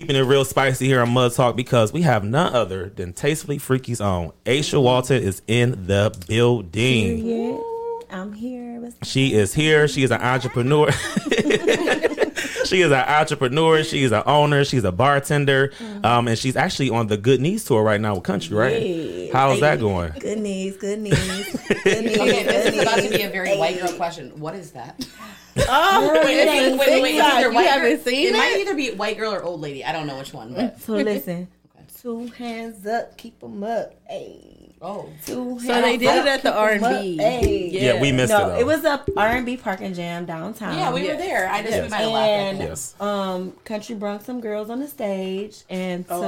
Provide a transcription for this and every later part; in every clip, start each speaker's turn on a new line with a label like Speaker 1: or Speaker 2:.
Speaker 1: Keeping it real spicy here on Mud Talk because we have none other than Tastefully Freaky's own Aysha Walton is in the building.
Speaker 2: I'm here.
Speaker 1: She is here. She is an entrepreneur. she is an entrepreneur. She is an owner. She's a bartender. Um, and she's actually on the Good Knees tour right now with Country, right?
Speaker 2: Yeah.
Speaker 1: How's that going?
Speaker 2: good knees, good knees, good knees.
Speaker 3: Okay, this
Speaker 2: good
Speaker 3: is about to be a very white girl question. What is that?
Speaker 4: Oh,
Speaker 2: Girl,
Speaker 4: wait,
Speaker 2: you
Speaker 4: it's
Speaker 2: ain't
Speaker 4: a
Speaker 2: seen
Speaker 4: TikTok. You
Speaker 3: white
Speaker 4: haven't
Speaker 3: girl-
Speaker 4: seen
Speaker 3: it might either be white girl or old lady. I don't know which one, but
Speaker 2: So listen, two hands up, keep them up. Hey,
Speaker 3: oh,
Speaker 2: two hands
Speaker 4: So they did
Speaker 2: up,
Speaker 4: it at the
Speaker 2: keep 'em up.
Speaker 4: R&B.
Speaker 2: Hey.
Speaker 1: Yeah, we missed it.
Speaker 2: No,
Speaker 1: Though.
Speaker 2: it was a R&B parking jam downtown.
Speaker 3: yeah, we were there. I just we
Speaker 1: Yes.
Speaker 3: might have laughed
Speaker 2: and.
Speaker 1: Yes.
Speaker 2: um, country brought some girls on the stage, and
Speaker 4: Oh,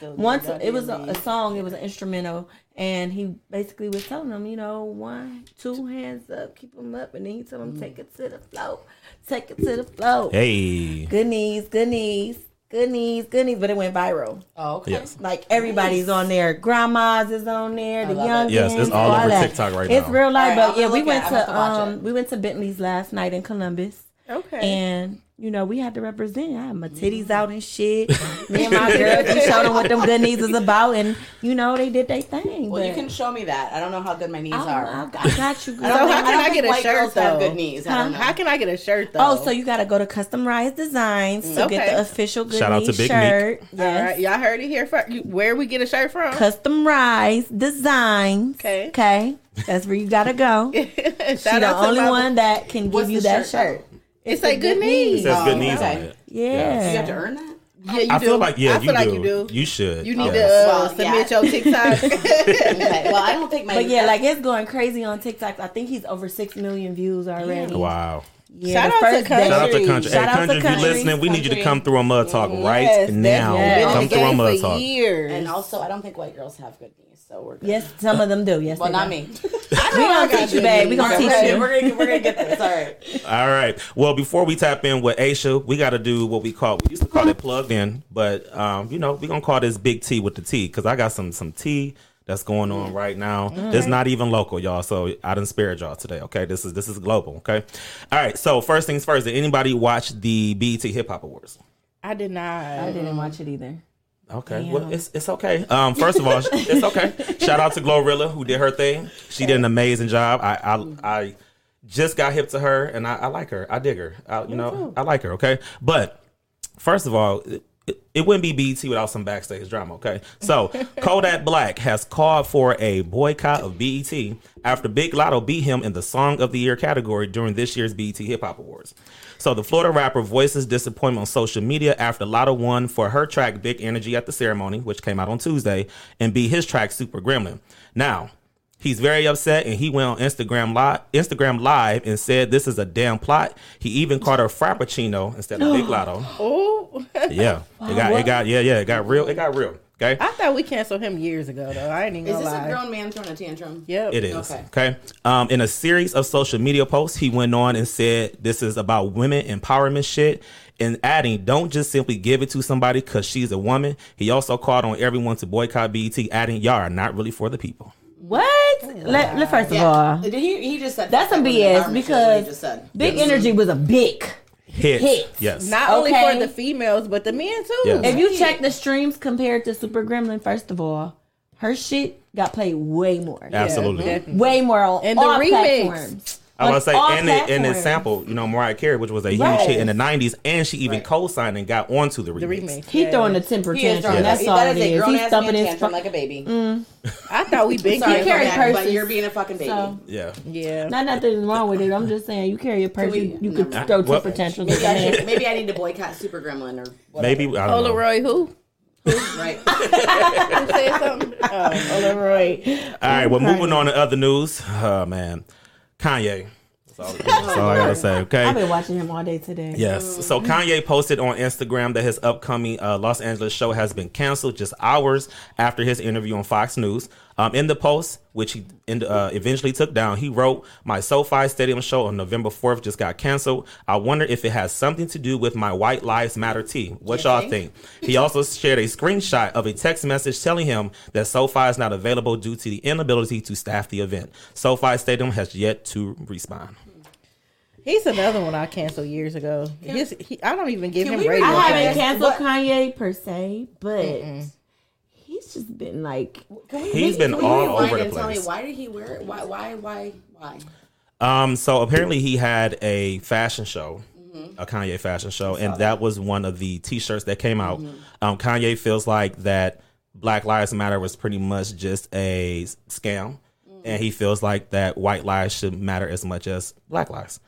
Speaker 2: so
Speaker 4: was
Speaker 2: once
Speaker 4: Y'all
Speaker 2: it was a, a song, it was an instrumental, and he basically was telling them, you know, one, two hands up, keep them up, and then he told them take it to the flow, take it to the flow.
Speaker 1: Hey.
Speaker 2: Good knees, good knees, good knees, good knees, but it went viral.
Speaker 3: Oh, okay.
Speaker 1: Yes.
Speaker 2: Like everybody's on there. Grandmas is on there. The
Speaker 3: love
Speaker 2: young
Speaker 3: it.
Speaker 1: Yes, it's all over
Speaker 2: that.
Speaker 1: TikTok right
Speaker 2: It's
Speaker 1: now.
Speaker 2: It's real life,
Speaker 3: All right,
Speaker 2: but
Speaker 3: I'm
Speaker 2: yeah, we went
Speaker 3: at it. I'm
Speaker 2: to
Speaker 3: gonna have to watch
Speaker 2: um
Speaker 3: it.
Speaker 2: we went to Bentley's last night in Columbus.
Speaker 4: Okay.
Speaker 2: And you know, we had to represent. I had my titties mm-hmm. out and shit. Me and my girls, we showed them what them good knees is about, and you know, they did their thing.
Speaker 3: Well, you can show me that. I don't know how good my knees
Speaker 2: I,
Speaker 3: are.
Speaker 2: I, I got you. Girl.
Speaker 4: So how can
Speaker 3: don't
Speaker 4: I get a
Speaker 3: white
Speaker 4: shirt,
Speaker 3: girls have good knees. I don't know.
Speaker 4: How can I get a shirt though?
Speaker 2: Oh, so you got to go to Custom Rise Designs to
Speaker 4: Okay.
Speaker 2: get the official good
Speaker 1: Shout out
Speaker 2: knees
Speaker 1: to Big
Speaker 2: shirt.
Speaker 4: All
Speaker 2: Yes.
Speaker 4: right, y'all heard it here first. You, where we get a shirt from?
Speaker 2: Custom Rise Designs.
Speaker 4: Okay.
Speaker 2: Okay. That's where you gotta go. She
Speaker 4: Shout
Speaker 2: the only one that can give you that
Speaker 3: shirt,
Speaker 2: shirt.
Speaker 4: It's like good
Speaker 1: It
Speaker 4: knees.
Speaker 1: says
Speaker 3: Oh,
Speaker 1: Good Knees
Speaker 3: okay.
Speaker 1: on it.
Speaker 2: Yeah.
Speaker 3: you have to earn that.
Speaker 4: Yeah, you
Speaker 1: I
Speaker 4: do.
Speaker 1: feel like yeah,
Speaker 4: I
Speaker 1: you,
Speaker 4: feel like
Speaker 1: do.
Speaker 4: you do.
Speaker 1: You should.
Speaker 4: You need
Speaker 1: Yes.
Speaker 4: to uh,
Speaker 3: Well,
Speaker 4: submit
Speaker 3: yeah.
Speaker 4: your TikTok.
Speaker 3: Okay. Well, I don't think my.
Speaker 2: But yeah, like it's going crazy on TikTok. I think he's over six million views already.
Speaker 1: Wow.
Speaker 2: Yeah,
Speaker 4: Shout out to
Speaker 2: first
Speaker 4: Country.
Speaker 1: Shout out to Country.
Speaker 2: Shout
Speaker 1: hey,
Speaker 2: out to
Speaker 1: Country, if you're
Speaker 2: Country.
Speaker 1: listening, we need you to come through on Mud Talk right
Speaker 4: Yes,
Speaker 1: now.
Speaker 4: definitely. Been in
Speaker 1: Come through on Mud
Speaker 4: for
Speaker 1: Talk.
Speaker 4: years.
Speaker 3: and also, I don't think white girls have good knees, so we're good.
Speaker 2: Yes, some of them do. Yes,
Speaker 3: Well,
Speaker 2: they
Speaker 3: not
Speaker 2: do.
Speaker 3: me.
Speaker 2: We gonna teach you, babe. We're gonna teach
Speaker 3: We're
Speaker 2: you.
Speaker 3: gonna, we're gonna get this. All right.
Speaker 1: All right. Well, before we tap in with Aysha, we got to do what we call we used to call it plugged in, but um, you know we gonna call this big T with the T because I got some some tea that's going on right now. It's not even local, y'all. So I didn't spare y'all today. Okay, this is this is global. Okay. All right. So first things first. Did anybody watch the BET Hip Hop Awards?
Speaker 4: I did not.
Speaker 2: I didn't watch it either.
Speaker 1: Okay.
Speaker 2: Damn.
Speaker 1: Well, it's it's okay. Um, first of all, it's okay. Shout out to Glorilla who did her thing. She did an amazing job. I I, I just got hip to her, and I, I like her. I dig her. I, you know, I like her. Okay, but first of all. It, it, it wouldn't be BET without some backstage drama, okay? So, Kodak Black has called for a boycott of BET after Big Latto beat him in the Song of the Year category during this year's BET Hip Hop Awards. So, the Florida rapper voices disappointment on social media after Latto won for her track Big Energy at the ceremony, which came out on Tuesday, and beat his track Super Gremlin. Now, He's very upset and he went on Instagram live, Instagram live and said this is a damn plot. He even called her Frappuccino instead of Big Latto.
Speaker 4: Oh,
Speaker 1: Yeah, it got it got yeah yeah it got real. It got real. Okay,
Speaker 4: I thought we canceled him years ago though. I ain't even
Speaker 3: Is
Speaker 4: gonna
Speaker 3: this
Speaker 4: lie.
Speaker 3: a grown man throwing a tantrum?
Speaker 4: Yep.
Speaker 1: it is.
Speaker 3: Okay.
Speaker 1: Okay. Um, in a series of social media posts, he went on and said this is about women empowerment shit. And adding, don't just simply give it to somebody because she's a woman. He also called on everyone to boycott BET, adding, y'all are not really for the people.
Speaker 2: What? Let, let- first of all,
Speaker 3: Did he? He just said
Speaker 2: that's some BS
Speaker 3: empowerment shit, what he
Speaker 2: because
Speaker 3: said.
Speaker 2: Big Energy was a big.
Speaker 1: Hits.
Speaker 2: Hits.
Speaker 1: Yes.
Speaker 4: Not only for the females, but the men too.
Speaker 1: Yes.
Speaker 2: If you check the streams compared to Super Gremlin, first of all, her shit got played way more.
Speaker 1: Absolutely.
Speaker 4: definitely.
Speaker 2: Way more on
Speaker 4: And the
Speaker 2: all
Speaker 4: remix.
Speaker 2: platforms.
Speaker 1: I was
Speaker 2: On
Speaker 1: gonna say, and it, and it
Speaker 2: platforms.
Speaker 1: sampled, you know, Mariah Carey, which was a huge
Speaker 2: Right.
Speaker 1: hit in the '90s, and she even co-signed and got onto the remix.
Speaker 4: The remix.
Speaker 2: He
Speaker 4: yeah.
Speaker 2: throwing the temper
Speaker 3: He
Speaker 2: tantrum.
Speaker 3: throwing
Speaker 2: That's
Speaker 3: that.
Speaker 2: all
Speaker 3: That
Speaker 2: it
Speaker 3: is a
Speaker 2: is.
Speaker 3: grown
Speaker 2: He's
Speaker 3: ass
Speaker 2: stumping his
Speaker 3: tantrum like a baby. Mm.
Speaker 4: I thought we been
Speaker 3: Sorry,
Speaker 2: He carry
Speaker 3: Kodak, but you're being a fucking baby.
Speaker 2: So,
Speaker 1: Yeah.
Speaker 4: Yeah.
Speaker 2: not nothing wrong with it. I'm just saying, you carry a purse,
Speaker 3: we-
Speaker 2: you, you
Speaker 3: no.
Speaker 2: could throw
Speaker 1: Well,
Speaker 2: temper tantrums.
Speaker 3: Maybe I,
Speaker 2: with
Speaker 3: need, maybe I need to boycott Super Gremlin or whatever.
Speaker 1: Maybe I don't know.
Speaker 4: Who?
Speaker 3: Right.
Speaker 4: Who said something? Oh,
Speaker 2: Polaroid.
Speaker 1: All right, well, moving on to other news. Oh man, Kanye. That's all, that's all I gotta say. Okay.
Speaker 2: I've been watching him all day today.
Speaker 1: Yes. So Kanye posted on Instagram that his upcoming uh, Los Angeles show has been canceled just hours after his interview on Fox News. Um, in the post, which he in, uh, eventually took down, he wrote, "My SoFi Stadium show on November 4th just got canceled. I wonder if it has something to do with my White Lives Matter tee. What y'all think?" He also shared a screenshot of a text message telling him that SoFi is not available due to the inability to staff the event. SoFi Stadium has yet to respond.
Speaker 4: He's another one I canceled years ago. His, he, I don't even give him
Speaker 3: we
Speaker 4: radio.
Speaker 2: I
Speaker 3: Okay.
Speaker 2: haven't canceled
Speaker 3: What-
Speaker 2: Kanye per se, but he's just been like
Speaker 3: Can we,
Speaker 1: He's been
Speaker 3: can you
Speaker 1: all
Speaker 3: rewind
Speaker 1: over the
Speaker 3: and Tell me
Speaker 1: place.
Speaker 3: why did he wear it? Why? Why? Why? Why?
Speaker 1: Um, so apparently he had a fashion show,
Speaker 3: Mm-hmm.
Speaker 1: a Kanye fashion show, and that was one of the T-shirts that came out.
Speaker 3: Mm-hmm.
Speaker 1: Um, Kanye feels like that Black Lives Matter was pretty much just a scam,
Speaker 3: Mm.
Speaker 1: and he feels like that white lives should matter as much as Black lives.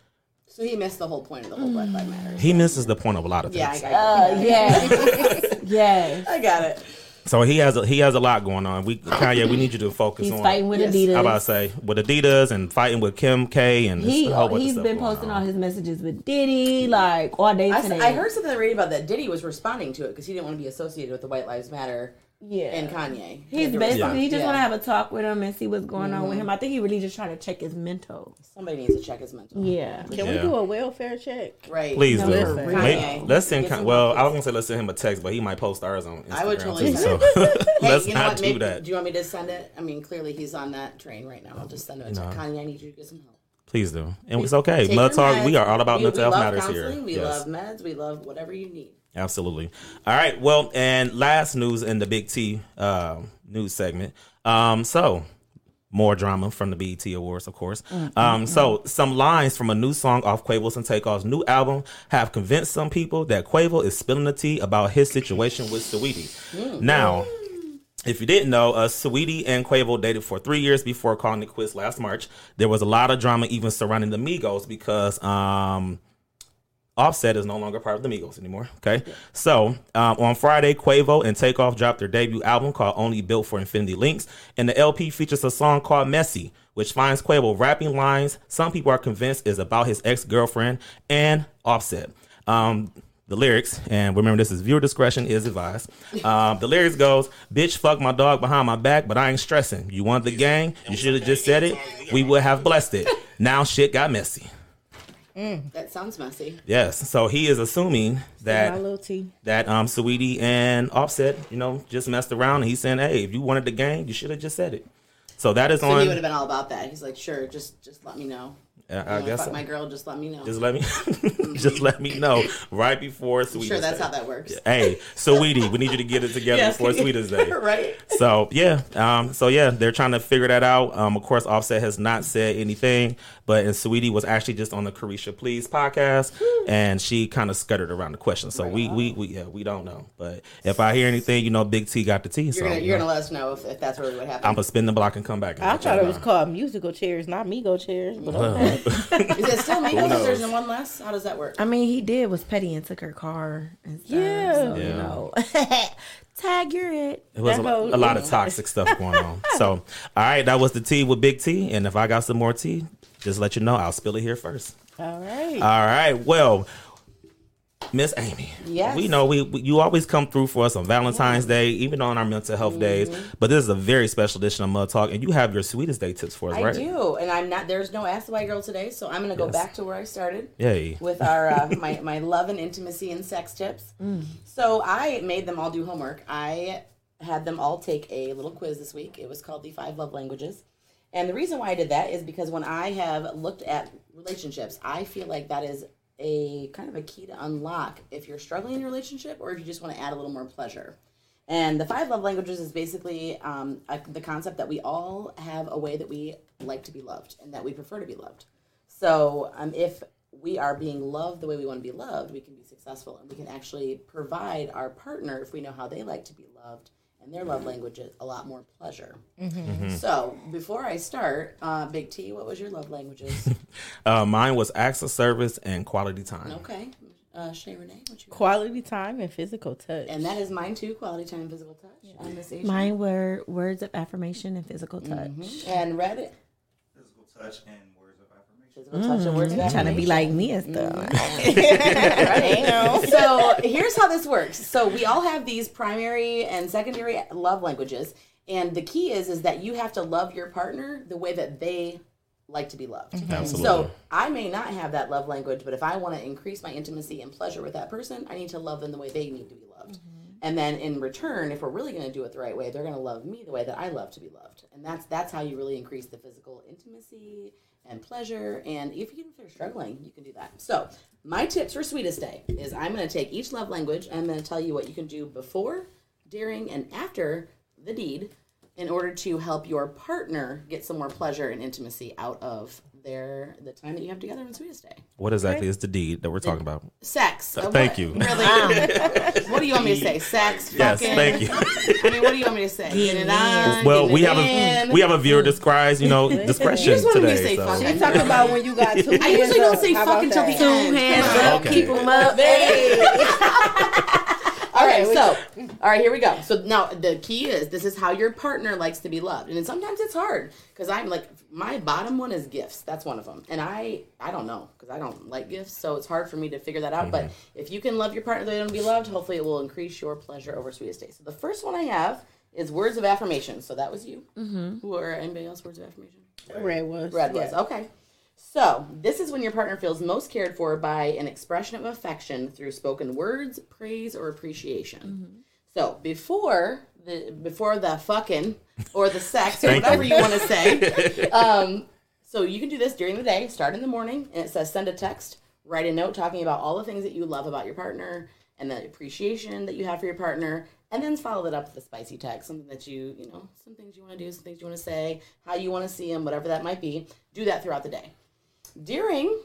Speaker 3: So he missed the whole point of the whole Black Lives Matter.
Speaker 1: He misses the point of a lot of things.
Speaker 3: Yeah, I got,
Speaker 2: uh yes. yes.
Speaker 3: I got it.
Speaker 1: So he has a, he has a lot going on. We Kanye, we need you to focus
Speaker 2: He's
Speaker 1: on.
Speaker 2: fighting with
Speaker 3: Yes.
Speaker 2: Adidas.
Speaker 1: I about to say with Adidas and fighting with Kim K and
Speaker 2: he
Speaker 1: just a whole bunch of stuff
Speaker 2: been posting
Speaker 1: on.
Speaker 2: all his messages with Diddy like all day
Speaker 3: I,
Speaker 2: today.
Speaker 3: s- I heard something I read about that Diddy was responding to it because he didn't want to be associated with the White Lives Matter
Speaker 2: yeah.
Speaker 3: and Kanye.
Speaker 2: He's basically
Speaker 1: Yeah.
Speaker 2: he just
Speaker 3: Yeah.
Speaker 2: want to have a talk with him and see what's going on with
Speaker 3: Mm-hmm.
Speaker 2: him. I think he really just trying to check his mental.
Speaker 3: Somebody needs to check his mental.
Speaker 2: Yeah.
Speaker 4: Can we do a welfare check?
Speaker 3: Right.
Speaker 1: Please
Speaker 2: No,
Speaker 1: do.
Speaker 2: listen.
Speaker 1: May-
Speaker 3: Kanye.
Speaker 1: let's send. Con- well. I was gonna say let's send him a text, but he might post ours on Instagram
Speaker 3: I would totally
Speaker 1: too. So
Speaker 3: Hey,
Speaker 1: let's
Speaker 3: you know
Speaker 1: not
Speaker 3: what?
Speaker 1: do
Speaker 3: Maybe,
Speaker 1: that.
Speaker 3: Do you want me to send it? I mean, clearly he's on that train right now. I'll just send him a text. Kanye, I need you to get some help.
Speaker 1: Please do, and it's okay.
Speaker 3: Take
Speaker 1: Mud
Speaker 3: your
Speaker 1: talk. We are all about
Speaker 3: we,
Speaker 1: mental health matters
Speaker 3: counseling,
Speaker 1: here.
Speaker 3: We
Speaker 1: yes,
Speaker 3: love meds. We love whatever you need.
Speaker 1: Absolutely. All right. Well, and last news in the Big T uh, news segment. Um, so more drama from the BET Awards, of course. Um, so some lines from a new song off Quavo's and Takeoff's new album have convinced some people that Quavo is spilling the tea about his situation with Saweetie. Now, if you didn't know, uh, Saweetie and Quavo dated for three years before calling it quits last March. There was a lot of drama even surrounding the Migos because um, Offset is no longer part of the Migos anymore. Okay, so um, on Friday, Quavo and Takeoff dropped their debut album called "Only Built for Infinity Links," and the LP features a song called "Messy," which finds Quavo rapping lines some people are convinced is about his ex girlfriend and Offset. Um, the lyrics, and remember this is viewer discretion is advised. Um, the lyrics goes, "Bitch, fuck my dog behind my back, but I ain't stressing. You want the gang? You should have just said it. We would have blessed it. Now shit got messy."
Speaker 3: That sounds messy.
Speaker 1: Yes, so he is assuming that that um Saweetie and Offset, you know, just messed around, and he's saying, "Hey, if you wanted the gang, you should have just said it." So that is
Speaker 3: So he would have been all about that. He's like, sure, just just let me know.
Speaker 1: I, I guess
Speaker 3: fuck
Speaker 1: so.
Speaker 3: my girl, just let me know.
Speaker 1: Just let me, just let me know right before Sweetest
Speaker 3: sure, that's
Speaker 1: Day.
Speaker 3: how that works.
Speaker 1: Hey, Sweetie, we need you to get it together
Speaker 3: Yes.
Speaker 1: before Sweetest Day.
Speaker 3: right.
Speaker 1: So yeah, um, so yeah, they're trying to figure that out. Um, of course, Offset has not said anything, but and Saweetie was actually just on the Caresha Please podcast, and she kind of scuttered around the question. So we, we we yeah we don't know, but if I hear anything, you know, Big T got the T.
Speaker 3: You're
Speaker 1: So
Speaker 3: gonna
Speaker 1: you
Speaker 3: you're
Speaker 1: know,
Speaker 3: gonna let us know if, if that's really what happened.
Speaker 1: I'm gonna spin the block and come back. and
Speaker 4: I
Speaker 1: let
Speaker 4: thought
Speaker 1: y'all
Speaker 4: it was called musical chairs, not Migo chairs. But okay.
Speaker 3: Is it still me?
Speaker 1: Who
Speaker 3: There's
Speaker 1: knows?
Speaker 3: one less. How does that work?
Speaker 2: I mean, he did was petty and took her car and stuff.
Speaker 4: Yeah.
Speaker 2: So, you know, tag you're it.
Speaker 1: It was a, a lot of toxic stuff going on. So, all right, that was the tea with Big T. And if I got some more tea, just let you know. I'll spill it here first.
Speaker 4: All right.
Speaker 1: All right. Well, Miss Amy.
Speaker 3: Yes.
Speaker 1: We know we, we you always come through for us on Valentine's Day, even on our mental health days. But this is a very special edition of Mud Talk, and you have your sweetest day tips for us,
Speaker 3: I
Speaker 1: right?
Speaker 3: I do, and I'm not. There's no Ask the White Girl today, so I'm gonna go
Speaker 1: Yes.
Speaker 3: back to where I started.
Speaker 1: Yay.
Speaker 3: with our uh, my my love and intimacy and sex tips. So I made them all do homework. I had them all take a little quiz this week. It was called the Five Love Languages. And the reason why I did that is because when I have looked at relationships, I feel like that is a kind of a key to unlock if you're struggling in your relationship or if you just want to add a little more pleasure. And the five love languages is basically um, a, the concept that we all have a way that we like to be loved and that we prefer to be loved. So um, if we are being loved the way we want to be loved, we can be successful and we can actually provide our partner, if we know how they like to be loved and their love language is a lot more pleasure. So before I start, uh, Big T, what was your love languages?
Speaker 1: Uh, mine was acts of service and quality time.
Speaker 3: okay. Uh, Shay Renee, what you got?
Speaker 4: Quality time and physical touch.
Speaker 3: And that is mine too, quality time and physical touch. And Miss Aysha.
Speaker 2: Mine were words of affirmation and physical touch.
Speaker 3: And Red,
Speaker 5: Physical touch and words of affirmation.
Speaker 3: touch and words of
Speaker 2: Trying to be like me and stuff. Mm-hmm.
Speaker 3: so here's how this works. So we all have these primary and secondary love languages, and the key is is that you have to love your partner the way that they like to be loved. Mm-hmm.
Speaker 1: Absolutely.
Speaker 3: So I may not have that love language, but if I want to increase my intimacy and pleasure with that person, I need to love them the way they need to be loved. Mm-hmm. And then in return, if we're really going to do it the right way, they're going to love me the way that I love to be loved. And that's that's how you really increase the physical intimacy and pleasure. And if you if you're struggling, you can do that. So my tips for sweetest day is I'm going to take each love language. I'm going to tell you what you can do before, during, and after the deed in order to help your partner get some more pleasure and intimacy out of their the time that you have together on sweetest day.
Speaker 1: What exactly is the deed that we're talking about?
Speaker 3: Sex. Uh,
Speaker 1: thank
Speaker 3: what-
Speaker 1: you.
Speaker 3: Really? what do you want me to say? Sex.
Speaker 1: Yes,
Speaker 3: fucking?
Speaker 1: thank you.
Speaker 3: I mean, what do you want me to say? Get it on.
Speaker 1: Well, we
Speaker 3: it
Speaker 1: have a we have a viewer describes you know discretion
Speaker 3: You just wanted me to
Speaker 1: today.
Speaker 3: say
Speaker 1: So.
Speaker 3: fuck.
Speaker 4: She's talking about when you got two.
Speaker 3: I usually don't say
Speaker 4: How
Speaker 3: fuck until the end.
Speaker 2: Two hands up,
Speaker 1: Okay.
Speaker 2: keep them up.
Speaker 3: All right, so all right, here we go. So now the key is this is how your partner likes to be loved, and sometimes it's hard because I'm like my bottom one is gifts. That's one of them, and I I don't know because I don't like gifts, so it's hard for me to figure that out. But if you can love your partner the way they want to be loved, hopefully it will increase your pleasure over sweetest day. So the first one I have is words of affirmation. So that was you. Mm-hmm. Who are anybody else words of affirmation?
Speaker 4: Red was.
Speaker 3: Red was.
Speaker 4: yeah.
Speaker 3: Okay. So, this is when your partner feels most cared for by an expression of affection through spoken words, praise, or appreciation. So, before the before the fucking or the sex or whatever
Speaker 1: you.
Speaker 3: you want to say, um, so you can do this during the day. Start in the morning, and it says send a text, write a note talking about all the things that you love about your partner and the appreciation that you have for your partner, and then follow that up with a spicy text, something that you you know, some things you want to do, some things you want to say, how you want to see them, whatever that might be. Do that throughout the day. During,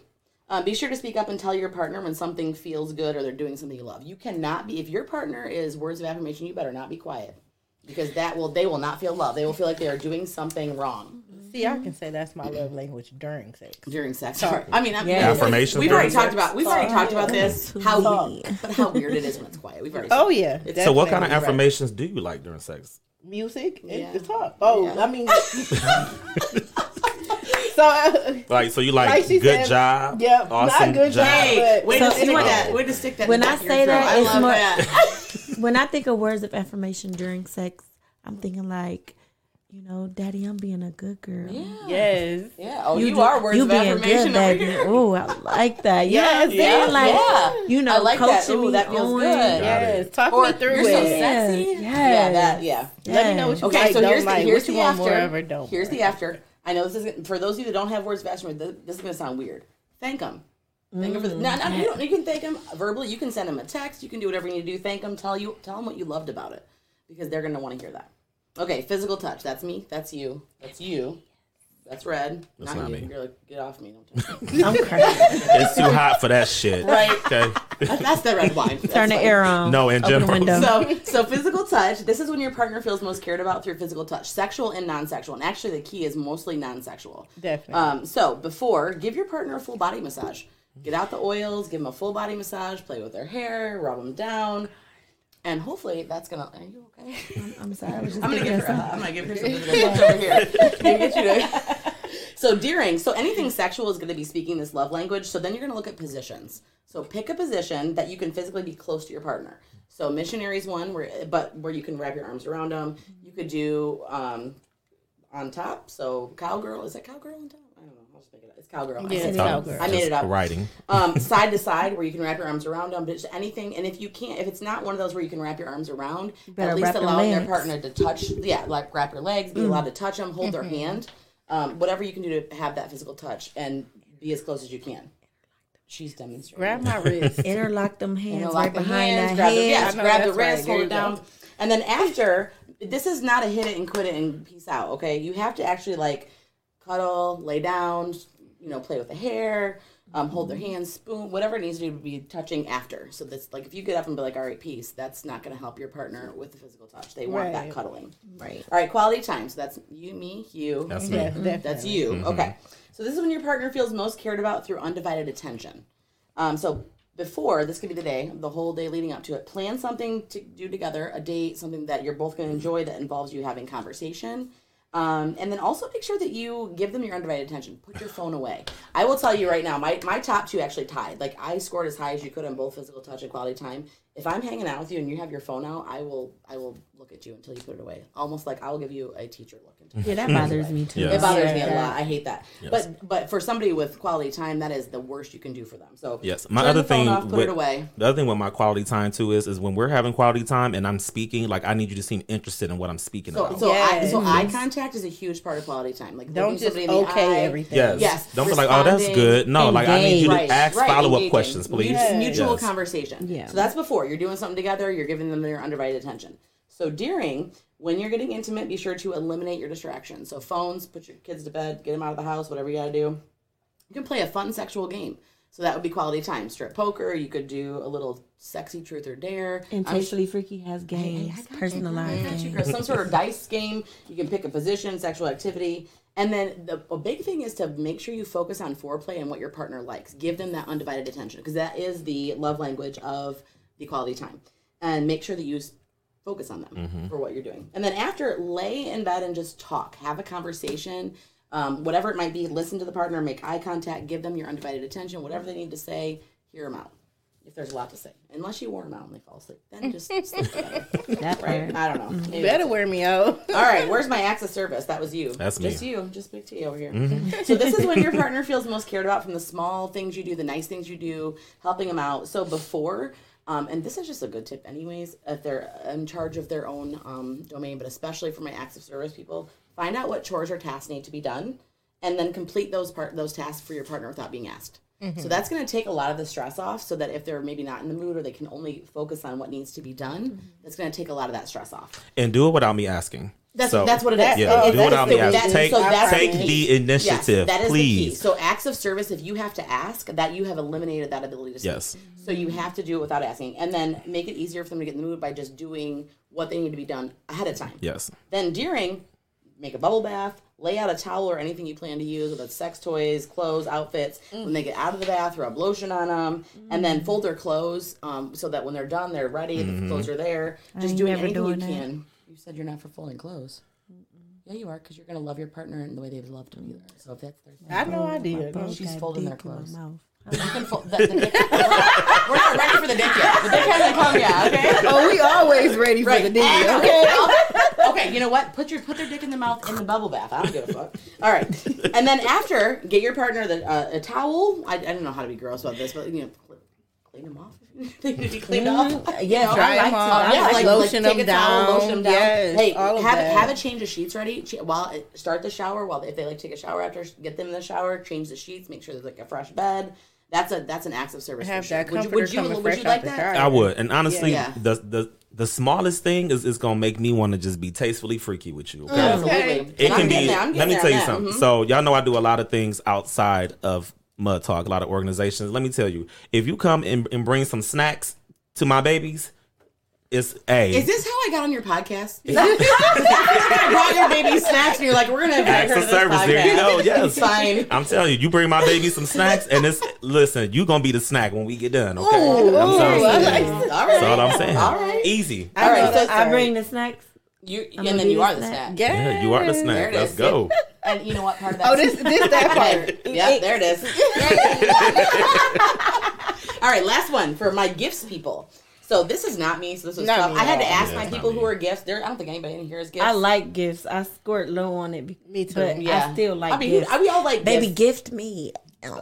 Speaker 3: um, be sure to speak up and tell your partner when something feels good or they're doing something you love. You cannot be if your partner is words of affirmation. You better not be quiet because that will they will not feel love. They will feel like they are doing something wrong
Speaker 4: See, I can say that's my love language during sex.
Speaker 3: during sex. Sorry, I mean, I'm,
Speaker 2: Yeah.
Speaker 1: Affirmations
Speaker 3: We've already
Speaker 1: during
Speaker 3: talked about we've already talked about this. How
Speaker 4: Sorry.
Speaker 3: but how weird it is when it's quiet. We've already.
Speaker 4: Oh yeah.
Speaker 1: So what kind of
Speaker 4: definitely.
Speaker 1: affirmations do you like during sex?
Speaker 4: Music and
Speaker 3: Yeah.
Speaker 4: guitar. Oh,
Speaker 3: Yeah.
Speaker 4: I mean. so. Uh,
Speaker 1: Like so you like,
Speaker 4: Like
Speaker 1: good
Speaker 4: said,
Speaker 1: job,
Speaker 4: Yep,
Speaker 1: awesome
Speaker 4: not good job.
Speaker 3: Hey, way
Speaker 2: So
Speaker 3: to stick that. Way to stick that.
Speaker 2: When I
Speaker 3: back of
Speaker 2: say
Speaker 3: throat.
Speaker 2: that,
Speaker 3: I
Speaker 2: it's
Speaker 3: love
Speaker 2: more-
Speaker 3: that.
Speaker 2: when I think of words of affirmation during sex, I'm thinking like, you know, Daddy, I'm being a good girl. Yeah.
Speaker 4: yes.
Speaker 3: Yeah. Oh, you,
Speaker 2: do-
Speaker 3: are words
Speaker 2: you
Speaker 3: of
Speaker 2: being
Speaker 3: affirmation
Speaker 2: good,
Speaker 3: over
Speaker 2: baby.
Speaker 3: here.
Speaker 2: Oh, I like that. You know I'm
Speaker 3: Yeah,
Speaker 2: saying? Like,
Speaker 3: yeah.
Speaker 2: you know,
Speaker 3: I like that.
Speaker 2: coaching
Speaker 3: Ooh,
Speaker 2: me
Speaker 3: that feels
Speaker 2: on.
Speaker 3: good.
Speaker 4: Yes. Talk
Speaker 3: Or
Speaker 4: me through
Speaker 3: you're so
Speaker 4: it.
Speaker 3: sexy.
Speaker 2: Yes.
Speaker 3: Yeah, that. Yeah.
Speaker 4: Let me know what you
Speaker 3: Okay,
Speaker 4: like,
Speaker 3: so
Speaker 4: don't
Speaker 3: here's the
Speaker 4: like,
Speaker 3: here's
Speaker 4: what you
Speaker 3: the
Speaker 4: want
Speaker 3: after.
Speaker 4: more of or don't.
Speaker 3: Here's the after. I know this isn't for those of you that don't have words of affirmation. This, this is gonna sound weird. Thank them. Thank them for the, mm, no, no, you, don't, you can thank them verbally. You can send them a text. You can do whatever you need to do. Thank them. Tell you tell them what you loved about it because they're gonna want to hear that. Okay, physical touch. That's me. That's you. That's you. That's red.
Speaker 1: That's
Speaker 3: not,
Speaker 1: not
Speaker 3: you.
Speaker 1: me.
Speaker 3: You're like, get off me. Don't touch me.
Speaker 2: I'm crying.
Speaker 1: It's too hot for that shit.
Speaker 3: Right.
Speaker 1: Okay.
Speaker 3: That's the red wine. That's
Speaker 2: Turn the
Speaker 3: fine.
Speaker 2: air on.
Speaker 1: No, in general.
Speaker 3: So, so physical touch. This is when your partner feels most cared about through physical touch, sexual and non-sexual. And actually, the key is mostly non-sexual.
Speaker 4: Definitely.
Speaker 3: Um, so before, give your partner a full body massage. Get out the oils, give them a full body massage, play with their hair, rub them down, and hopefully that's gonna. Are you okay?
Speaker 2: I'm sorry. I was just
Speaker 3: I'm gonna
Speaker 2: thinking
Speaker 3: give her.
Speaker 2: of
Speaker 3: A, I'm gonna give her some physical over here. Get you to- So during, so anything sexual is going to be speaking this love language. So then you're going to look at positions. So pick a position that you can physically be close to your partner. So missionaries one, where but where you can wrap your arms around them. You could do um, on top. So cowgirl is that cowgirl on top? I don't know. I'll just make it. up. It's cowgirl. I
Speaker 4: Yeah, it's
Speaker 3: it.
Speaker 4: cowgirl.
Speaker 3: I made it up
Speaker 1: Writing.
Speaker 3: um, side to side where you can wrap your arms around them, but just anything. And if you can't, if it's not one of those where you can wrap your arms around,
Speaker 2: better
Speaker 3: at least
Speaker 2: wrap your
Speaker 3: their partner to touch, yeah, like wrap your legs, be allowed to touch them, hold their hand, um, whatever you can do to have that physical touch and be as close as you can. She's demonstrating.
Speaker 4: Grab my wrist.
Speaker 2: Interlock them hands
Speaker 3: Interlock
Speaker 2: right
Speaker 3: the
Speaker 2: behind
Speaker 3: hands,
Speaker 2: that
Speaker 3: grab the,
Speaker 2: head.
Speaker 3: yes,
Speaker 4: know,
Speaker 3: grab the
Speaker 4: that's right.
Speaker 3: wrist, hold
Speaker 4: you
Speaker 3: it
Speaker 4: go.
Speaker 3: down. And then after, this is not a hit it and quit it and peace out, okay? You have to actually like cuddle, lay down, you know, play with the hair, um, hold their hands, spoon, whatever it needs to be touching after. So that's like if you get up and be like, all right, peace, that's not going to help your partner with the physical touch. They want that cuddling.
Speaker 2: Right.
Speaker 3: All right, quality time. So that's you, me, you.
Speaker 1: That's me.
Speaker 4: definitely.
Speaker 3: That's you. Okay. So this is when your partner feels most cared about through undivided attention. Um, so before this could be the day, the whole day leading up to it. Plan something to do together, a date, something that you're both going to enjoy that involves you having conversation. Um, and then also make sure that you give them your undivided attention. Put your phone away. I will tell you right now, my, my top two actually tied. Like I scored as high as you could on both physical touch and quality time. If I'm hanging out with you and you have your phone out, I will I will look at you until you put it away. Almost like I'll give you a teacher look. Until
Speaker 2: Yeah, that bothers me too.
Speaker 1: Yes.
Speaker 3: it bothers me a lot. I hate that.
Speaker 1: Yes.
Speaker 3: But but for somebody with quality time, that is the worst you can do for them. So
Speaker 1: Yes. My
Speaker 3: turn
Speaker 1: other
Speaker 3: the phone
Speaker 1: thing
Speaker 3: off, put
Speaker 1: with,
Speaker 3: it away.
Speaker 1: The other thing with my quality time too is is when we're having quality time and I'm speaking, like I need you to seem interested in what I'm speaking
Speaker 3: So
Speaker 1: about.
Speaker 3: so I,
Speaker 4: Yes.
Speaker 3: so eye contact contact is a huge part of quality time. Like
Speaker 4: Don't just
Speaker 3: in the
Speaker 4: okay
Speaker 3: eye.
Speaker 4: everything.
Speaker 1: Yes.
Speaker 3: Yes,
Speaker 1: Don't be like, oh, that's good. No, like I need you to
Speaker 3: Right,
Speaker 1: ask
Speaker 3: right,
Speaker 1: follow up questions, please.
Speaker 3: Mutual, mutual conversation.
Speaker 2: Yeah.
Speaker 3: So that's before you're doing something together. You're giving them their undivided attention. So during, when you're getting intimate, be sure to eliminate your distractions. So phones, put your kids to bed, get them out of the house, whatever you got to do. You can play a fun sexual game. So that would be quality time. Strip poker. You could do a little sexy truth or dare.
Speaker 2: And Tastefully Freaky has games, personalized games.
Speaker 3: Some sort of dice game. You can pick a position, sexual activity. And then the a big thing is to make sure you focus on foreplay and what your partner likes. Give them that undivided attention because that is the love language of the quality time. And make sure that you focus on them
Speaker 1: Mm-hmm.
Speaker 3: for what you're doing. And then after, lay in bed and just talk. Have a conversation. Um, whatever it might be, listen to the partner, make eye contact, give them your undivided attention. Whatever they need to say, hear them out. If there's a lot to say, unless you wear them out and they fall asleep, then just sleep together.
Speaker 2: That
Speaker 3: Right? I don't know. Maybe
Speaker 4: Better wear me out.
Speaker 3: All right, where's my access service? That was you.
Speaker 1: That's me.
Speaker 3: Just you. Just big T over here. So this is when your partner feels most cared about from the small things you do, the nice things you do, helping them out. So before, um, and this is just a good tip, anyways. If they're in charge of their own um, domain, but especially for my acts of service people, find out what chores or tasks need to be done, and then complete those part those tasks for your partner without being asked. So that's going to take a lot of the stress off, so that if they're maybe not in the mood or they can only focus on what needs to be done, that's going to take a lot of that stress off.
Speaker 1: And do it without me asking.
Speaker 3: That's
Speaker 1: So-
Speaker 3: that's what it is.
Speaker 1: Yeah,
Speaker 3: It-
Speaker 1: do
Speaker 3: that
Speaker 1: it
Speaker 3: is
Speaker 1: without
Speaker 3: the-
Speaker 1: me
Speaker 3: that-
Speaker 1: Take,
Speaker 3: so that's
Speaker 1: take
Speaker 3: key.
Speaker 1: the initiative,
Speaker 3: Yes, that is
Speaker 1: please.
Speaker 3: the key. So acts of service, if you have to ask, that you have eliminated that ability to say.
Speaker 1: Yes.
Speaker 3: So you have to do it without asking, and then make it easier for them to get in the mood by just doing what they need to be done ahead of time.
Speaker 1: Yes.
Speaker 3: Then during, make a bubble bath, lay out a towel or anything you plan to use, whether it's sex toys, clothes, outfits. When they get out of the bath, rub lotion on them, and then fold their clothes um, so that when they're done, they're ready. The clothes are there. Just
Speaker 2: ain't
Speaker 3: doing
Speaker 2: never
Speaker 3: anything you
Speaker 2: doing that.
Speaker 3: can. You said you're not for folding clothes. Yeah, you are, because you're gonna love your partner in the way they've loved you. Either. So if that's their thing,
Speaker 4: I know no idea.
Speaker 3: she's
Speaker 2: Got
Speaker 3: folding their
Speaker 2: dick in my
Speaker 3: clothes.
Speaker 2: mouth.
Speaker 3: You can fold the, the dick. We're not, ready for the dick yet. The dick hasn't come yet. Okay.
Speaker 4: Oh, we always ready for the dick.
Speaker 3: And-
Speaker 4: Okay.
Speaker 3: okay, you know what? Put your put their dick in the mouth in the bubble bath. I don't give a fuck. All right, and then after, get your partner the, uh, a towel. I, I don't know how to be gross about this, but you know, cl- clean them off. they need to be cleaned off.
Speaker 2: Yes,
Speaker 4: Dry
Speaker 2: I like
Speaker 4: them off.
Speaker 3: Yeah,
Speaker 2: like
Speaker 3: like,
Speaker 4: lotion
Speaker 3: like take
Speaker 4: them
Speaker 3: a towel,
Speaker 4: down.
Speaker 3: lotion them down.
Speaker 4: Yes,
Speaker 3: hey,
Speaker 4: all of
Speaker 3: have
Speaker 4: that.
Speaker 3: have a change of sheets ready. Ch- While start the shower. While if they like take a shower after, get them in the shower. Change the sheets. Make sure there's like a fresh bed. That's a that's an acts of service.
Speaker 4: Have
Speaker 3: for sure.
Speaker 4: that
Speaker 3: Would you, would you, would
Speaker 4: fresh
Speaker 3: you like that?
Speaker 4: shower.
Speaker 1: I would. And honestly,
Speaker 3: Yeah.
Speaker 1: the the the smallest thing is, is gonna make me want to just be tastefully freaky with you. Okay.
Speaker 3: Absolutely.
Speaker 1: It
Speaker 3: And I'm
Speaker 1: can be.
Speaker 3: there, I'm
Speaker 1: Let me tell you
Speaker 3: on that.
Speaker 1: something.
Speaker 3: Mhm.
Speaker 1: So y'all know I do a lot of things outside of Mud Talk. A lot of organizations. Let me tell you, if you come and, and bring some snacks to my babies, it's a
Speaker 3: Is this how I got on your podcast? I brought your baby snacks, and you're like, "We're gonna invite
Speaker 1: Acts
Speaker 3: her to
Speaker 1: of service.
Speaker 3: podcast."
Speaker 1: There you go. Yes.
Speaker 3: fine.
Speaker 1: I'm telling you, you bring my baby some snacks, and it's listen. You gonna be the snack when we get done. Okay.
Speaker 4: Ooh,
Speaker 1: I'm sorry.
Speaker 4: ooh, I like
Speaker 1: That's
Speaker 3: All right.
Speaker 1: all I'm saying.
Speaker 3: All right.
Speaker 1: Easy.
Speaker 3: All right. So
Speaker 2: I bring the snacks.
Speaker 3: You,
Speaker 2: gonna
Speaker 3: and then you are the
Speaker 2: snack.
Speaker 3: snack.
Speaker 4: Yeah.
Speaker 1: Yeah, you are the
Speaker 3: There
Speaker 1: snack.
Speaker 3: it
Speaker 1: Let's
Speaker 3: is.
Speaker 1: go.
Speaker 3: And you know what part of that?
Speaker 4: Oh, this this that part.
Speaker 3: Yep, there it is. All right, last one for my gifts people. So this is not me. So this was
Speaker 4: Not
Speaker 3: tough. I had to ask
Speaker 1: Yeah,
Speaker 3: my people
Speaker 1: not
Speaker 3: who are gifts. There, I don't think anybody in here is gifts.
Speaker 2: I like gifts. I squirt low on it.
Speaker 4: Me too.
Speaker 2: But
Speaker 3: Yeah.
Speaker 2: I still like
Speaker 3: I mean,
Speaker 2: gifts.
Speaker 3: we all like
Speaker 2: Baby,
Speaker 3: gifts.
Speaker 2: gift me.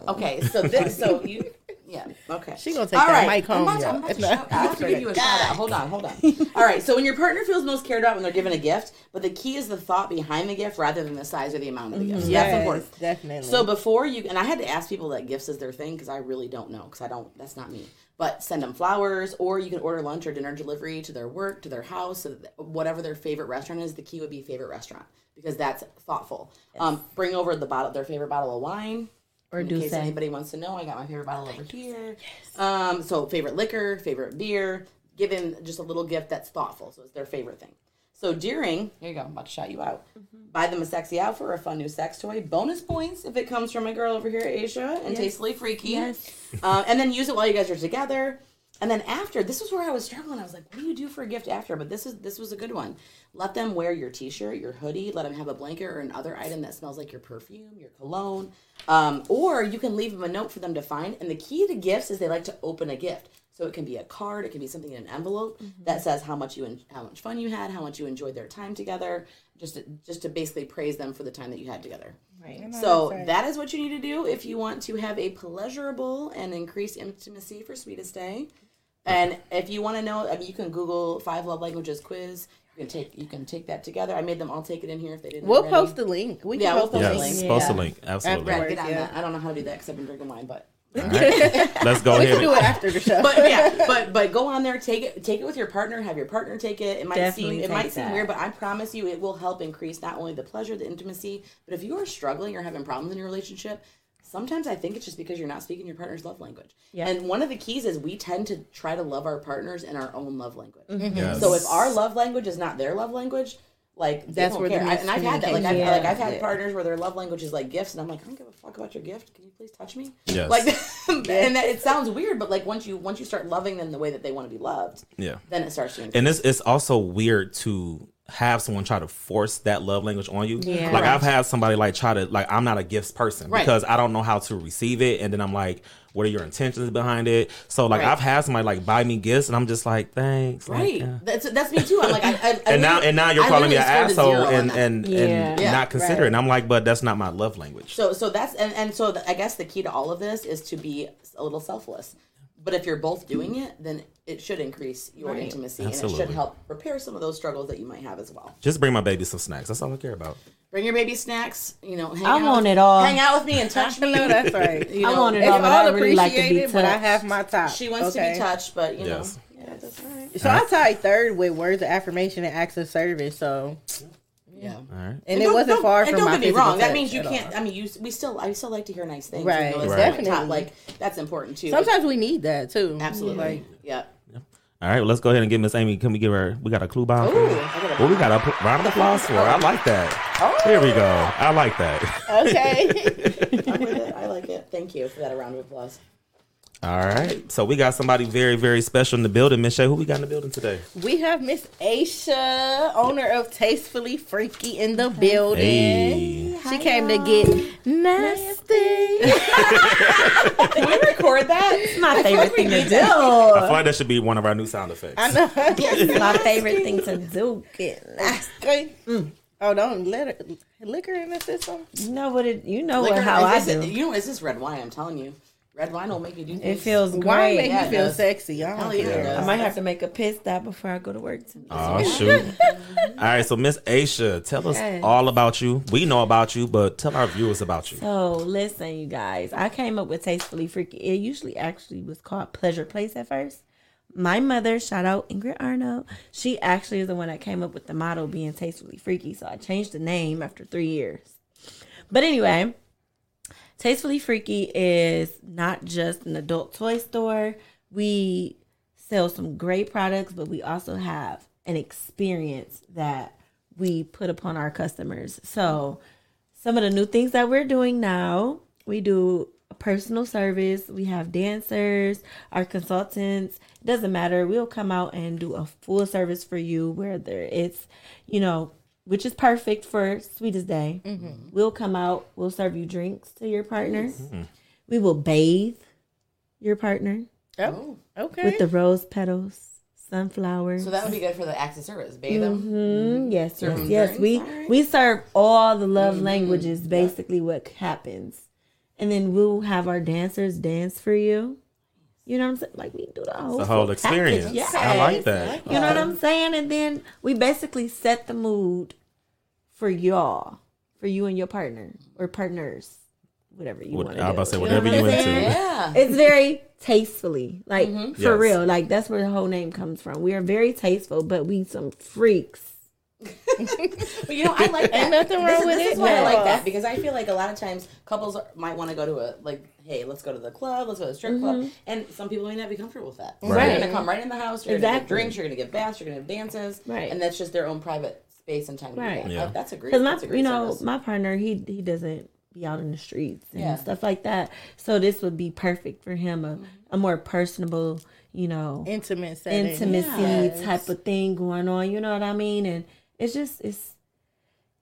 Speaker 3: Okay, so this, so you, yeah, okay.
Speaker 4: She gonna take
Speaker 3: All
Speaker 4: that
Speaker 3: right,
Speaker 4: mic home,
Speaker 3: I'm about I'm about to shout- I have to give you a shout out. Hold on, hold on. All right, so when your partner feels most cared about when they're given a gift, but the key is the thought behind the gift rather than the size or the amount of the gift. So that's important.
Speaker 4: Definitely.
Speaker 3: So before you, and I had to ask people that gifts is their thing because I really don't know because I don't. That's not me. But send them flowers, or you can order lunch or dinner delivery to their work, to their house, so whatever their favorite restaurant is. The key would be favorite restaurant because that's thoughtful. Um, bring over the bottle, their favorite bottle of wine.
Speaker 2: Or
Speaker 3: in
Speaker 2: do
Speaker 3: case
Speaker 2: say.
Speaker 3: anybody wants to know, I got my favorite bottle over here. Yes. Um, so favorite liquor, favorite beer. Give them just a little gift that's thoughtful. So it's their favorite thing. So during, here you go, I'm about to shout you out. Buy them a sexy outfit or a fun new sex toy. Bonus points if it comes from a girl over here, Aysha, and Tastefully Freaky.
Speaker 2: Yes.
Speaker 3: Uh, and then use it while you guys are together. And then after, this was where I was struggling. I was like, what do you do for a gift after? But this is this was a good one. Let them wear your t-shirt, your hoodie. Let them have a blanket or another item that smells like your perfume, your cologne. Um, or you can leave them a note for them to find. And the key to gifts is they like to open a gift. So it can be a card, it can be something in an envelope that says how much you en- how much fun you had, how much you enjoyed their time together, just to, just to basically praise them for the time that you had together.
Speaker 2: Right.
Speaker 3: So that is what you need to do if you want to have a pleasurable and increased intimacy for sweetest day. And if you want to know, I mean, you can Google five love languages quiz. You can take you can take that together. I made them all take it in here if they didn't.
Speaker 4: We'll
Speaker 3: already.
Speaker 4: post the link. We
Speaker 3: Yeah,
Speaker 4: can
Speaker 3: we'll
Speaker 4: post the
Speaker 3: post the
Speaker 4: link.
Speaker 1: Yes,
Speaker 3: link.
Speaker 1: post a
Speaker 2: Yeah.
Speaker 1: link. Absolutely.
Speaker 4: After-
Speaker 3: get on
Speaker 4: Yeah.
Speaker 3: that. I don't know how to do that because I've been drinking wine, but
Speaker 1: All right. Let's go
Speaker 4: We
Speaker 1: ahead.
Speaker 4: can do it after the show.
Speaker 3: but yeah, but but go on there, take it, take it with your partner. Have your partner take it. It might
Speaker 2: Definitely
Speaker 3: seem it
Speaker 2: take
Speaker 3: might seem weird, but I promise you, it will help increase not only the pleasure, the intimacy, but if you are struggling or having problems in your relationship. Sometimes I think it's just because you're not speaking your partner's love language.
Speaker 2: Yeah.
Speaker 3: And one of the keys is we tend to try to love our partners in our own love language. Mm-hmm.
Speaker 1: Yes.
Speaker 3: So if our love language is not their love language, like they
Speaker 4: That's
Speaker 3: don't
Speaker 4: where the
Speaker 3: care. I, and I've had that. Like I've,
Speaker 2: miscommunication-
Speaker 3: like I've had
Speaker 2: Yeah.
Speaker 3: partners where their love language is like gifts, and I'm like, I don't give a fuck about your gift. Can you please touch me?
Speaker 1: Yes.
Speaker 3: Like, and that, it sounds weird, but like once you once you start loving them the way that they want to be loved,
Speaker 1: yeah.
Speaker 3: then it starts to. Increase.
Speaker 1: and it's it's also weird to have someone try to force that love language on you.
Speaker 2: Yeah.
Speaker 1: Like I've had somebody like try to like I'm not a gifts person
Speaker 3: Right.
Speaker 1: because I don't know how to receive it, and then I'm like, what are your intentions behind it? So like
Speaker 3: Right.
Speaker 1: I've had somebody like buy me gifts, and I'm just like, thanks, like,
Speaker 3: right,
Speaker 1: yeah.
Speaker 3: that's that's me too. I'm like, I, I, I
Speaker 1: And now and now you're calling me an asshole and and
Speaker 2: Yeah.
Speaker 1: and
Speaker 3: Yeah,
Speaker 1: not considering. I'm like, but that's not my love language.
Speaker 3: So so that's and, and so the, I guess the key to all of this is to be a little selfless. But if you're both doing it, then it should increase your
Speaker 2: Right.
Speaker 3: intimacy and it should help repair some of those struggles that you might have as well.
Speaker 1: Just bring my baby some snacks. That's all I care about.
Speaker 3: Bring your baby snacks. You know, hang
Speaker 2: I
Speaker 3: out
Speaker 2: want
Speaker 3: with-
Speaker 2: it all.
Speaker 3: Hang out with me and touch
Speaker 4: I
Speaker 3: me.
Speaker 4: know that's right.
Speaker 3: You
Speaker 2: I
Speaker 3: know,
Speaker 2: want it all, but I
Speaker 4: all
Speaker 2: really like to be
Speaker 4: appreciated, but I have my top.
Speaker 3: She wants to be touched, but you
Speaker 1: Yes.
Speaker 3: know, yeah, that's all right.
Speaker 4: So I tie third with words of affirmation and acts of service. So
Speaker 3: Yeah.
Speaker 1: All right.
Speaker 4: and, it wasn't
Speaker 3: don't-
Speaker 4: far
Speaker 3: and
Speaker 4: from
Speaker 3: don't
Speaker 4: my
Speaker 3: get me wrong. That means you can't.
Speaker 4: all.
Speaker 3: I mean, you. We still. I still like to hear nice things.
Speaker 4: Right.
Speaker 3: You know, it's
Speaker 1: Right.
Speaker 3: definitely
Speaker 4: Definitely.
Speaker 3: like that's important too.
Speaker 4: Sometimes we need that too.
Speaker 3: absolutely.
Speaker 4: Like,
Speaker 3: yeah.
Speaker 1: All right, well, let's go ahead and give Miss Amy. Can we give her? We got a clue bomb.
Speaker 3: Ooh,
Speaker 1: her?
Speaker 3: I got a-
Speaker 1: Well, we got a p- round of applause for her. I like that. Oh. Here we go. I like that.
Speaker 4: okay.
Speaker 3: I'm with it. I like it. Thank you for that round of applause.
Speaker 1: All right. So we got somebody very, very special in the building. Miss Shay, who we got in the building today?
Speaker 4: we have Miss Aysha, owner of Tastefully Freaky, in the building.
Speaker 1: Hey.
Speaker 4: She came to get nasty.
Speaker 3: Can we record that?
Speaker 2: It's my favorite thing to do.
Speaker 1: I
Speaker 2: do.
Speaker 1: feel like that should be one of our new sound effects.
Speaker 4: I know.
Speaker 2: It's my favorite thing to do. Get nasty. Mm.
Speaker 4: Oh, don't let her liquor in the system.
Speaker 2: You know what it. You know
Speaker 3: Liquor-
Speaker 2: what, how I
Speaker 3: is this-
Speaker 2: do.
Speaker 3: You know, it's this red wine. I'm telling you, red wine will make you do.
Speaker 2: It
Speaker 3: things.
Speaker 2: feels
Speaker 4: Wine
Speaker 2: great.
Speaker 4: make
Speaker 3: yeah,
Speaker 4: me
Speaker 3: it
Speaker 4: feel
Speaker 3: does.
Speaker 4: sexy. I don't
Speaker 3: Hell yeah, it
Speaker 4: care.
Speaker 2: I might have to make a piss stop before I go to work. Tonight.
Speaker 1: Oh shoot! All right, so Miss Aysha, tell us
Speaker 2: Yes.
Speaker 1: all about you. We know about you, but tell our viewers about you.
Speaker 2: So listen, you guys. I came up with tastefully freaky. It usually actually was called Pleasure Place at first. My mother, shout out Ingrid Arnold. She actually is the one that came up with the motto being tastefully freaky. So I changed the name after three years. But anyway, Tastefully Freaky is not just an adult toy store. We sell some great products, but we also have an experience that we put upon our customers. So, some of the new things that we're doing now, we do personal service. We have dancers, our consultants. It doesn't matter. We'll come out and do a full service for you, whether it's, you know, which is perfect for Sweetest Day. Mm-hmm. We'll come out, we'll serve you drinks to your partner. Mm-hmm. We will bathe your partner
Speaker 4: Oh, okay.
Speaker 2: with the rose petals, sunflowers.
Speaker 3: So that would be good for the acts of service. Bathe them.
Speaker 2: Mhm, Yes, yes,
Speaker 3: Certain
Speaker 2: yes. We
Speaker 3: alright.
Speaker 2: we serve all the love languages. Basically, what happens, and then we'll have our dancers dance for you. You know what I'm saying? Like we do the whole,
Speaker 1: The whole experience.
Speaker 2: package.
Speaker 1: I like that.
Speaker 2: You know what I'm saying? And then we basically set the mood for y'all, for you and your partner or partners, whatever you
Speaker 1: What-
Speaker 2: want
Speaker 1: I
Speaker 2: to
Speaker 1: was
Speaker 2: do.
Speaker 1: about to say
Speaker 2: You know
Speaker 1: whatever
Speaker 2: what
Speaker 1: you
Speaker 2: I'm saying?
Speaker 1: into.
Speaker 3: Yeah.
Speaker 2: It's very tastefully, like for
Speaker 1: Yes.
Speaker 2: real. Like that's where the whole name comes from. We are very tasteful, but we some freaks.
Speaker 3: But you know, I like that.
Speaker 4: Ain't nothing wrong
Speaker 3: is,
Speaker 4: with
Speaker 3: this
Speaker 4: it.
Speaker 3: is why I like that because I feel like a lot of times couples are- might want to go to a like, hey, let's go to the club, let's go to the strip club, mm-hmm. and some people may not be comfortable with that.
Speaker 1: Right.
Speaker 3: You're gonna come right in the house. You're gonna get drinks. You're gonna get baths. You're gonna have dances.
Speaker 2: Right.
Speaker 3: And that's just their own private space and time.
Speaker 2: Right.
Speaker 3: that.
Speaker 1: Yeah.
Speaker 3: That's a great.
Speaker 2: Because my,
Speaker 3: a great
Speaker 2: you know,
Speaker 3: service.
Speaker 2: my partner, he he doesn't be out in the streets and
Speaker 3: Yeah.
Speaker 2: stuff like that. So this would be perfect for him, a, mm-hmm. a more personable, you know,
Speaker 4: Intimate setting.
Speaker 2: intimacy
Speaker 3: Yes.
Speaker 2: type of thing going on. You know what I mean? And it's just it's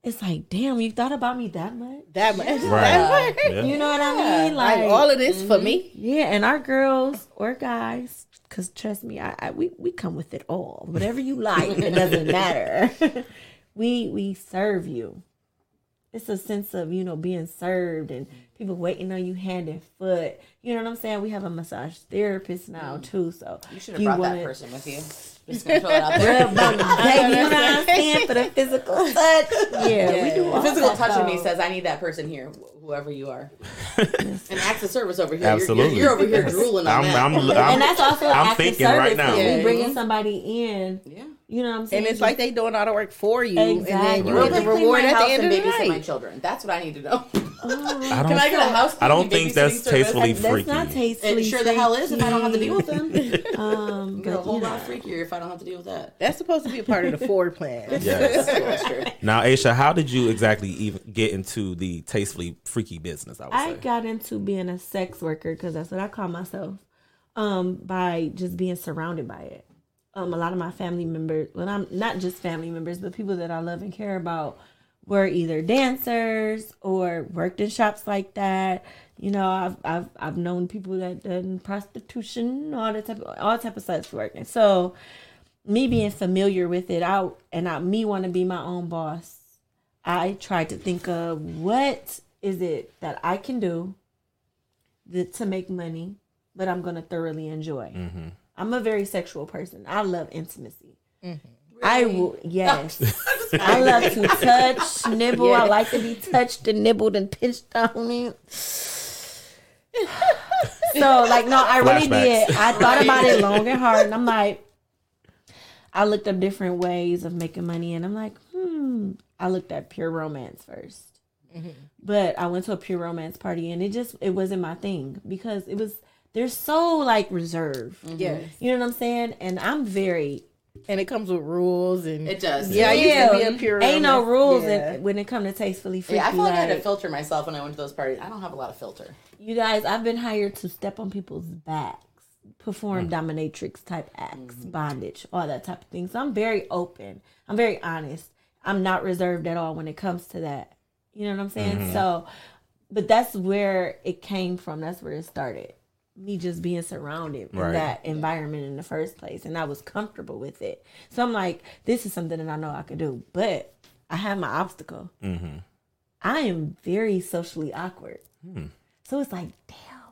Speaker 2: it's like, damn, you thought about me that much.
Speaker 4: That much.
Speaker 1: Right.
Speaker 4: That much.
Speaker 1: Yeah.
Speaker 2: You know what I mean?
Speaker 4: Like all of this for mm-hmm. me.
Speaker 2: Yeah, and our girls or guys, because trust me, I, I we we come with it all. Whatever you like, it doesn't matter. we we serve you. It's a sense of you know being served, and people waiting on you hand and foot. You know what I'm saying? We have a massage therapist now mm. too. So
Speaker 3: You should have brought
Speaker 2: wanna-
Speaker 3: that person with you. Just gonna throw it out there.
Speaker 2: Rub on the baby, you know what I'm saying? For the physical touch. Yeah, we do all
Speaker 3: physical
Speaker 2: that,
Speaker 3: touch in me says, I need that person here, wh- whoever you are. and acts of service over here. You're-
Speaker 1: Absolutely.
Speaker 3: You're, you're over here drooling on
Speaker 1: I'm,
Speaker 3: that.
Speaker 1: I'm, I'm,
Speaker 2: and that's also
Speaker 1: I'm
Speaker 2: active
Speaker 1: thinking
Speaker 2: service
Speaker 1: right now.
Speaker 2: that
Speaker 4: Yeah.
Speaker 2: We bringing somebody in.
Speaker 3: yeah.
Speaker 2: You know what I'm saying?
Speaker 4: And it's like they doing all the work for you, and then you
Speaker 2: Well,
Speaker 4: get
Speaker 3: They
Speaker 4: the reward at the end
Speaker 3: and
Speaker 4: of the
Speaker 3: babysit my children. That's what I need to know.
Speaker 1: I
Speaker 3: Can
Speaker 1: don't,
Speaker 3: I get a house?
Speaker 1: I don't think that's
Speaker 3: babysitting service?
Speaker 1: tastefully
Speaker 2: that's
Speaker 1: freaky.
Speaker 2: not tastefully.
Speaker 3: It sure the hell is if I don't have to deal with them.
Speaker 2: Um,
Speaker 3: Get a whole lot freakier if I don't have to deal with that.
Speaker 4: That's supposed to be a part of the Ford plan.
Speaker 1: Yes. Now, Aysha, how did you exactly even get into the tastefully freaky business? I would
Speaker 2: I
Speaker 1: say.
Speaker 2: got into being a sex worker because that's what I call myself. Um, by just being surrounded by it. Um, a lot of my family members, well, I'm not just family members, but people that I love and care about, were either dancers or worked in shops like that. You know, I've I've I've known people that done prostitution, all that type of all type of sex work, and so me being familiar with it out and I, me want to be my own boss. I tried to think of what is it that I can do that, to make money, but I'm to thoroughly enjoy. I'm a very sexual person. I love intimacy. I will, yes. I love to touch, nibble. I like to be touched and nibbled and pinched on it. so, like, no, I really
Speaker 1: Flashbacks.
Speaker 2: did. I thought about it long and hard, and I'm like, I looked up different ways of making money, and I'm like, hmm. I looked at pure romance 1st but I went to a pure romance party, and it just it wasn't my thing because it was they're so like reserved.
Speaker 4: Mm-hmm. yeah.
Speaker 2: You know what I'm saying? And I'm very
Speaker 4: And it comes with rules and
Speaker 3: It does.
Speaker 4: Yeah, I used to be a pure
Speaker 2: ain't no rules
Speaker 4: yeah.
Speaker 2: in, when it comes to tastefully freaky.
Speaker 3: Yeah, I feel like I had to filter myself when I went to those parties. I don't have a lot of filter.
Speaker 2: you guys, I've been hired to step on people's backs, perform mm. dominatrix type acts, mm-hmm. bondage, all that type of thing. So I'm very open. I'm very honest. I'm not reserved at all when it comes to that. You know what I'm saying? Mm-hmm. So, but that's where it came from. That's where it started. Me just being surrounded in
Speaker 1: Right.
Speaker 2: that environment in the first place, and I was comfortable with it. So I'm like, this is something that I know I could do, but I have my obstacle. I am very socially awkward. So it's like, damn,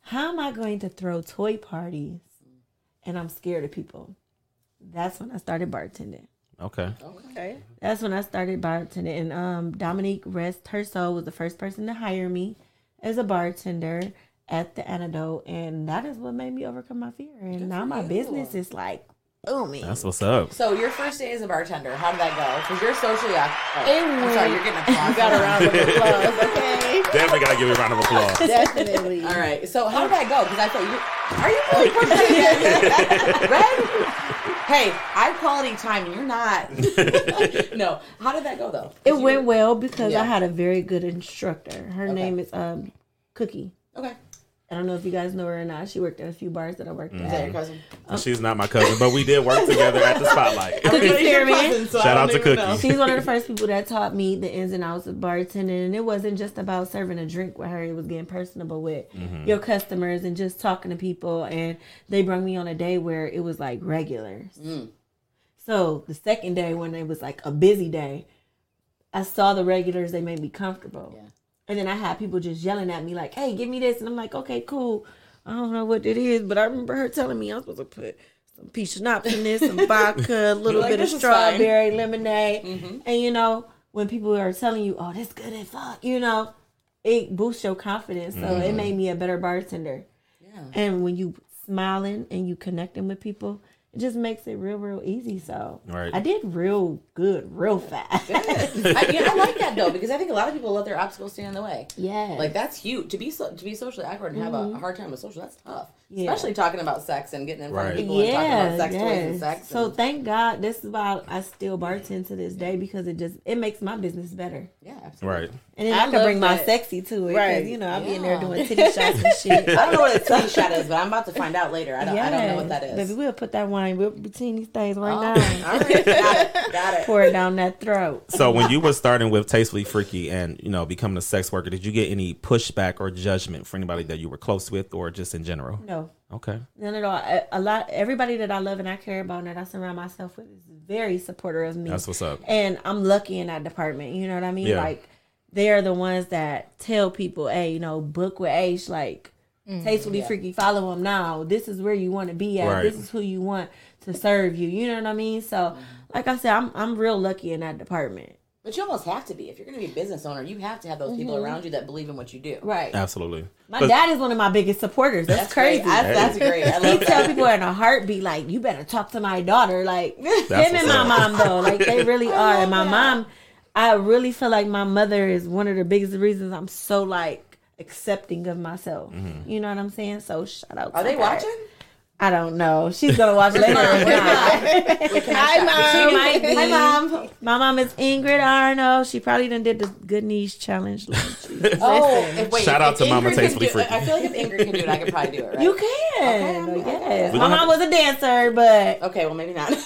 Speaker 2: how am I going to throw toy parties and I'm scared of people? That's when I started bartending.
Speaker 1: Okay.
Speaker 4: Okay.
Speaker 2: That's when I started bartending. And um, Dominique Rest her soul was the first person to hire me as a bartender at the Antidote. And that is what made me overcome my fear. And now my business is like booming.
Speaker 1: That's what's up.
Speaker 3: So your first day as a bartender, how did that go? Because you're socially awkward.
Speaker 2: It
Speaker 3: I'm
Speaker 2: went-
Speaker 3: sorry, you're getting applause.
Speaker 4: You got a round of applause, okay?
Speaker 1: Definitely gotta give you a round of applause.
Speaker 4: Definitely.
Speaker 3: All right. So how did that go? Because I thought you are you really putting that again? Red? Hey, I have quality time and you're not. no. How did that go though?
Speaker 2: it
Speaker 3: you-
Speaker 2: went well because
Speaker 3: Yeah.
Speaker 2: I had a very good instructor. Her name is um, Cookie.
Speaker 3: Okay.
Speaker 2: I don't know if you guys know her or not. She worked at a few bars that I worked mm.
Speaker 3: Is
Speaker 2: at.
Speaker 3: that your cousin?
Speaker 1: Um, She's not my cousin, but we did work together at the spotlight.
Speaker 2: Cookie
Speaker 3: Everybody's cousin, so
Speaker 1: Shout out to Cookie.
Speaker 3: know.
Speaker 2: She's one of the first people that taught me the ins and outs of bartending, and it wasn't just about serving a drink with her. It was getting personable with mm-hmm. your customers and just talking to people. And they brought me on a day where it was like regulars. Mm. So the second day, when it was like a busy day, I saw the regulars. They made me comfortable.
Speaker 3: Yeah.
Speaker 2: And then I had people just yelling at me like, "Hey, give me this," and I'm like, "Okay, cool." I don't know what it is, but I remember her telling me I'm supposed to put some peach schnapps in this, some vodka, a little
Speaker 3: Like,
Speaker 2: bit of
Speaker 3: this is fine.
Speaker 2: strawberry lemonade, mm-hmm. and you know when people are telling you, "Oh, this good as fuck," you know, it boosts your confidence. So it mm-hmm. made me a better bartender.
Speaker 3: Yeah.
Speaker 2: And when you smiling and you connecting with people, it just makes it real, real easy. So
Speaker 1: Right.
Speaker 2: I did real good, real fast.
Speaker 3: I, yeah, I like that though because I think a lot of people let their obstacles stand in the way.
Speaker 2: yeah,
Speaker 3: Like that's huge to be so, to be socially awkward and have a hard time with social. That's tough,
Speaker 2: Mm-hmm. Yeah.
Speaker 3: especially talking about sex and getting in front
Speaker 1: Right.
Speaker 3: of people and talking about sex toys and sex.
Speaker 2: So
Speaker 3: and-
Speaker 2: thank God this is why I still bartend to this day because it just it makes my business better.
Speaker 3: yeah, absolutely.
Speaker 1: Right.
Speaker 2: And then
Speaker 4: I
Speaker 2: I, can
Speaker 4: love
Speaker 2: bring my sexy to it,
Speaker 4: Right.
Speaker 2: right? You know, I'll be in there doing titty shots and shit.
Speaker 3: I don't know what a titty shot is, but I'm about to find out later. I don't, I don't know what that is.
Speaker 2: Baby, we'll put that wine we'll between these things right
Speaker 3: Oh,
Speaker 2: now.
Speaker 3: all right, got it, got it.
Speaker 2: Pour it down that throat.
Speaker 1: So when you were starting with Tastefully Freaky and you know becoming a sex worker, did you get any pushback or judgment for anybody that you were close with, or just in general?
Speaker 2: No,
Speaker 1: Okay.
Speaker 2: none at all. A, a lot, everybody that I love and I care about and that I surround myself with is very supportive of me.
Speaker 1: That's what's up.
Speaker 2: and I'm lucky in that department. You know what I mean?
Speaker 1: Yeah.
Speaker 2: Like they are the ones that tell people, hey, you know, book with H, like mm. tastefully freaky, follow them now. This is where you want to be at.
Speaker 1: Right.
Speaker 2: This is who you want to serve you. You know what I mean? So, mm-hmm. like I said, I'm I'm real lucky in that department.
Speaker 3: But you almost have to be. If you're going to be a business owner, you have to have those people
Speaker 2: Mm-hmm.
Speaker 3: around you that believe in what you do.
Speaker 2: Right.
Speaker 1: Absolutely.
Speaker 2: My dad is one of my biggest supporters. That's,
Speaker 3: That's
Speaker 2: crazy.
Speaker 3: Great. That's, that's great. I
Speaker 2: he
Speaker 3: love
Speaker 2: tell people in a heartbeat, like, you better talk to my daughter. Like him and my mom though. Like they really are. And my mom, I really feel like my mother is one of the biggest reasons I'm so like accepting of myself.
Speaker 1: Mm-hmm.
Speaker 2: You know what I'm saying? So shout out.
Speaker 3: Are
Speaker 2: to
Speaker 3: they
Speaker 2: her.
Speaker 3: watching?
Speaker 2: I don't know. She's gonna watch later. or not.
Speaker 3: Hi,
Speaker 2: She might be.
Speaker 3: Hi, mom.
Speaker 2: My mom is Ingrid Arno. She probably done did the good knees challenge. Lord
Speaker 3: Oh, wait,
Speaker 1: Shout out to Mama
Speaker 3: Ingrid can
Speaker 1: Tastefully Freaky.
Speaker 3: I feel like if Ingrid can do it, I could probably do it. Right?
Speaker 2: You can.
Speaker 3: Okay,
Speaker 2: yes. My
Speaker 1: gonna
Speaker 2: mom was a dancer, but
Speaker 3: Okay, well maybe not.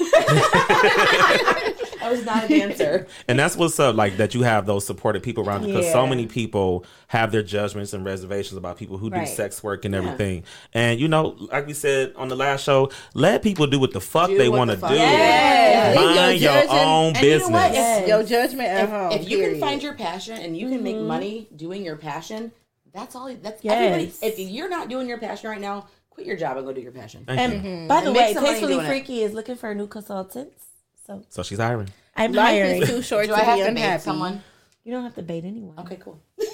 Speaker 3: I was not a dancer.
Speaker 1: And that's what's up, like that you have those supportive people around you because so many people have their judgments and reservations about people who do sex work and everything. And you know, like we said on the last show, let people do what the fuck
Speaker 3: Do
Speaker 1: they want
Speaker 3: the
Speaker 1: to
Speaker 3: fuck
Speaker 1: do.
Speaker 3: they
Speaker 2: Yes.
Speaker 1: Mind your
Speaker 4: judging-
Speaker 1: own
Speaker 3: and you know what?
Speaker 1: business.
Speaker 2: Yes.
Speaker 4: Your judgment at
Speaker 3: If,
Speaker 4: home.
Speaker 3: if you
Speaker 4: period.
Speaker 3: can find your passion and you can make mm-hmm. money doing your passion, that's all. That's
Speaker 2: Yes.
Speaker 3: everybody. If you're not doing your passion right now, quit your job and go do your passion.
Speaker 1: Thank you.
Speaker 2: and by the
Speaker 3: And
Speaker 2: way,
Speaker 3: some money
Speaker 2: Tastefully. Freaky is looking for a new consultants. So
Speaker 1: So she's hiring.
Speaker 2: I'm
Speaker 4: life
Speaker 2: hiring.
Speaker 4: is too short
Speaker 3: Do
Speaker 4: to
Speaker 3: I have
Speaker 4: be
Speaker 3: to
Speaker 4: unhappy.
Speaker 3: someone?
Speaker 2: You don't have to bait anyone.
Speaker 3: Okay, cool.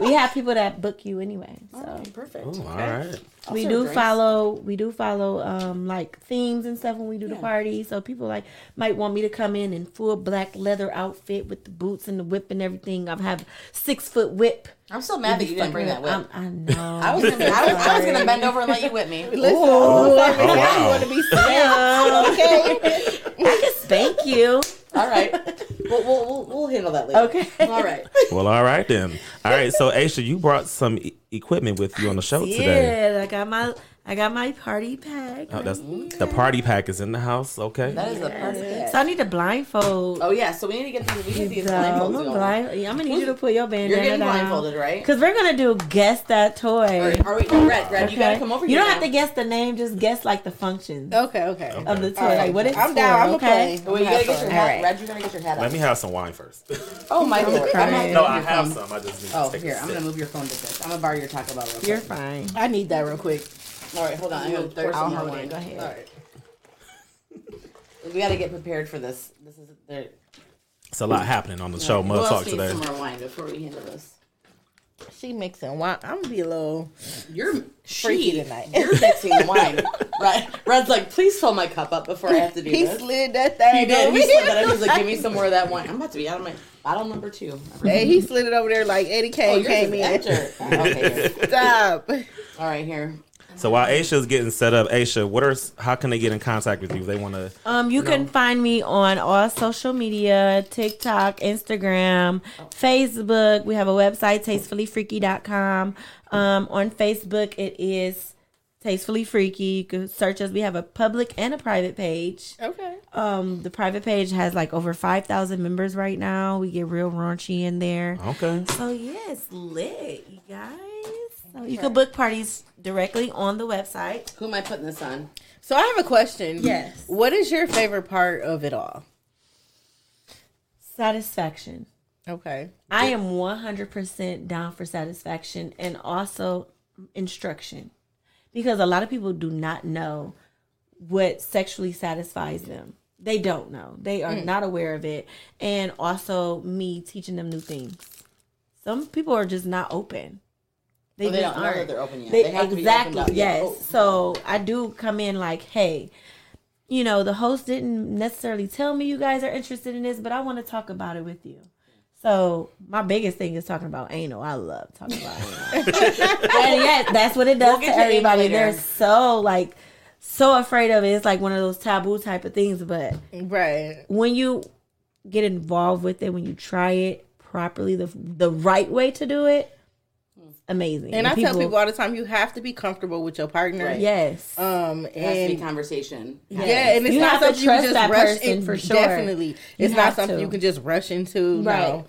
Speaker 2: We have people that book you anyway. So
Speaker 3: Okay, perfect.
Speaker 1: Ooh, all right.
Speaker 3: I'll
Speaker 2: we
Speaker 3: serve
Speaker 2: do
Speaker 3: drinks.
Speaker 2: follow we do follow um like themes and stuff when we do the
Speaker 3: Yeah.
Speaker 2: party. So people like might want me to come in in full black leather outfit with the boots and the whip and everything. I have six foot whip.
Speaker 3: I'm so mad that you didn't bring that whip.
Speaker 2: I'm- I know.
Speaker 3: I was gonna, I was, I was gonna bend over and let you whip me.
Speaker 4: Listen,
Speaker 1: Oh,
Speaker 4: I
Speaker 1: wow.
Speaker 4: want to be spanked. Okay.
Speaker 2: I can spank you.
Speaker 3: All right, we'll, we'll, we'll, we'll handle that later.
Speaker 2: Okay.
Speaker 3: All right.
Speaker 1: Well, all right then. All right. So, Aysha, you brought some e- equipment with you on the show today.
Speaker 2: Yeah, I got my I got my party pack.
Speaker 1: Oh, that's the party pack is in the house. Okay.
Speaker 3: That is the perfect.
Speaker 2: so I need a blindfold.
Speaker 3: Oh yeah, so we need to get these. We need to get
Speaker 2: So,
Speaker 3: these
Speaker 2: I'm,
Speaker 3: blindfolds
Speaker 2: gonna blind, I'm gonna need you to put your bandana
Speaker 3: You're getting
Speaker 2: down.
Speaker 3: blindfolded, right?
Speaker 2: Because we're gonna do guess that toy.
Speaker 3: Are we? Red, red. You gotta come over here?
Speaker 2: You don't have to guess the name, just guess like the functions
Speaker 4: Okay, okay.
Speaker 2: of the toy.
Speaker 4: All right.
Speaker 2: Like what it's
Speaker 4: I'm
Speaker 2: for,
Speaker 4: down. I'm
Speaker 2: okay?
Speaker 4: okay.
Speaker 3: Well, you gotta get your hat.
Speaker 2: right.
Speaker 3: Red, you gotta get your hat on.
Speaker 1: Let me have some wine first.
Speaker 3: Oh my lord! I'm
Speaker 2: crying.
Speaker 3: gonna
Speaker 1: no, I have some. I just need to
Speaker 3: Oh, here.
Speaker 1: a
Speaker 3: I'm gonna move your phone to this. I'm gonna borrow your Taco Bell.
Speaker 2: You're fine.
Speaker 4: I need that real quick.
Speaker 3: All right, hold on. I'm gonna pour
Speaker 2: I'll
Speaker 3: some more
Speaker 2: hold
Speaker 3: wine.
Speaker 2: it. Go ahead.
Speaker 3: All right. We gotta get prepared for this. This is the
Speaker 1: It's a lot happening on the show.
Speaker 3: Who
Speaker 1: Mud
Speaker 3: else
Speaker 1: Talk
Speaker 3: needs
Speaker 1: today.
Speaker 3: Some more wine before we handle this.
Speaker 4: She mixing wine. I'm gonna be a little
Speaker 3: You're
Speaker 4: freaky
Speaker 3: she,
Speaker 4: tonight.
Speaker 3: You're mixing wine. Red, Red's like, please fill my cup up before I have to do
Speaker 4: he
Speaker 3: this.
Speaker 4: slid that thing.
Speaker 3: He did.
Speaker 4: over
Speaker 3: He slid
Speaker 4: here.
Speaker 3: that up. He's like, give me some more of that wine. I'm about to be out of my bottle number two.
Speaker 4: Hey, he slid it over there like Eddie
Speaker 3: Oh,
Speaker 4: Kane
Speaker 3: yours
Speaker 4: came
Speaker 3: is
Speaker 4: in.
Speaker 3: extra. Oh, okay. here.
Speaker 4: Stop.
Speaker 3: All right, here.
Speaker 1: So while Aysha's getting set up, Aysha, what are how can they get in contact with you if they want to?
Speaker 2: Um, you can find me on all social media TikTok, Instagram, Facebook. We have a website, tastefullyfreaky.com. Um, on Facebook, it is Tastefully Freaky. You can search us. We have a public and a private page.
Speaker 4: Okay.
Speaker 2: Um, the private page has like over 5,000 members right now. We get real raunchy in there.
Speaker 1: Okay.
Speaker 2: So, yeah, it's lit, you guys. So, you can book parties directly on the website.
Speaker 3: Who am I putting this on?
Speaker 4: So I have a question.
Speaker 2: Yes.
Speaker 4: What is your favorite part of it all?
Speaker 2: Satisfaction.
Speaker 4: Okay.
Speaker 2: I am 100% down for satisfaction and also instruction because a lot of people do not know what sexually satisfies them. They don't know. They are mm. not aware of it. And also me teaching them new things. Some people are just not open.
Speaker 3: They
Speaker 2: just
Speaker 3: don't know that they're open yet.
Speaker 2: They,
Speaker 3: They have to be
Speaker 2: exactly.
Speaker 3: up. Yeah.
Speaker 2: Yes.
Speaker 3: Oh.
Speaker 2: So I do come in like, hey, you know, the host didn't necessarily tell me you guys are interested in this, but I want to talk about it with you. So my biggest thing is talking about anal. I love talking about anal. and yes, that's what it does
Speaker 3: We'll
Speaker 2: to
Speaker 3: to
Speaker 2: everybody. They're so like so afraid of it. It's like one of those taboo type of things. But
Speaker 4: Right.
Speaker 2: when you get involved with it, when you try it properly, the the right way to do it, amazing.
Speaker 4: And I tell people all the time, you have to be comfortable with your partner.
Speaker 3: Right.
Speaker 2: yes.
Speaker 4: Um.
Speaker 3: It has to be
Speaker 4: And
Speaker 3: conversation.
Speaker 4: yeah, and it's
Speaker 2: You
Speaker 4: not
Speaker 2: have
Speaker 4: something you can just rush
Speaker 2: person
Speaker 4: in.
Speaker 2: for sure.
Speaker 4: Definitely,
Speaker 2: You
Speaker 4: it's not something
Speaker 2: to.
Speaker 4: you can just rush into.
Speaker 2: Right.
Speaker 4: No.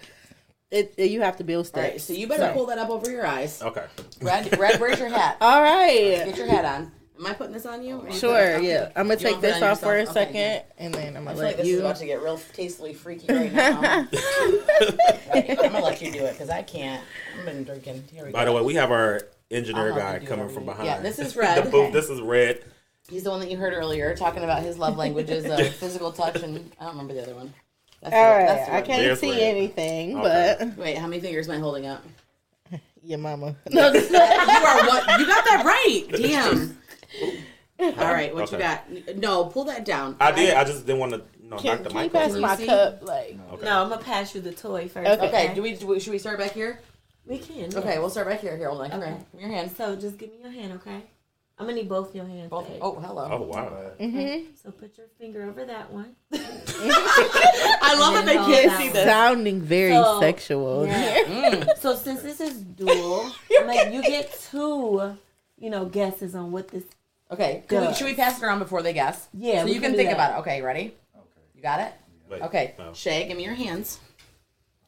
Speaker 4: It, it- you have to build
Speaker 3: All
Speaker 4: steps.
Speaker 3: right, so you better pull that up over your eyes.
Speaker 1: Okay.
Speaker 3: Red, Red, where's your hat?
Speaker 4: All right.
Speaker 3: Get your hat on. Am I putting this on you? Oh, or you
Speaker 4: Sure,
Speaker 3: put
Speaker 4: yeah. I'm gonna
Speaker 3: You
Speaker 4: take
Speaker 3: wanna put it
Speaker 4: this off for a
Speaker 3: yourself? Okay,
Speaker 4: second,
Speaker 3: good.
Speaker 4: and then I'm gonna
Speaker 3: feel like
Speaker 4: let
Speaker 3: this is about to get real tastefully freaky right now. Right, I'm gonna let you do it because I can't. I've been drinking. Here we go.
Speaker 1: By the way, we have our engineer guy coming from behind.
Speaker 3: Yeah, this is
Speaker 1: the
Speaker 3: Red.
Speaker 1: booth. This is red.
Speaker 3: He's the one that you heard earlier talking about his love languages of physical touch and I don't remember the other one. That's
Speaker 4: All
Speaker 3: the-
Speaker 4: right,
Speaker 3: that's
Speaker 4: I can't
Speaker 1: There's
Speaker 4: see
Speaker 1: red.
Speaker 4: anything,
Speaker 1: Okay.
Speaker 4: but
Speaker 3: Wait, how many fingers am I holding up?
Speaker 4: your mama. No,
Speaker 3: you are what? You got that right. Damn. All right, what you got? No, pull that down.
Speaker 1: I did. I just didn't want to you know,
Speaker 4: can,
Speaker 1: knock the
Speaker 4: can you pass
Speaker 1: over.
Speaker 4: my cup? Like,
Speaker 1: Okay.
Speaker 2: No, I'm gonna pass you the toy first.
Speaker 4: Okay.
Speaker 3: Okay, do we, do we? Should we start back here?
Speaker 2: We can.
Speaker 3: Okay, we'll start back here. Here, hold on. Come
Speaker 2: Okay.
Speaker 3: here. Give me your hand.
Speaker 2: So just give me your hand, okay? I'm gonna need both your hands.
Speaker 3: Both.
Speaker 2: babe.
Speaker 3: Oh, hello.
Speaker 1: Oh wow.
Speaker 4: mm-hmm.
Speaker 2: So put your finger over that one.
Speaker 3: I love that they can't
Speaker 2: that
Speaker 3: see
Speaker 2: one.
Speaker 3: this.
Speaker 4: sounding very
Speaker 2: So,
Speaker 4: sexual.
Speaker 2: Yeah.
Speaker 3: Mm.
Speaker 2: so since this is dual, like you get two, you know, guesses on what this.
Speaker 3: Okay, can we, should we pass it around before they guess?
Speaker 2: Yeah,
Speaker 3: So
Speaker 2: we
Speaker 3: you
Speaker 2: can
Speaker 3: can
Speaker 2: do
Speaker 3: think
Speaker 2: that.
Speaker 3: about it. Okay, ready?
Speaker 5: Okay.
Speaker 3: You got it?
Speaker 1: Wait,
Speaker 3: Okay.
Speaker 1: no.
Speaker 3: Shay, give me your hands.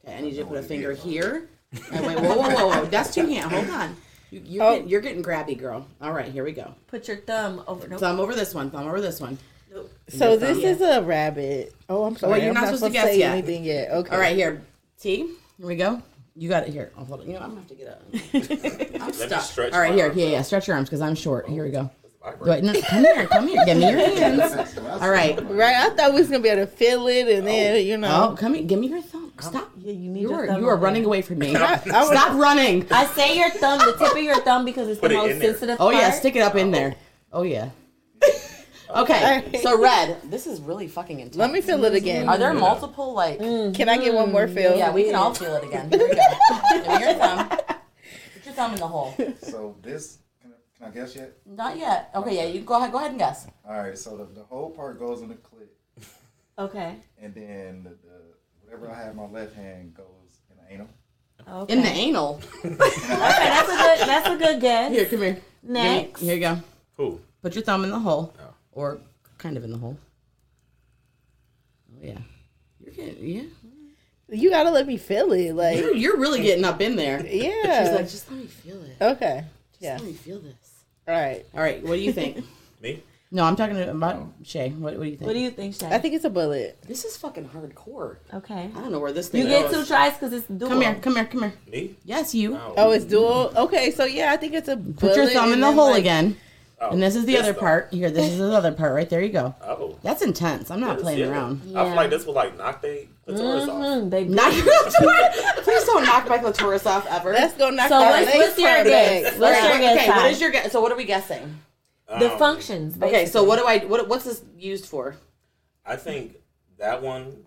Speaker 3: Okay, I need you to put a finger here. And wait, whoa, whoa, whoa, whoa. That's two hands. Hold on. You, you're,
Speaker 4: Oh.
Speaker 3: getting, you're getting grabby, girl. All right, here we go.
Speaker 2: Put your thumb over. Nope.
Speaker 3: Thumb over this one. Thumb over this one.
Speaker 2: nope.
Speaker 4: So this
Speaker 3: thumb.
Speaker 4: is a rabbit. Oh, I'm sorry.
Speaker 3: you're
Speaker 4: I'm
Speaker 3: not
Speaker 4: not
Speaker 3: supposed to
Speaker 4: supposed to
Speaker 3: guess
Speaker 4: say
Speaker 3: yet.
Speaker 4: anything yet. Okay.
Speaker 3: All right, here. T. Here we go. You got it here. I'll hold it. You know, I'm gonna have to get up. I'm
Speaker 1: me
Speaker 3: stuck.
Speaker 1: stretch
Speaker 3: All right,
Speaker 1: my
Speaker 3: here.
Speaker 1: arms
Speaker 3: Yeah,
Speaker 1: out.
Speaker 3: yeah. Stretch your arms because I'm short. Here we go.
Speaker 1: Vibrate.
Speaker 3: Wait, no, come here. Come here. Give me your hands. All right.
Speaker 4: Right. I thought we was gonna be able to feel it, and then oh. you know.
Speaker 3: Oh, come here. Give me your thumb. Stop.
Speaker 2: Yeah, you need
Speaker 3: You
Speaker 2: your
Speaker 3: are
Speaker 2: thumb
Speaker 3: you are running
Speaker 2: there.
Speaker 3: away from me.
Speaker 4: I was-
Speaker 3: Stop running.
Speaker 2: I say your thumb, the tip of your thumb, because it's
Speaker 1: Put
Speaker 2: the
Speaker 1: it
Speaker 2: most
Speaker 1: in there.
Speaker 2: sensitive.
Speaker 3: Oh yeah, stick it up in there. Oh yeah. Okay, so red. This is really fucking intense.
Speaker 4: Let me feel it again.
Speaker 3: Are there multiple like? Mm-hmm.
Speaker 4: Can I get one more feel?
Speaker 3: Yeah, we can all feel it again. Here we go. Give me your thumb. Put your thumb in the hole.
Speaker 5: So this, can I, guess yet?
Speaker 3: Not yet. Okay, yeah. You go ahead. Go ahead and guess.
Speaker 5: All right. So the, the whole part goes in the clit,
Speaker 2: Okay.
Speaker 5: and then the, the whatever I have in my left hand goes in the anal.
Speaker 2: Okay.
Speaker 3: In the anal.
Speaker 2: Okay, that's a good. That's a good guess.
Speaker 3: Here, come here. Give me-
Speaker 2: Next.
Speaker 3: Here you go.
Speaker 1: Who?
Speaker 3: Put your thumb in the hole,
Speaker 1: Oh.
Speaker 3: or kind of in the hole. Oh yeah. You're getting yeah.
Speaker 4: You gotta let me feel it. Like,
Speaker 3: You're, you're really getting up in there.
Speaker 4: yeah.
Speaker 3: She's like, just let me feel it.
Speaker 4: okay.
Speaker 3: Just
Speaker 4: Yeah.
Speaker 3: let me feel this.
Speaker 4: All right.
Speaker 3: All right. What do you think?
Speaker 1: Me?
Speaker 3: no, I'm talking about Shay. What, what do you think?
Speaker 2: What do you think, Shay?
Speaker 4: I think it's a bullet.
Speaker 3: This is fucking hardcore.
Speaker 2: Okay.
Speaker 3: I don't know where this thing is.
Speaker 2: You get
Speaker 3: goes.
Speaker 2: two tries because it's dual.
Speaker 3: Come here, come here, come here.
Speaker 1: Me?
Speaker 3: Yes, you.
Speaker 4: Oh, it's dual. Okay, so yeah, I think it's a.
Speaker 3: Put your thumb in the hole again.
Speaker 1: Oh,
Speaker 3: And this is the
Speaker 1: this
Speaker 3: other
Speaker 1: though.
Speaker 3: part. Here, this is the other part right there. You go.
Speaker 1: Oh.
Speaker 3: That's intense. I'm not
Speaker 1: This,
Speaker 3: playing
Speaker 1: yeah.
Speaker 3: around.
Speaker 1: I feel like this would like knock they clitoris off.
Speaker 2: Mhm, they
Speaker 3: Knock Please don't knock my clitoris off ever.
Speaker 4: Let's go knock
Speaker 2: So
Speaker 4: our
Speaker 2: what's-
Speaker 4: legs
Speaker 2: what's your
Speaker 4: from
Speaker 2: guess?
Speaker 4: legs.
Speaker 2: What's
Speaker 3: okay,
Speaker 2: your guess,
Speaker 3: okay, what
Speaker 2: Ty?
Speaker 3: is your guess? So what are we guessing?
Speaker 2: the
Speaker 1: Um,
Speaker 2: functions.
Speaker 3: Okay, so what do I what what's this used for?
Speaker 1: I think that one.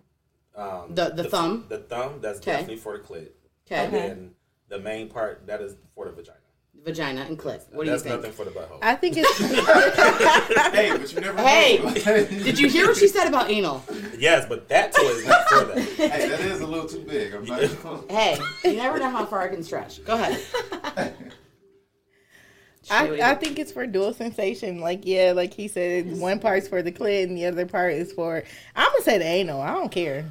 Speaker 1: Um,
Speaker 3: The- the
Speaker 1: f-
Speaker 3: thumb?
Speaker 1: The thumb. That's
Speaker 3: Okay.
Speaker 1: definitely for the clit.
Speaker 3: Okay.
Speaker 1: And then the main part that is for the vagina.
Speaker 3: Vagina and clit. What do you think?
Speaker 1: that's nothing for the butthole.
Speaker 4: I think it's.
Speaker 5: Hey, but you never.
Speaker 3: Hey,
Speaker 5: know.
Speaker 3: Did you hear what she said about anal?
Speaker 1: yes, but that toy is not for that.
Speaker 5: Hey, that is a little too big. I'm not.
Speaker 3: Hey, you never know how far I can stretch. Go ahead.
Speaker 4: I, I think it's for dual sensation. Like yeah, like he said, one part's for the clit and the other part is for. I'm gonna say the anal. I don't care.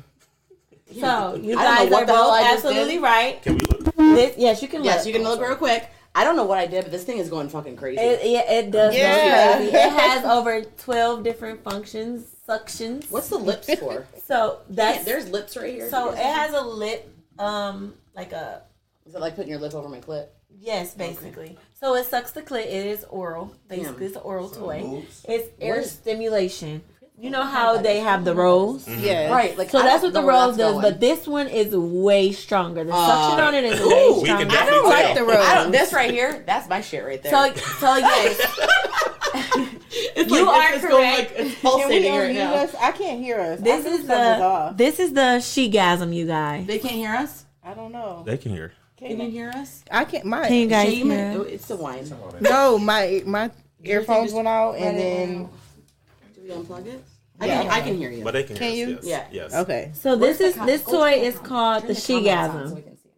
Speaker 2: So you
Speaker 3: I don't know
Speaker 2: guys are both absolutely
Speaker 3: did.
Speaker 2: right.
Speaker 1: Can we look?
Speaker 2: This, yes, you can.
Speaker 3: yes,
Speaker 2: look.
Speaker 3: you can look real quick. I don't know what I did, but this thing is going fucking crazy.
Speaker 2: It, yeah, it does
Speaker 4: Yeah.
Speaker 2: go crazy. It has over twelve different functions, suctions.
Speaker 3: What's the lips for?
Speaker 2: so
Speaker 3: That's,
Speaker 2: that's
Speaker 3: there's lips right here.
Speaker 2: so it has a lip, um, like a
Speaker 3: Is it like putting your lip over my clit?
Speaker 2: yes, basically. So it sucks the clit. It is oral. Basically, it's an oral toy.
Speaker 5: boobs?
Speaker 2: It's air
Speaker 3: What is-
Speaker 2: stimulation. You know how they have the rolls.
Speaker 4: Yeah.
Speaker 3: Right, like
Speaker 2: So
Speaker 3: I
Speaker 2: that's what the
Speaker 3: know where
Speaker 2: rose does,
Speaker 3: going.
Speaker 2: but this one is way stronger. The
Speaker 3: Uh,
Speaker 2: suction on it is
Speaker 3: ooh,
Speaker 2: way
Speaker 1: we
Speaker 2: stronger.
Speaker 3: I don't like the
Speaker 4: rose.
Speaker 3: I don't, this right here, that's my shit right there.
Speaker 2: So, so yes,
Speaker 3: it's
Speaker 2: you are
Speaker 3: it's going like it's
Speaker 4: Can we
Speaker 3: pulsating right now.
Speaker 4: us? I can't hear us.
Speaker 2: this is the
Speaker 4: off.
Speaker 2: this is the she-gasm, you guys.
Speaker 3: They can't hear us.
Speaker 4: I don't know.
Speaker 1: They can hear.
Speaker 3: Can you hear us?
Speaker 4: I can't. My
Speaker 2: Can you guys
Speaker 3: Shay,
Speaker 2: hear?
Speaker 3: might- it's the wine.
Speaker 4: no, my my earphones went out, and then.
Speaker 3: Do we unplug it? I
Speaker 4: Yeah.
Speaker 3: can, I can hear you.
Speaker 1: But they can,
Speaker 4: Can
Speaker 1: hear
Speaker 4: you?
Speaker 1: us. Yes.
Speaker 3: Yeah.
Speaker 1: Yes.
Speaker 4: okay.
Speaker 2: So this is
Speaker 3: com-
Speaker 2: this toy
Speaker 3: to
Speaker 2: is called
Speaker 3: turn
Speaker 2: the
Speaker 3: comments on so
Speaker 2: she-gasm.
Speaker 3: we can see.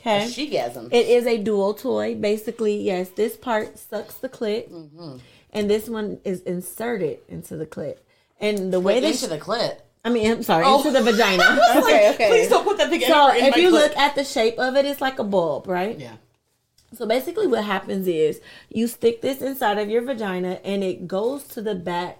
Speaker 2: Okay,
Speaker 3: She-gasm.
Speaker 2: it is a dual toy. Basically, yes, this part sucks the clit,
Speaker 3: Mm-hmm.
Speaker 2: and this one is inserted into the clit. And the way
Speaker 3: Wait,
Speaker 2: that
Speaker 3: into the clit.
Speaker 2: I mean, I'm sorry,
Speaker 3: Oh.
Speaker 2: into the vagina.
Speaker 4: Okay, okay.
Speaker 3: Please don't put that thing
Speaker 2: so
Speaker 3: in
Speaker 2: if
Speaker 3: my
Speaker 2: you
Speaker 3: clit.
Speaker 2: look at the shape of it, it's like a bulb, right?
Speaker 3: Yeah.
Speaker 2: So basically, what happens is you stick this inside of your vagina, and it goes to the back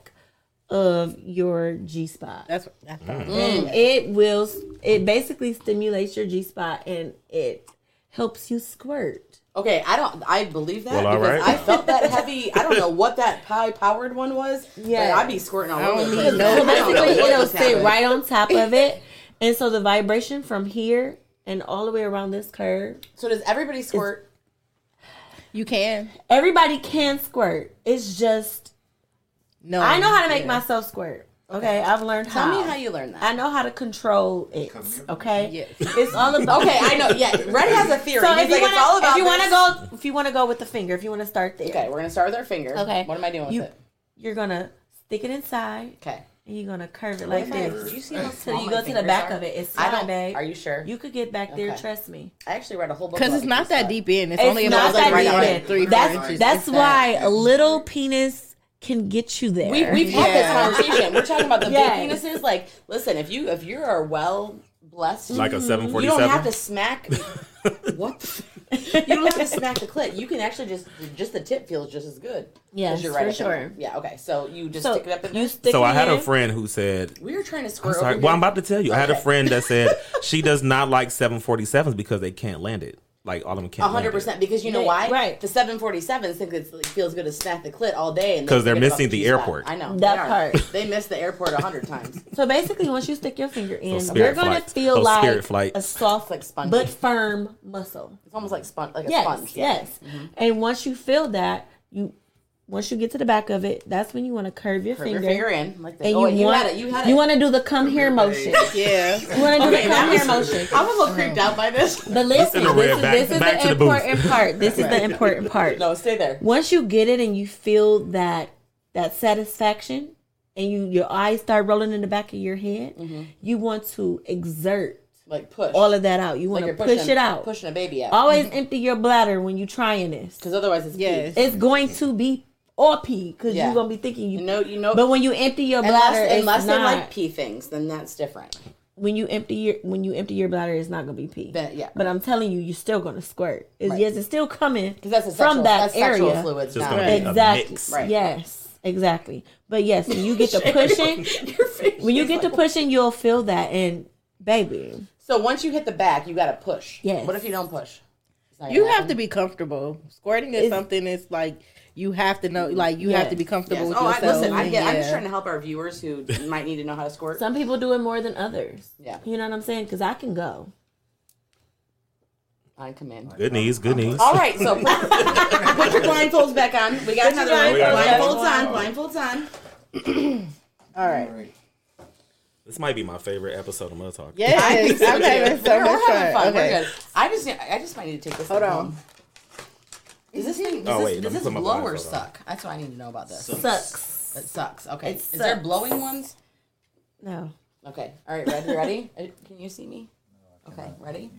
Speaker 2: of your G spot,
Speaker 4: That's that's
Speaker 1: Mm.
Speaker 2: and it will. It basically stimulates your G spot, and it helps you squirt.
Speaker 3: Okay, I don't. I believe that
Speaker 1: Well,
Speaker 3: because
Speaker 1: right.
Speaker 3: I felt that heavy. I don't know what that high powered one was.
Speaker 2: Yeah.
Speaker 3: Yeah, I'd be squirting all over.
Speaker 4: don't
Speaker 3: the place.
Speaker 4: no-
Speaker 3: I
Speaker 2: So
Speaker 3: don't know
Speaker 2: basically, it'll sit
Speaker 3: happened.
Speaker 2: right on top of it, and so the vibration from here and all the way around this curve.
Speaker 3: So does everybody squirt?
Speaker 4: you can.
Speaker 2: Everybody can squirt. It's just
Speaker 4: No,
Speaker 2: I know how to make
Speaker 4: yeah.
Speaker 2: myself squirt. Okay, I've learned
Speaker 3: Tell
Speaker 2: how.
Speaker 3: Tell me how you learned that.
Speaker 2: I know how to control it. Okay,
Speaker 4: Yes.
Speaker 2: it's all about.
Speaker 3: Okay, I know. Yeah, Red has a theory.
Speaker 2: So if you
Speaker 3: like,
Speaker 2: want
Speaker 3: it's all
Speaker 2: to,
Speaker 3: about
Speaker 2: if you want to go, if you want to go with the finger, if you want to start there,
Speaker 3: Okay, we're gonna start with our finger.
Speaker 2: Okay.
Speaker 3: What am I doing with
Speaker 2: You-
Speaker 3: it?
Speaker 2: you're gonna stick it inside,
Speaker 3: Okay.
Speaker 2: and you're gonna curve it like
Speaker 3: If
Speaker 2: this.
Speaker 3: Did you see how
Speaker 2: So you
Speaker 3: my
Speaker 2: go to the back
Speaker 3: are?
Speaker 2: of it. It's
Speaker 3: I don't.
Speaker 2: babe.
Speaker 3: Are you sure?
Speaker 2: You could get back there.
Speaker 3: Okay.
Speaker 2: Trust me.
Speaker 3: I actually read a whole book
Speaker 4: Because it's not that
Speaker 3: stuff.
Speaker 4: deep in. It's,
Speaker 2: It's
Speaker 4: only about like right
Speaker 2: in.
Speaker 4: three, four
Speaker 2: That's
Speaker 4: inches.
Speaker 2: that's
Speaker 4: It's
Speaker 2: why
Speaker 4: that.
Speaker 2: a little penis can get you there.
Speaker 3: We, we've had
Speaker 4: Yeah.
Speaker 3: this conversation. We're talking about the
Speaker 2: Yes.
Speaker 3: big penises. Like, listen, if you if you are well blessed,
Speaker 1: Like a mm-hmm.
Speaker 3: seven
Speaker 1: forty seven, you
Speaker 3: don't have to smack. what? you don't have to smack the clit. You can actually just just the tip feels just as good. Yeah, you're
Speaker 2: for
Speaker 3: right up
Speaker 2: sure.
Speaker 3: Yeah. Okay. So you just
Speaker 2: so
Speaker 3: stick it up in
Speaker 2: you
Speaker 3: there.
Speaker 2: stick
Speaker 1: So I had
Speaker 2: in.
Speaker 1: a friend who said,
Speaker 3: we were trying to
Speaker 1: I'm sorry. Well, I'm about to tell you. I had a friend that said she does not like 747s because they can't land it. Like all of them can't.
Speaker 3: Hundred percent, because you know why?
Speaker 2: right.
Speaker 3: The seven forty sevens think it like, feels good to smack the clit all day, and
Speaker 1: 'Cause they're missing the
Speaker 3: G-spot.
Speaker 1: airport.
Speaker 3: I know
Speaker 2: That
Speaker 3: they
Speaker 2: part.
Speaker 3: They miss the airport a hundred times.
Speaker 2: So basically, once you stick your finger in,
Speaker 1: Those
Speaker 2: you're gonna
Speaker 1: flights.
Speaker 2: feel
Speaker 1: Those
Speaker 2: like
Speaker 1: spirit flights.
Speaker 2: a soft
Speaker 3: Like spongy.
Speaker 2: but firm muscle.
Speaker 3: It's almost like sponge, like a
Speaker 2: Yes,
Speaker 3: sponge. Yeah. Mm-hmm.
Speaker 2: yes. And once you feel that, you once you get to the back of it, that's when you want to curve your
Speaker 3: Curve
Speaker 2: finger.
Speaker 3: your finger in like that.
Speaker 2: And
Speaker 3: oh,
Speaker 2: you,
Speaker 3: you
Speaker 2: want
Speaker 3: had it. You had it.
Speaker 2: you want to do the come here motion.
Speaker 4: Yeah.
Speaker 2: You want to do
Speaker 3: Okay,
Speaker 2: the come here motion.
Speaker 3: I'm a little creeped out by this.
Speaker 2: But listen,
Speaker 1: the
Speaker 2: this
Speaker 1: red.
Speaker 2: is,
Speaker 1: Back-
Speaker 2: this is
Speaker 1: back
Speaker 2: the
Speaker 1: to the booth.
Speaker 2: important part. This is the important part.
Speaker 3: No, stay there.
Speaker 2: Once you get it and you feel that that satisfaction, and you your eyes start rolling in the back of your head,
Speaker 3: Mm-hmm.
Speaker 2: you want to exert
Speaker 3: Like push.
Speaker 2: all of that out. You want
Speaker 3: you're
Speaker 2: to push
Speaker 3: pushing,
Speaker 2: it out.
Speaker 3: Pushing a baby out.
Speaker 2: Always empty your bladder when you're trying this.
Speaker 3: Because otherwise it's
Speaker 4: Yes.
Speaker 3: pee.
Speaker 2: It's going to be or pee because
Speaker 3: Yeah.
Speaker 2: you're gonna be thinking you.
Speaker 3: You know, you know.
Speaker 2: but when you empty your
Speaker 3: unless
Speaker 2: bladder, it's
Speaker 3: unless they
Speaker 2: not.
Speaker 3: like pee things, then that's different.
Speaker 2: when you empty your when you empty your bladder, it's not gonna be pee.
Speaker 3: Then, yeah.
Speaker 2: But I'm telling you, you're still gonna squirt. It's,
Speaker 3: Right.
Speaker 2: Yes, it's still coming
Speaker 3: Because that's a sexual,
Speaker 2: from that
Speaker 3: that's sexual
Speaker 2: area.
Speaker 3: fluids.
Speaker 1: Just
Speaker 3: now.
Speaker 1: gonna a
Speaker 2: Exactly.
Speaker 1: mix.
Speaker 3: Right.
Speaker 2: Yes. Exactly. But yes, when you get to pushing, when you
Speaker 3: is
Speaker 2: get to
Speaker 3: like-
Speaker 2: pushing, you'll feel that. And baby,
Speaker 3: So once you hit the back, you got to push.
Speaker 2: Yes.
Speaker 3: What if you don't push?
Speaker 4: You
Speaker 3: gonna
Speaker 4: have to be comfortable. Squirting is
Speaker 2: It's-
Speaker 4: something that's like you have to know. Like you have to be comfortable
Speaker 3: Yes.
Speaker 4: with
Speaker 3: Oh, I,
Speaker 4: yourself.
Speaker 3: listen, I get, I'm just trying to help our viewers who might need to know how to squirt.
Speaker 2: some people do it more than others.
Speaker 3: Yeah.
Speaker 2: You know what I'm saying? Because I can go.
Speaker 3: I come in.
Speaker 1: Good knees. Good knees.
Speaker 3: All right, so put, put your blindfolds back on. We got
Speaker 2: your
Speaker 3: another one.
Speaker 2: blindfolds
Speaker 3: Blindfolds on. Blindfolds on.
Speaker 4: All right.
Speaker 1: This might be my favorite episode of Mud Talk.
Speaker 4: Yes,
Speaker 3: I think so,
Speaker 4: I'm having
Speaker 3: too.
Speaker 4: so
Speaker 3: We're,
Speaker 4: much
Speaker 3: we're having
Speaker 4: fun.
Speaker 3: fun.
Speaker 4: Okay.
Speaker 3: We're good. I just, I just might need to take this.
Speaker 4: Hold on.
Speaker 3: home. Does this thing? Does
Speaker 1: Oh,
Speaker 3: this,
Speaker 1: wait, let
Speaker 3: does this
Speaker 1: put my
Speaker 3: blow or
Speaker 1: on.
Speaker 3: suck? That's what I need to know about this.
Speaker 2: Sucks.
Speaker 3: It sucks. Okay.
Speaker 2: It
Speaker 3: Is there blowing ones?
Speaker 2: No.
Speaker 3: Okay. All right. Ready? Ready? Uh, Can you see me? Okay. Ready?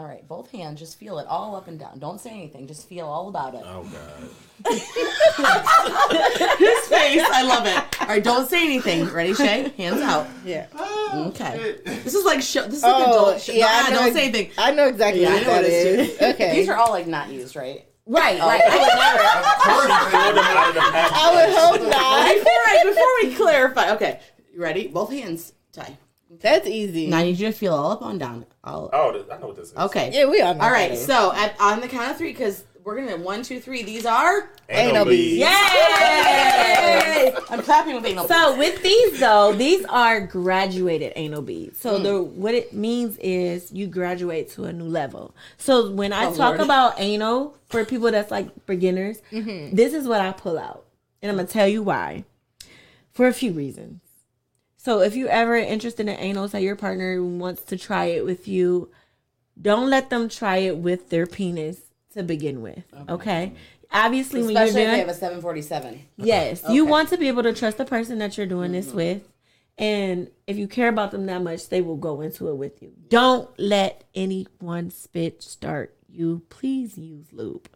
Speaker 3: All right. Both hands. Just feel it all up and down. Don't say anything. Just feel all about it.
Speaker 1: Oh God.
Speaker 3: His face. I love it. All right. Don't say anything. Ready, Shay? Hands out.
Speaker 4: Yeah.
Speaker 3: Okay. This is like show. This is like
Speaker 4: Oh,
Speaker 3: adult. Show.
Speaker 4: yeah.
Speaker 3: Ah,
Speaker 4: I know,
Speaker 3: don't say anything.
Speaker 4: I know exactly
Speaker 3: Yeah, I
Speaker 4: what
Speaker 3: know what
Speaker 4: that
Speaker 3: it
Speaker 4: is.
Speaker 3: is.
Speaker 4: Okay.
Speaker 3: These are all like not used, right?
Speaker 2: Right.
Speaker 3: Oh,
Speaker 2: Right. I would never.
Speaker 4: I would hope not.
Speaker 3: Before I before we clarify. Okay. You ready? Both hands. Tie.
Speaker 4: That's easy.
Speaker 3: Now I need you to feel all up on down. All.
Speaker 1: Oh, I know what this is.
Speaker 3: Okay.
Speaker 4: Yeah, we all know.
Speaker 3: All
Speaker 4: that
Speaker 3: right.
Speaker 4: is.
Speaker 3: So at, on the count of three, because we're gonna one, two, three. These are.
Speaker 4: Anal beads.
Speaker 2: Yay!
Speaker 3: I'm clapping with anal. Beads.
Speaker 2: So with these though, these are graduated anal beads. So hmm. the what it means is you graduate to a new level. So when I
Speaker 3: Oh,
Speaker 2: talk
Speaker 3: Lord.
Speaker 2: about anal for people that's like beginners, mm-hmm. this is what I pull out, and I'm gonna tell you why. For a few reasons. So if you're ever interested in anal, say your partner wants to try it with you, don't let them try it with their penis to begin with. Okay. Obviously, when you're
Speaker 3: Especially if
Speaker 2: doing
Speaker 3: they have a 747.
Speaker 2: Yes, you
Speaker 3: Okay.
Speaker 2: want to be able to trust the person that you're doing this mm-hmm. with. And if you care about them that much, they will go into it with you. Don't let anyone spit start you. Please use lube.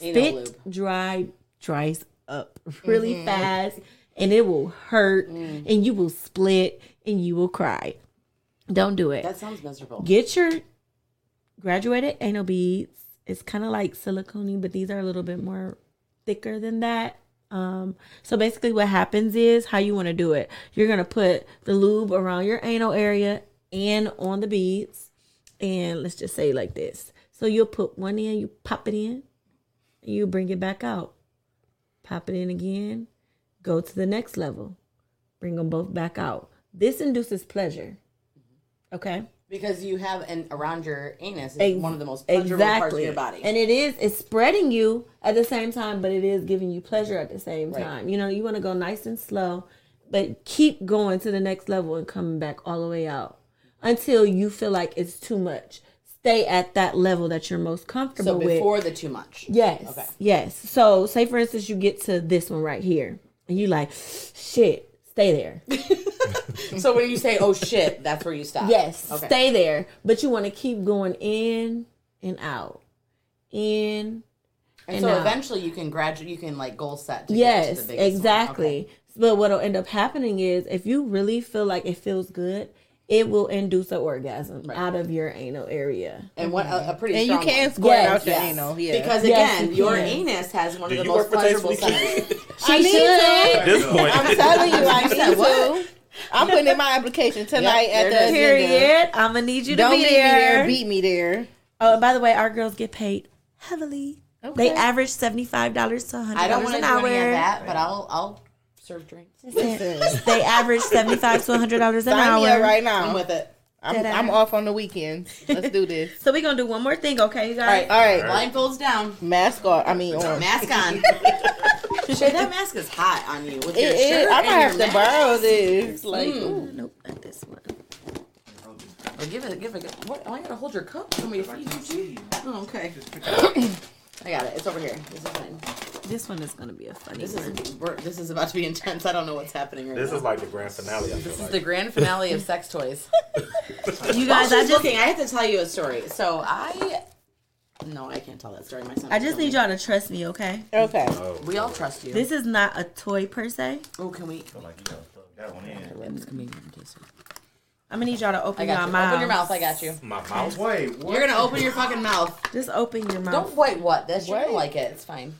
Speaker 3: Anal
Speaker 2: Spit
Speaker 3: lube.
Speaker 2: dry dries up really mm-hmm. fast and it will hurt and you will split and you will cry. Don't do it
Speaker 3: That sounds miserable.
Speaker 2: get your graduated anal beads it's kind of like silicone, but these are a little bit more thicker than that. Um, so basically, what happens is how you want to do it. You're gonna put the lube around your anal area and on the beads, and let's just say like this. So you'll put one in, you pop it in, and you bring it back out. Pop it in again, go to the next level, bring them both back out. This induces pleasure. Okay.
Speaker 3: Because you have an around your anus is
Speaker 2: Ex-
Speaker 3: one of the most pleasurable parts of your body.
Speaker 2: And it is it's spreading you at the same time, but it is giving you pleasure at the same
Speaker 3: Right.
Speaker 2: time. You know, you want to go nice and slow, but keep going to the next level and coming back all the way out until you feel like it's too much. Stay at that level that you're most comfortable
Speaker 3: so
Speaker 2: with.
Speaker 3: before the too much.
Speaker 2: Yes.
Speaker 3: Okay.
Speaker 2: Yes. So say for instance you get to this one right here and you like, shit, stay there.
Speaker 3: So when you say oh shit, that's where you stop.
Speaker 2: Yes,
Speaker 3: Okay.
Speaker 2: stay there. But you want to keep going in and out. In
Speaker 3: And
Speaker 2: and
Speaker 3: so
Speaker 2: out.
Speaker 3: eventually you can graduate you can like goal set to get to
Speaker 2: Yes,
Speaker 3: the biggest one.
Speaker 2: exactly.
Speaker 3: Okay.
Speaker 2: But what'll end up happening is if you really feel like it feels good, it will induce an orgasm
Speaker 3: Right.
Speaker 2: out of your anal area.
Speaker 3: And what a, a pretty
Speaker 4: And you can
Speaker 3: one.
Speaker 4: squirt
Speaker 2: Yes,
Speaker 4: out your
Speaker 3: Yes.
Speaker 4: anal. Yeah.
Speaker 3: Because
Speaker 2: Yes,
Speaker 3: again,
Speaker 2: you
Speaker 3: your
Speaker 2: can.
Speaker 3: anus has one
Speaker 1: Do
Speaker 3: of the most pleasurable
Speaker 1: Tastefully
Speaker 3: centers.
Speaker 4: I need
Speaker 1: At
Speaker 4: to.
Speaker 1: this point,
Speaker 4: I'm telling you, I need
Speaker 3: said what?
Speaker 4: to. I'm putting in my application tonight
Speaker 3: Yep,
Speaker 4: at the
Speaker 3: it is.
Speaker 4: agenda.
Speaker 2: Period. I'm gonna need you to
Speaker 4: Don't
Speaker 2: be
Speaker 4: meet me
Speaker 2: there.
Speaker 4: there. Beat me there.
Speaker 2: Oh, and by the way, our girls get paid heavily. They average seventy five dollars to hundred dollars an hour.
Speaker 3: I don't
Speaker 2: dollars
Speaker 3: want to
Speaker 2: an
Speaker 3: do any of that, but I'll I'll serve drinks.
Speaker 2: They average seventy five to hundred dollars an
Speaker 4: sign me
Speaker 2: hour.
Speaker 4: up right
Speaker 3: I'm
Speaker 4: now.
Speaker 3: with it.
Speaker 4: I'm,
Speaker 2: Ta-da.
Speaker 4: I'm off on the weekends. Let's do this.
Speaker 2: So we're gonna do one more thing, okay, you
Speaker 3: All right,
Speaker 2: guys?
Speaker 4: All right,
Speaker 3: blindfolds down,
Speaker 4: mask on. I mean, on.
Speaker 3: mask on. Shay, that mask is hot on you with
Speaker 4: It
Speaker 3: your
Speaker 4: is.
Speaker 3: shirt
Speaker 4: I
Speaker 3: and
Speaker 4: might have
Speaker 3: your
Speaker 4: to
Speaker 3: mask.
Speaker 4: borrow this. Like,
Speaker 3: Mm.
Speaker 4: ooh.
Speaker 2: Nope, not this one.
Speaker 3: Oh, give it, give it. What? Oh, I gotta hold your cup. for me to feed you. Oh, okay. I got it. It's over here. This is mine.
Speaker 2: This one is gonna be a funny
Speaker 3: This
Speaker 2: one.
Speaker 3: is we're, this is about to be intense. I don't know what's happening right now.
Speaker 1: this
Speaker 3: now.
Speaker 1: is like the grand finale. I feel
Speaker 3: This is
Speaker 1: like.
Speaker 3: the grand finale of sex toys.
Speaker 2: You
Speaker 3: Guys,
Speaker 2: guys, I
Speaker 3: I
Speaker 2: just
Speaker 3: looking. I have to tell you a story. So I, no, I can't tell that story. My son.
Speaker 2: I just need
Speaker 3: me.
Speaker 2: y'all to trust me, okay?
Speaker 4: Okay.
Speaker 1: Oh,
Speaker 3: We all trust you.
Speaker 2: This is not a toy per se.
Speaker 3: oh, can we?
Speaker 5: feel like you gotta throw that one in.
Speaker 3: This can be in case.
Speaker 2: I'm gonna need y'all to open
Speaker 3: I got
Speaker 2: your
Speaker 3: you.
Speaker 2: mouth.
Speaker 3: Open your mouth. I got you.
Speaker 1: my mouth.
Speaker 5: Wait, what?
Speaker 3: You're gonna open your fucking mouth.
Speaker 2: Just open your mouth.
Speaker 3: Don't wait. What? That's you're gonna like it. It's fine.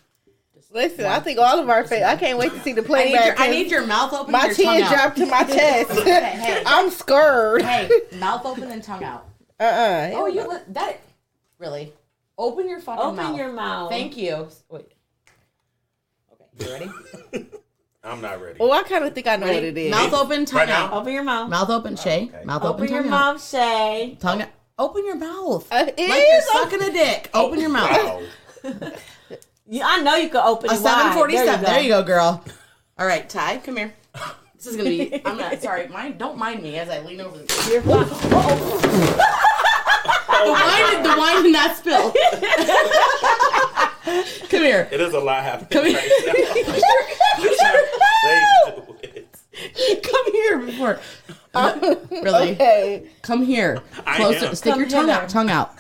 Speaker 4: Listen, I think all of our face. I can't wait to see the
Speaker 3: I need,
Speaker 4: playback.
Speaker 3: your, I need your mouth open.
Speaker 4: my
Speaker 3: and your tongue
Speaker 4: chin
Speaker 3: out.
Speaker 4: dropped to my chest.
Speaker 3: hey.
Speaker 4: I'm scared.
Speaker 3: Hey, mouth open and tongue out.
Speaker 4: Uh uh
Speaker 3: Oh, you let that really? Open your fucking
Speaker 2: open
Speaker 3: mouth.
Speaker 2: Open your mouth.
Speaker 3: Thank you. Wait. Okay, you ready?
Speaker 1: I'm not ready.
Speaker 4: Oh, I kind of think I know what it is.
Speaker 3: Mouth open, tongue
Speaker 1: Right
Speaker 3: out.
Speaker 1: now?
Speaker 2: Open your mouth.
Speaker 3: Mouth open, Shay.
Speaker 5: Okay.
Speaker 3: Mouth open,
Speaker 2: Open your
Speaker 3: tongue out.
Speaker 2: mouth, Shay.
Speaker 3: Tongue out. Open your mouth.
Speaker 4: Uh, it
Speaker 3: like you're
Speaker 4: is.
Speaker 3: sucking a dick. Open your mouth.
Speaker 1: Wow.
Speaker 2: You, I know you can open
Speaker 3: A
Speaker 2: it wide.
Speaker 3: seven forty-seven.
Speaker 2: There
Speaker 3: There
Speaker 2: you
Speaker 3: you go, girl. All right, Ty, come here. This is gonna be. I'm not sorry. Mind. Don't mind me as I lean over. The,
Speaker 2: go. Oh.
Speaker 3: The wine. did- The wine did not spill. come here.
Speaker 1: It is a lot happening.
Speaker 3: Come here.
Speaker 1: right now. They do.
Speaker 3: Come here before. Uh, really?
Speaker 4: Okay.
Speaker 3: Come here.
Speaker 1: I
Speaker 3: Closer.
Speaker 1: am.
Speaker 3: Stick
Speaker 2: Come
Speaker 3: your tongue out. Tongue out.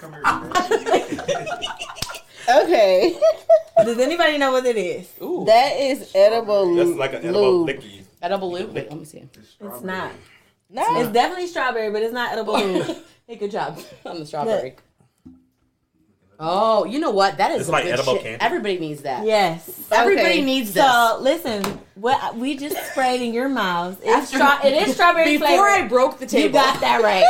Speaker 5: Come here.
Speaker 4: Okay.
Speaker 2: Does anybody know what it is?
Speaker 3: Ooh.
Speaker 4: that is edible.
Speaker 1: That's like an edible
Speaker 4: lube.
Speaker 1: licky.
Speaker 3: Edible lube. Wait, let me see.
Speaker 2: It's not.
Speaker 4: No.
Speaker 2: It's definitely strawberry, but it's not edible. lube.
Speaker 3: Hey, good job on the strawberry. Oh, you know what? That is
Speaker 1: It's
Speaker 3: some
Speaker 1: like
Speaker 3: good
Speaker 1: edible
Speaker 3: shit.
Speaker 1: candy.
Speaker 3: Everybody needs that.
Speaker 2: yes.
Speaker 3: Everybody
Speaker 4: Okay.
Speaker 3: needs this.
Speaker 2: So listen, what we just sprayed in your mouth. It's
Speaker 3: After-
Speaker 2: stra- it is strawberry
Speaker 3: Before
Speaker 2: flavor.
Speaker 3: I broke the table,
Speaker 2: you got that right.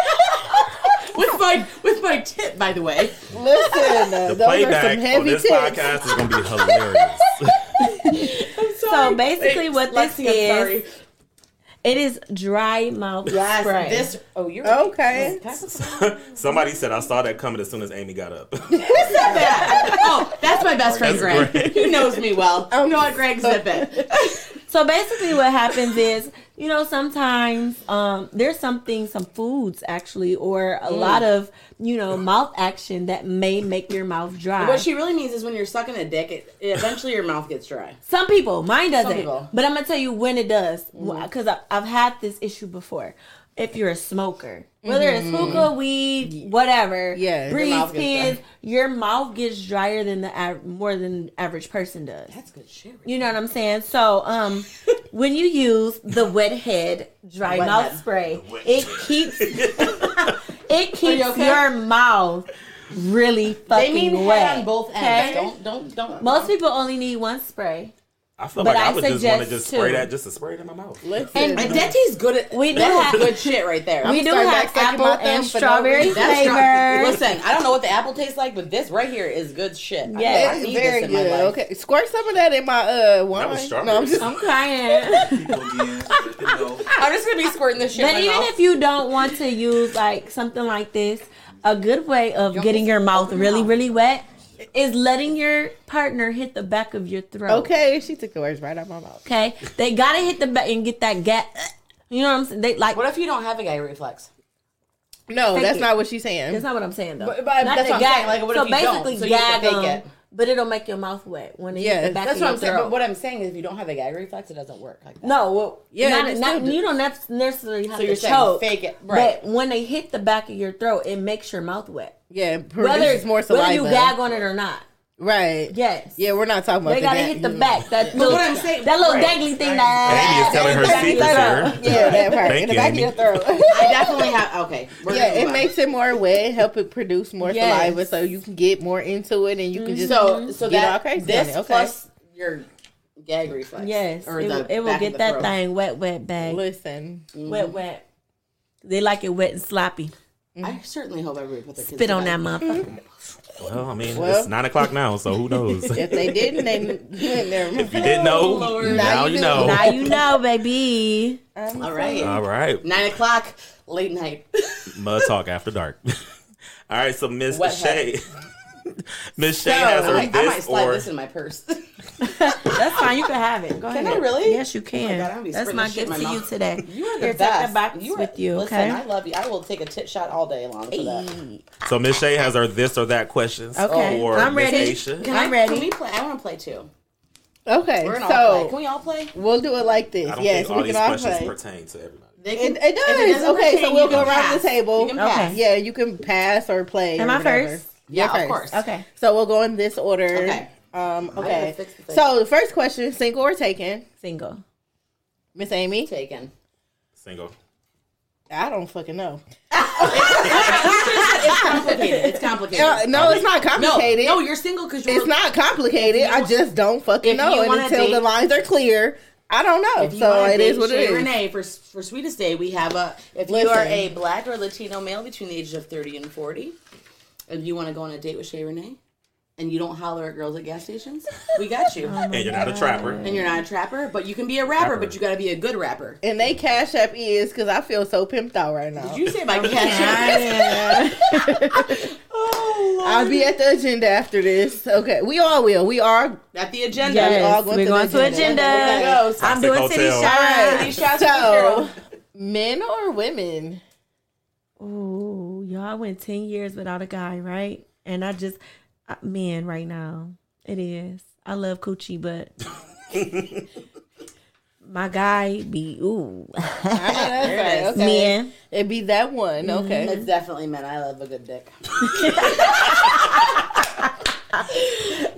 Speaker 3: with my with my tip, by the way.
Speaker 4: Listen, uh,
Speaker 1: The
Speaker 4: those are
Speaker 1: playback
Speaker 4: some
Speaker 1: on
Speaker 4: heavy
Speaker 1: this
Speaker 4: tips.
Speaker 1: podcast is gonna be hilarious.
Speaker 2: So basically, what this
Speaker 3: Lexi,
Speaker 2: is, it is dry mouth
Speaker 3: Yes,
Speaker 2: spray.
Speaker 3: this. Oh, you're
Speaker 4: Okay.
Speaker 3: Can I put some-
Speaker 1: Somebody said I saw that coming as soon as Amy got up.
Speaker 3: oh, that's my best friend,
Speaker 1: That's
Speaker 3: Greg.
Speaker 1: great.
Speaker 3: He knows me well. You know what, Greg? Zip it.
Speaker 2: So basically, what happens is, you know, sometimes um, there's something, some foods actually, or
Speaker 3: Mm.
Speaker 2: a lot of, you know, mouth action that may make your mouth dry.
Speaker 3: What she really means is when you're sucking a dick, it, eventually your mouth gets dry.
Speaker 2: Some people, mine doesn't.
Speaker 3: people.
Speaker 2: But I'm gonna tell you when it does, because I've had this issue before. If you're a smoker, whether it's hookah, weed, whatever,
Speaker 4: yeah,
Speaker 3: Mm-hmm. Your
Speaker 2: breeze
Speaker 3: mouth gets
Speaker 2: pins, your mouth gets drier than the av- more than average person does.
Speaker 3: That's good shit.
Speaker 2: You know what I'm saying? So, um, when you use the wet head dry
Speaker 3: Wet
Speaker 2: mouth
Speaker 3: head.
Speaker 2: spray, it keeps it keeps
Speaker 3: okay?
Speaker 2: your mouth really
Speaker 3: They
Speaker 2: fucking
Speaker 3: mean
Speaker 2: wet.
Speaker 3: on both ends.
Speaker 2: okay?
Speaker 3: Don't don't don't.
Speaker 2: Most people only need one spray.
Speaker 1: I feel
Speaker 2: But
Speaker 1: like I,
Speaker 2: I
Speaker 1: would just want to
Speaker 2: suggest
Speaker 1: just spray that, just to spray it in my mouth.
Speaker 4: Listen,
Speaker 3: And Denty's good at.
Speaker 2: We do have-
Speaker 3: good shit right there.
Speaker 2: we do have apple and
Speaker 4: for no
Speaker 2: strawberry
Speaker 4: reason.
Speaker 3: That's strong.
Speaker 2: flavor.
Speaker 3: Listen, I don't know what the apple tastes like, but this right here is good shit. I-
Speaker 2: Yeah,
Speaker 3: I,
Speaker 4: it's
Speaker 3: need
Speaker 4: very
Speaker 3: this in my
Speaker 4: good.
Speaker 3: life.
Speaker 4: Okay, squirt some of that in my uh wine.
Speaker 1: was
Speaker 4: no, I'm just,
Speaker 2: I'm crying.
Speaker 5: People again, you know,
Speaker 3: I'm just gonna be squirting this shit.
Speaker 2: But
Speaker 3: in my
Speaker 2: even
Speaker 3: mouth.
Speaker 2: if you don't want to use like something like this, a good way of
Speaker 3: Don't
Speaker 2: getting your mouth really,
Speaker 3: mouth.
Speaker 2: really wet is letting your partner hit the back of your throat.
Speaker 4: okay, she took the words right out my mouth.
Speaker 2: Okay. They gotta hit the back and get that gap. You know what I'm saying? They like
Speaker 3: what if you don't have a gag reflex?
Speaker 4: No,
Speaker 2: Fake
Speaker 4: that's
Speaker 2: it.
Speaker 4: not what she's saying.
Speaker 2: that's not what I'm saying though.
Speaker 3: But- but
Speaker 2: Not
Speaker 3: that's
Speaker 2: the
Speaker 3: what I'm saying, like, what
Speaker 2: so
Speaker 3: if you don't?
Speaker 2: basically
Speaker 3: So you have
Speaker 2: gag
Speaker 3: to fake
Speaker 2: them,
Speaker 3: it.
Speaker 2: But it'll make your mouth wet when it
Speaker 4: Yeah,
Speaker 2: the back
Speaker 3: That's
Speaker 2: of
Speaker 3: what
Speaker 2: your
Speaker 3: I'm saying.
Speaker 2: throat.
Speaker 3: But what I'm saying is, if you don't have a gag reflex, it doesn't work like that.
Speaker 2: no, well,
Speaker 4: Yeah,
Speaker 2: not, not, you don't necessarily have
Speaker 3: So
Speaker 2: to choke,
Speaker 3: fake it, right?
Speaker 2: But when they hit the back of your throat, it makes your mouth wet.
Speaker 4: yeah,
Speaker 2: Whether,
Speaker 4: produces more saliva.
Speaker 2: whether you gag on it or not.
Speaker 4: Right.
Speaker 2: Yes.
Speaker 4: Yeah, we're not talking about
Speaker 2: They
Speaker 4: the
Speaker 2: gotta
Speaker 4: gag-
Speaker 2: hit the back. That little,
Speaker 3: what I'm saying-
Speaker 2: that little
Speaker 3: right.
Speaker 2: dangly thing. That
Speaker 1: Amy is telling her
Speaker 2: Back of your
Speaker 1: secrets here.
Speaker 4: Yeah, that part
Speaker 1: Thank
Speaker 4: in the
Speaker 1: you,
Speaker 4: back
Speaker 1: Amy.
Speaker 4: of your throat.
Speaker 3: I definitely have. Okay, we're
Speaker 4: yeah, it
Speaker 3: on.
Speaker 4: makes it more wet, help it produce more
Speaker 2: Yes.
Speaker 4: saliva, so you can get more into it, and you can just
Speaker 3: so so
Speaker 4: get all
Speaker 3: that
Speaker 4: crazy
Speaker 3: this.
Speaker 4: Okay.
Speaker 3: plus your gag reflex.
Speaker 2: Yes,
Speaker 3: or
Speaker 2: it,
Speaker 3: the
Speaker 2: will- it will get that
Speaker 3: throat.
Speaker 2: thing wet, wet bag.
Speaker 4: listen.
Speaker 2: Wet, wet. They like it wet and sloppy.
Speaker 3: I certainly hope everybody put their
Speaker 2: Spit on that
Speaker 3: bed.
Speaker 2: motherfucker.
Speaker 1: Well, I mean,
Speaker 4: Well.
Speaker 1: it's nine o'clock now, so who knows? if
Speaker 4: If they didn't, they never.
Speaker 1: If you didn't know, oh, now,
Speaker 4: Now
Speaker 1: you
Speaker 4: you
Speaker 1: know.
Speaker 2: now you know, baby.
Speaker 3: All right,
Speaker 1: All right,
Speaker 3: nine o'clock, late night.
Speaker 1: mud talk after dark. All right, so Miss
Speaker 3: Wet
Speaker 1: Shay, Miss Shay
Speaker 3: So,
Speaker 1: has
Speaker 3: I,
Speaker 1: her
Speaker 3: might- I might slide
Speaker 1: or
Speaker 3: this in my purse.
Speaker 2: That's fine. You can have it. Go
Speaker 3: Can
Speaker 2: ahead.
Speaker 3: I really?
Speaker 2: Yes, you oh can.
Speaker 3: God, I'm
Speaker 2: That's my gift to you today.
Speaker 3: You are the
Speaker 2: Here,
Speaker 3: best.
Speaker 2: take the box
Speaker 3: You are-
Speaker 2: with you.
Speaker 3: Listen,
Speaker 2: Okay.
Speaker 3: I love you. I will take a tit shot all day long for that.
Speaker 1: so Miss Shay has her this or that questions
Speaker 2: Okay,
Speaker 1: for
Speaker 2: I'm ready.
Speaker 3: Can
Speaker 2: I'm ready.
Speaker 3: Can we play? I want to play too.
Speaker 4: Okay,
Speaker 3: We're gonna all play. Can we all play?
Speaker 4: we'll do it like this.
Speaker 1: I don't
Speaker 4: Yes,
Speaker 1: think all
Speaker 4: we
Speaker 1: these
Speaker 4: can all
Speaker 1: questions
Speaker 4: play.
Speaker 1: pertain to everybody.
Speaker 3: They
Speaker 4: It,
Speaker 3: can-
Speaker 4: it does.
Speaker 3: doesn't
Speaker 4: okay, so we'll go around
Speaker 3: pass.
Speaker 4: the table.
Speaker 3: You can
Speaker 2: Okay.
Speaker 4: Yeah, you can pass or play.
Speaker 2: Am
Speaker 4: or
Speaker 2: I
Speaker 4: whatever.
Speaker 2: first?
Speaker 3: Yeah,
Speaker 4: You're
Speaker 3: of course.
Speaker 2: Okay.
Speaker 4: So we'll go in this order.
Speaker 3: Okay.
Speaker 4: Um, okay.
Speaker 3: the.
Speaker 4: So the first question: single or taken?
Speaker 2: Single.
Speaker 4: Miss Amy?
Speaker 3: Taken.
Speaker 1: Single.
Speaker 4: I don't fucking know.
Speaker 3: It's complicated. It's complicated.
Speaker 4: Uh, no, it's not complicated.
Speaker 3: no, you're single because you're.
Speaker 4: it's not complicated. I just don't fucking know. And
Speaker 3: wanna
Speaker 4: until the lines are clear, I don't know.
Speaker 3: If you
Speaker 4: So
Speaker 3: wanna
Speaker 4: it is what it
Speaker 3: Shay
Speaker 4: is.
Speaker 3: Renee for for Sweetest Day, we have a. If you are a black or Latino male between the ages of thirty and forty, if you want to go on a date with Shay Renee, and you don't holler at girls at gas stations, we got you.
Speaker 1: Oh and you're not a trapper.
Speaker 3: and you're not a trapper, but you can be a rapper,
Speaker 1: Rapper.
Speaker 3: but you got to be a good rapper.
Speaker 4: And they cash app is because I feel so pimped out right now.
Speaker 3: Did you say my cash? oh, Lord.
Speaker 4: I'll be at the agenda after this. Okay, we all will. We are.
Speaker 3: at the agenda.
Speaker 2: Yes,
Speaker 4: all going
Speaker 2: we're
Speaker 4: to
Speaker 2: going
Speaker 4: the
Speaker 2: to
Speaker 4: agenda.
Speaker 2: agenda.
Speaker 3: There we go.
Speaker 2: I'm
Speaker 1: Toxic
Speaker 2: doing city
Speaker 1: Hotel.
Speaker 2: shots.
Speaker 3: These shots
Speaker 4: So, men or women?
Speaker 2: Ooh, y'all I went 10 years without a guy, right? And I just, uh, man, right now, it is. I love coochie, but my guy be, ooh,
Speaker 4: I know
Speaker 3: There
Speaker 4: okay.
Speaker 2: Men.
Speaker 4: It'd be that one. Okay.
Speaker 3: It's definitely men. I love a good dick.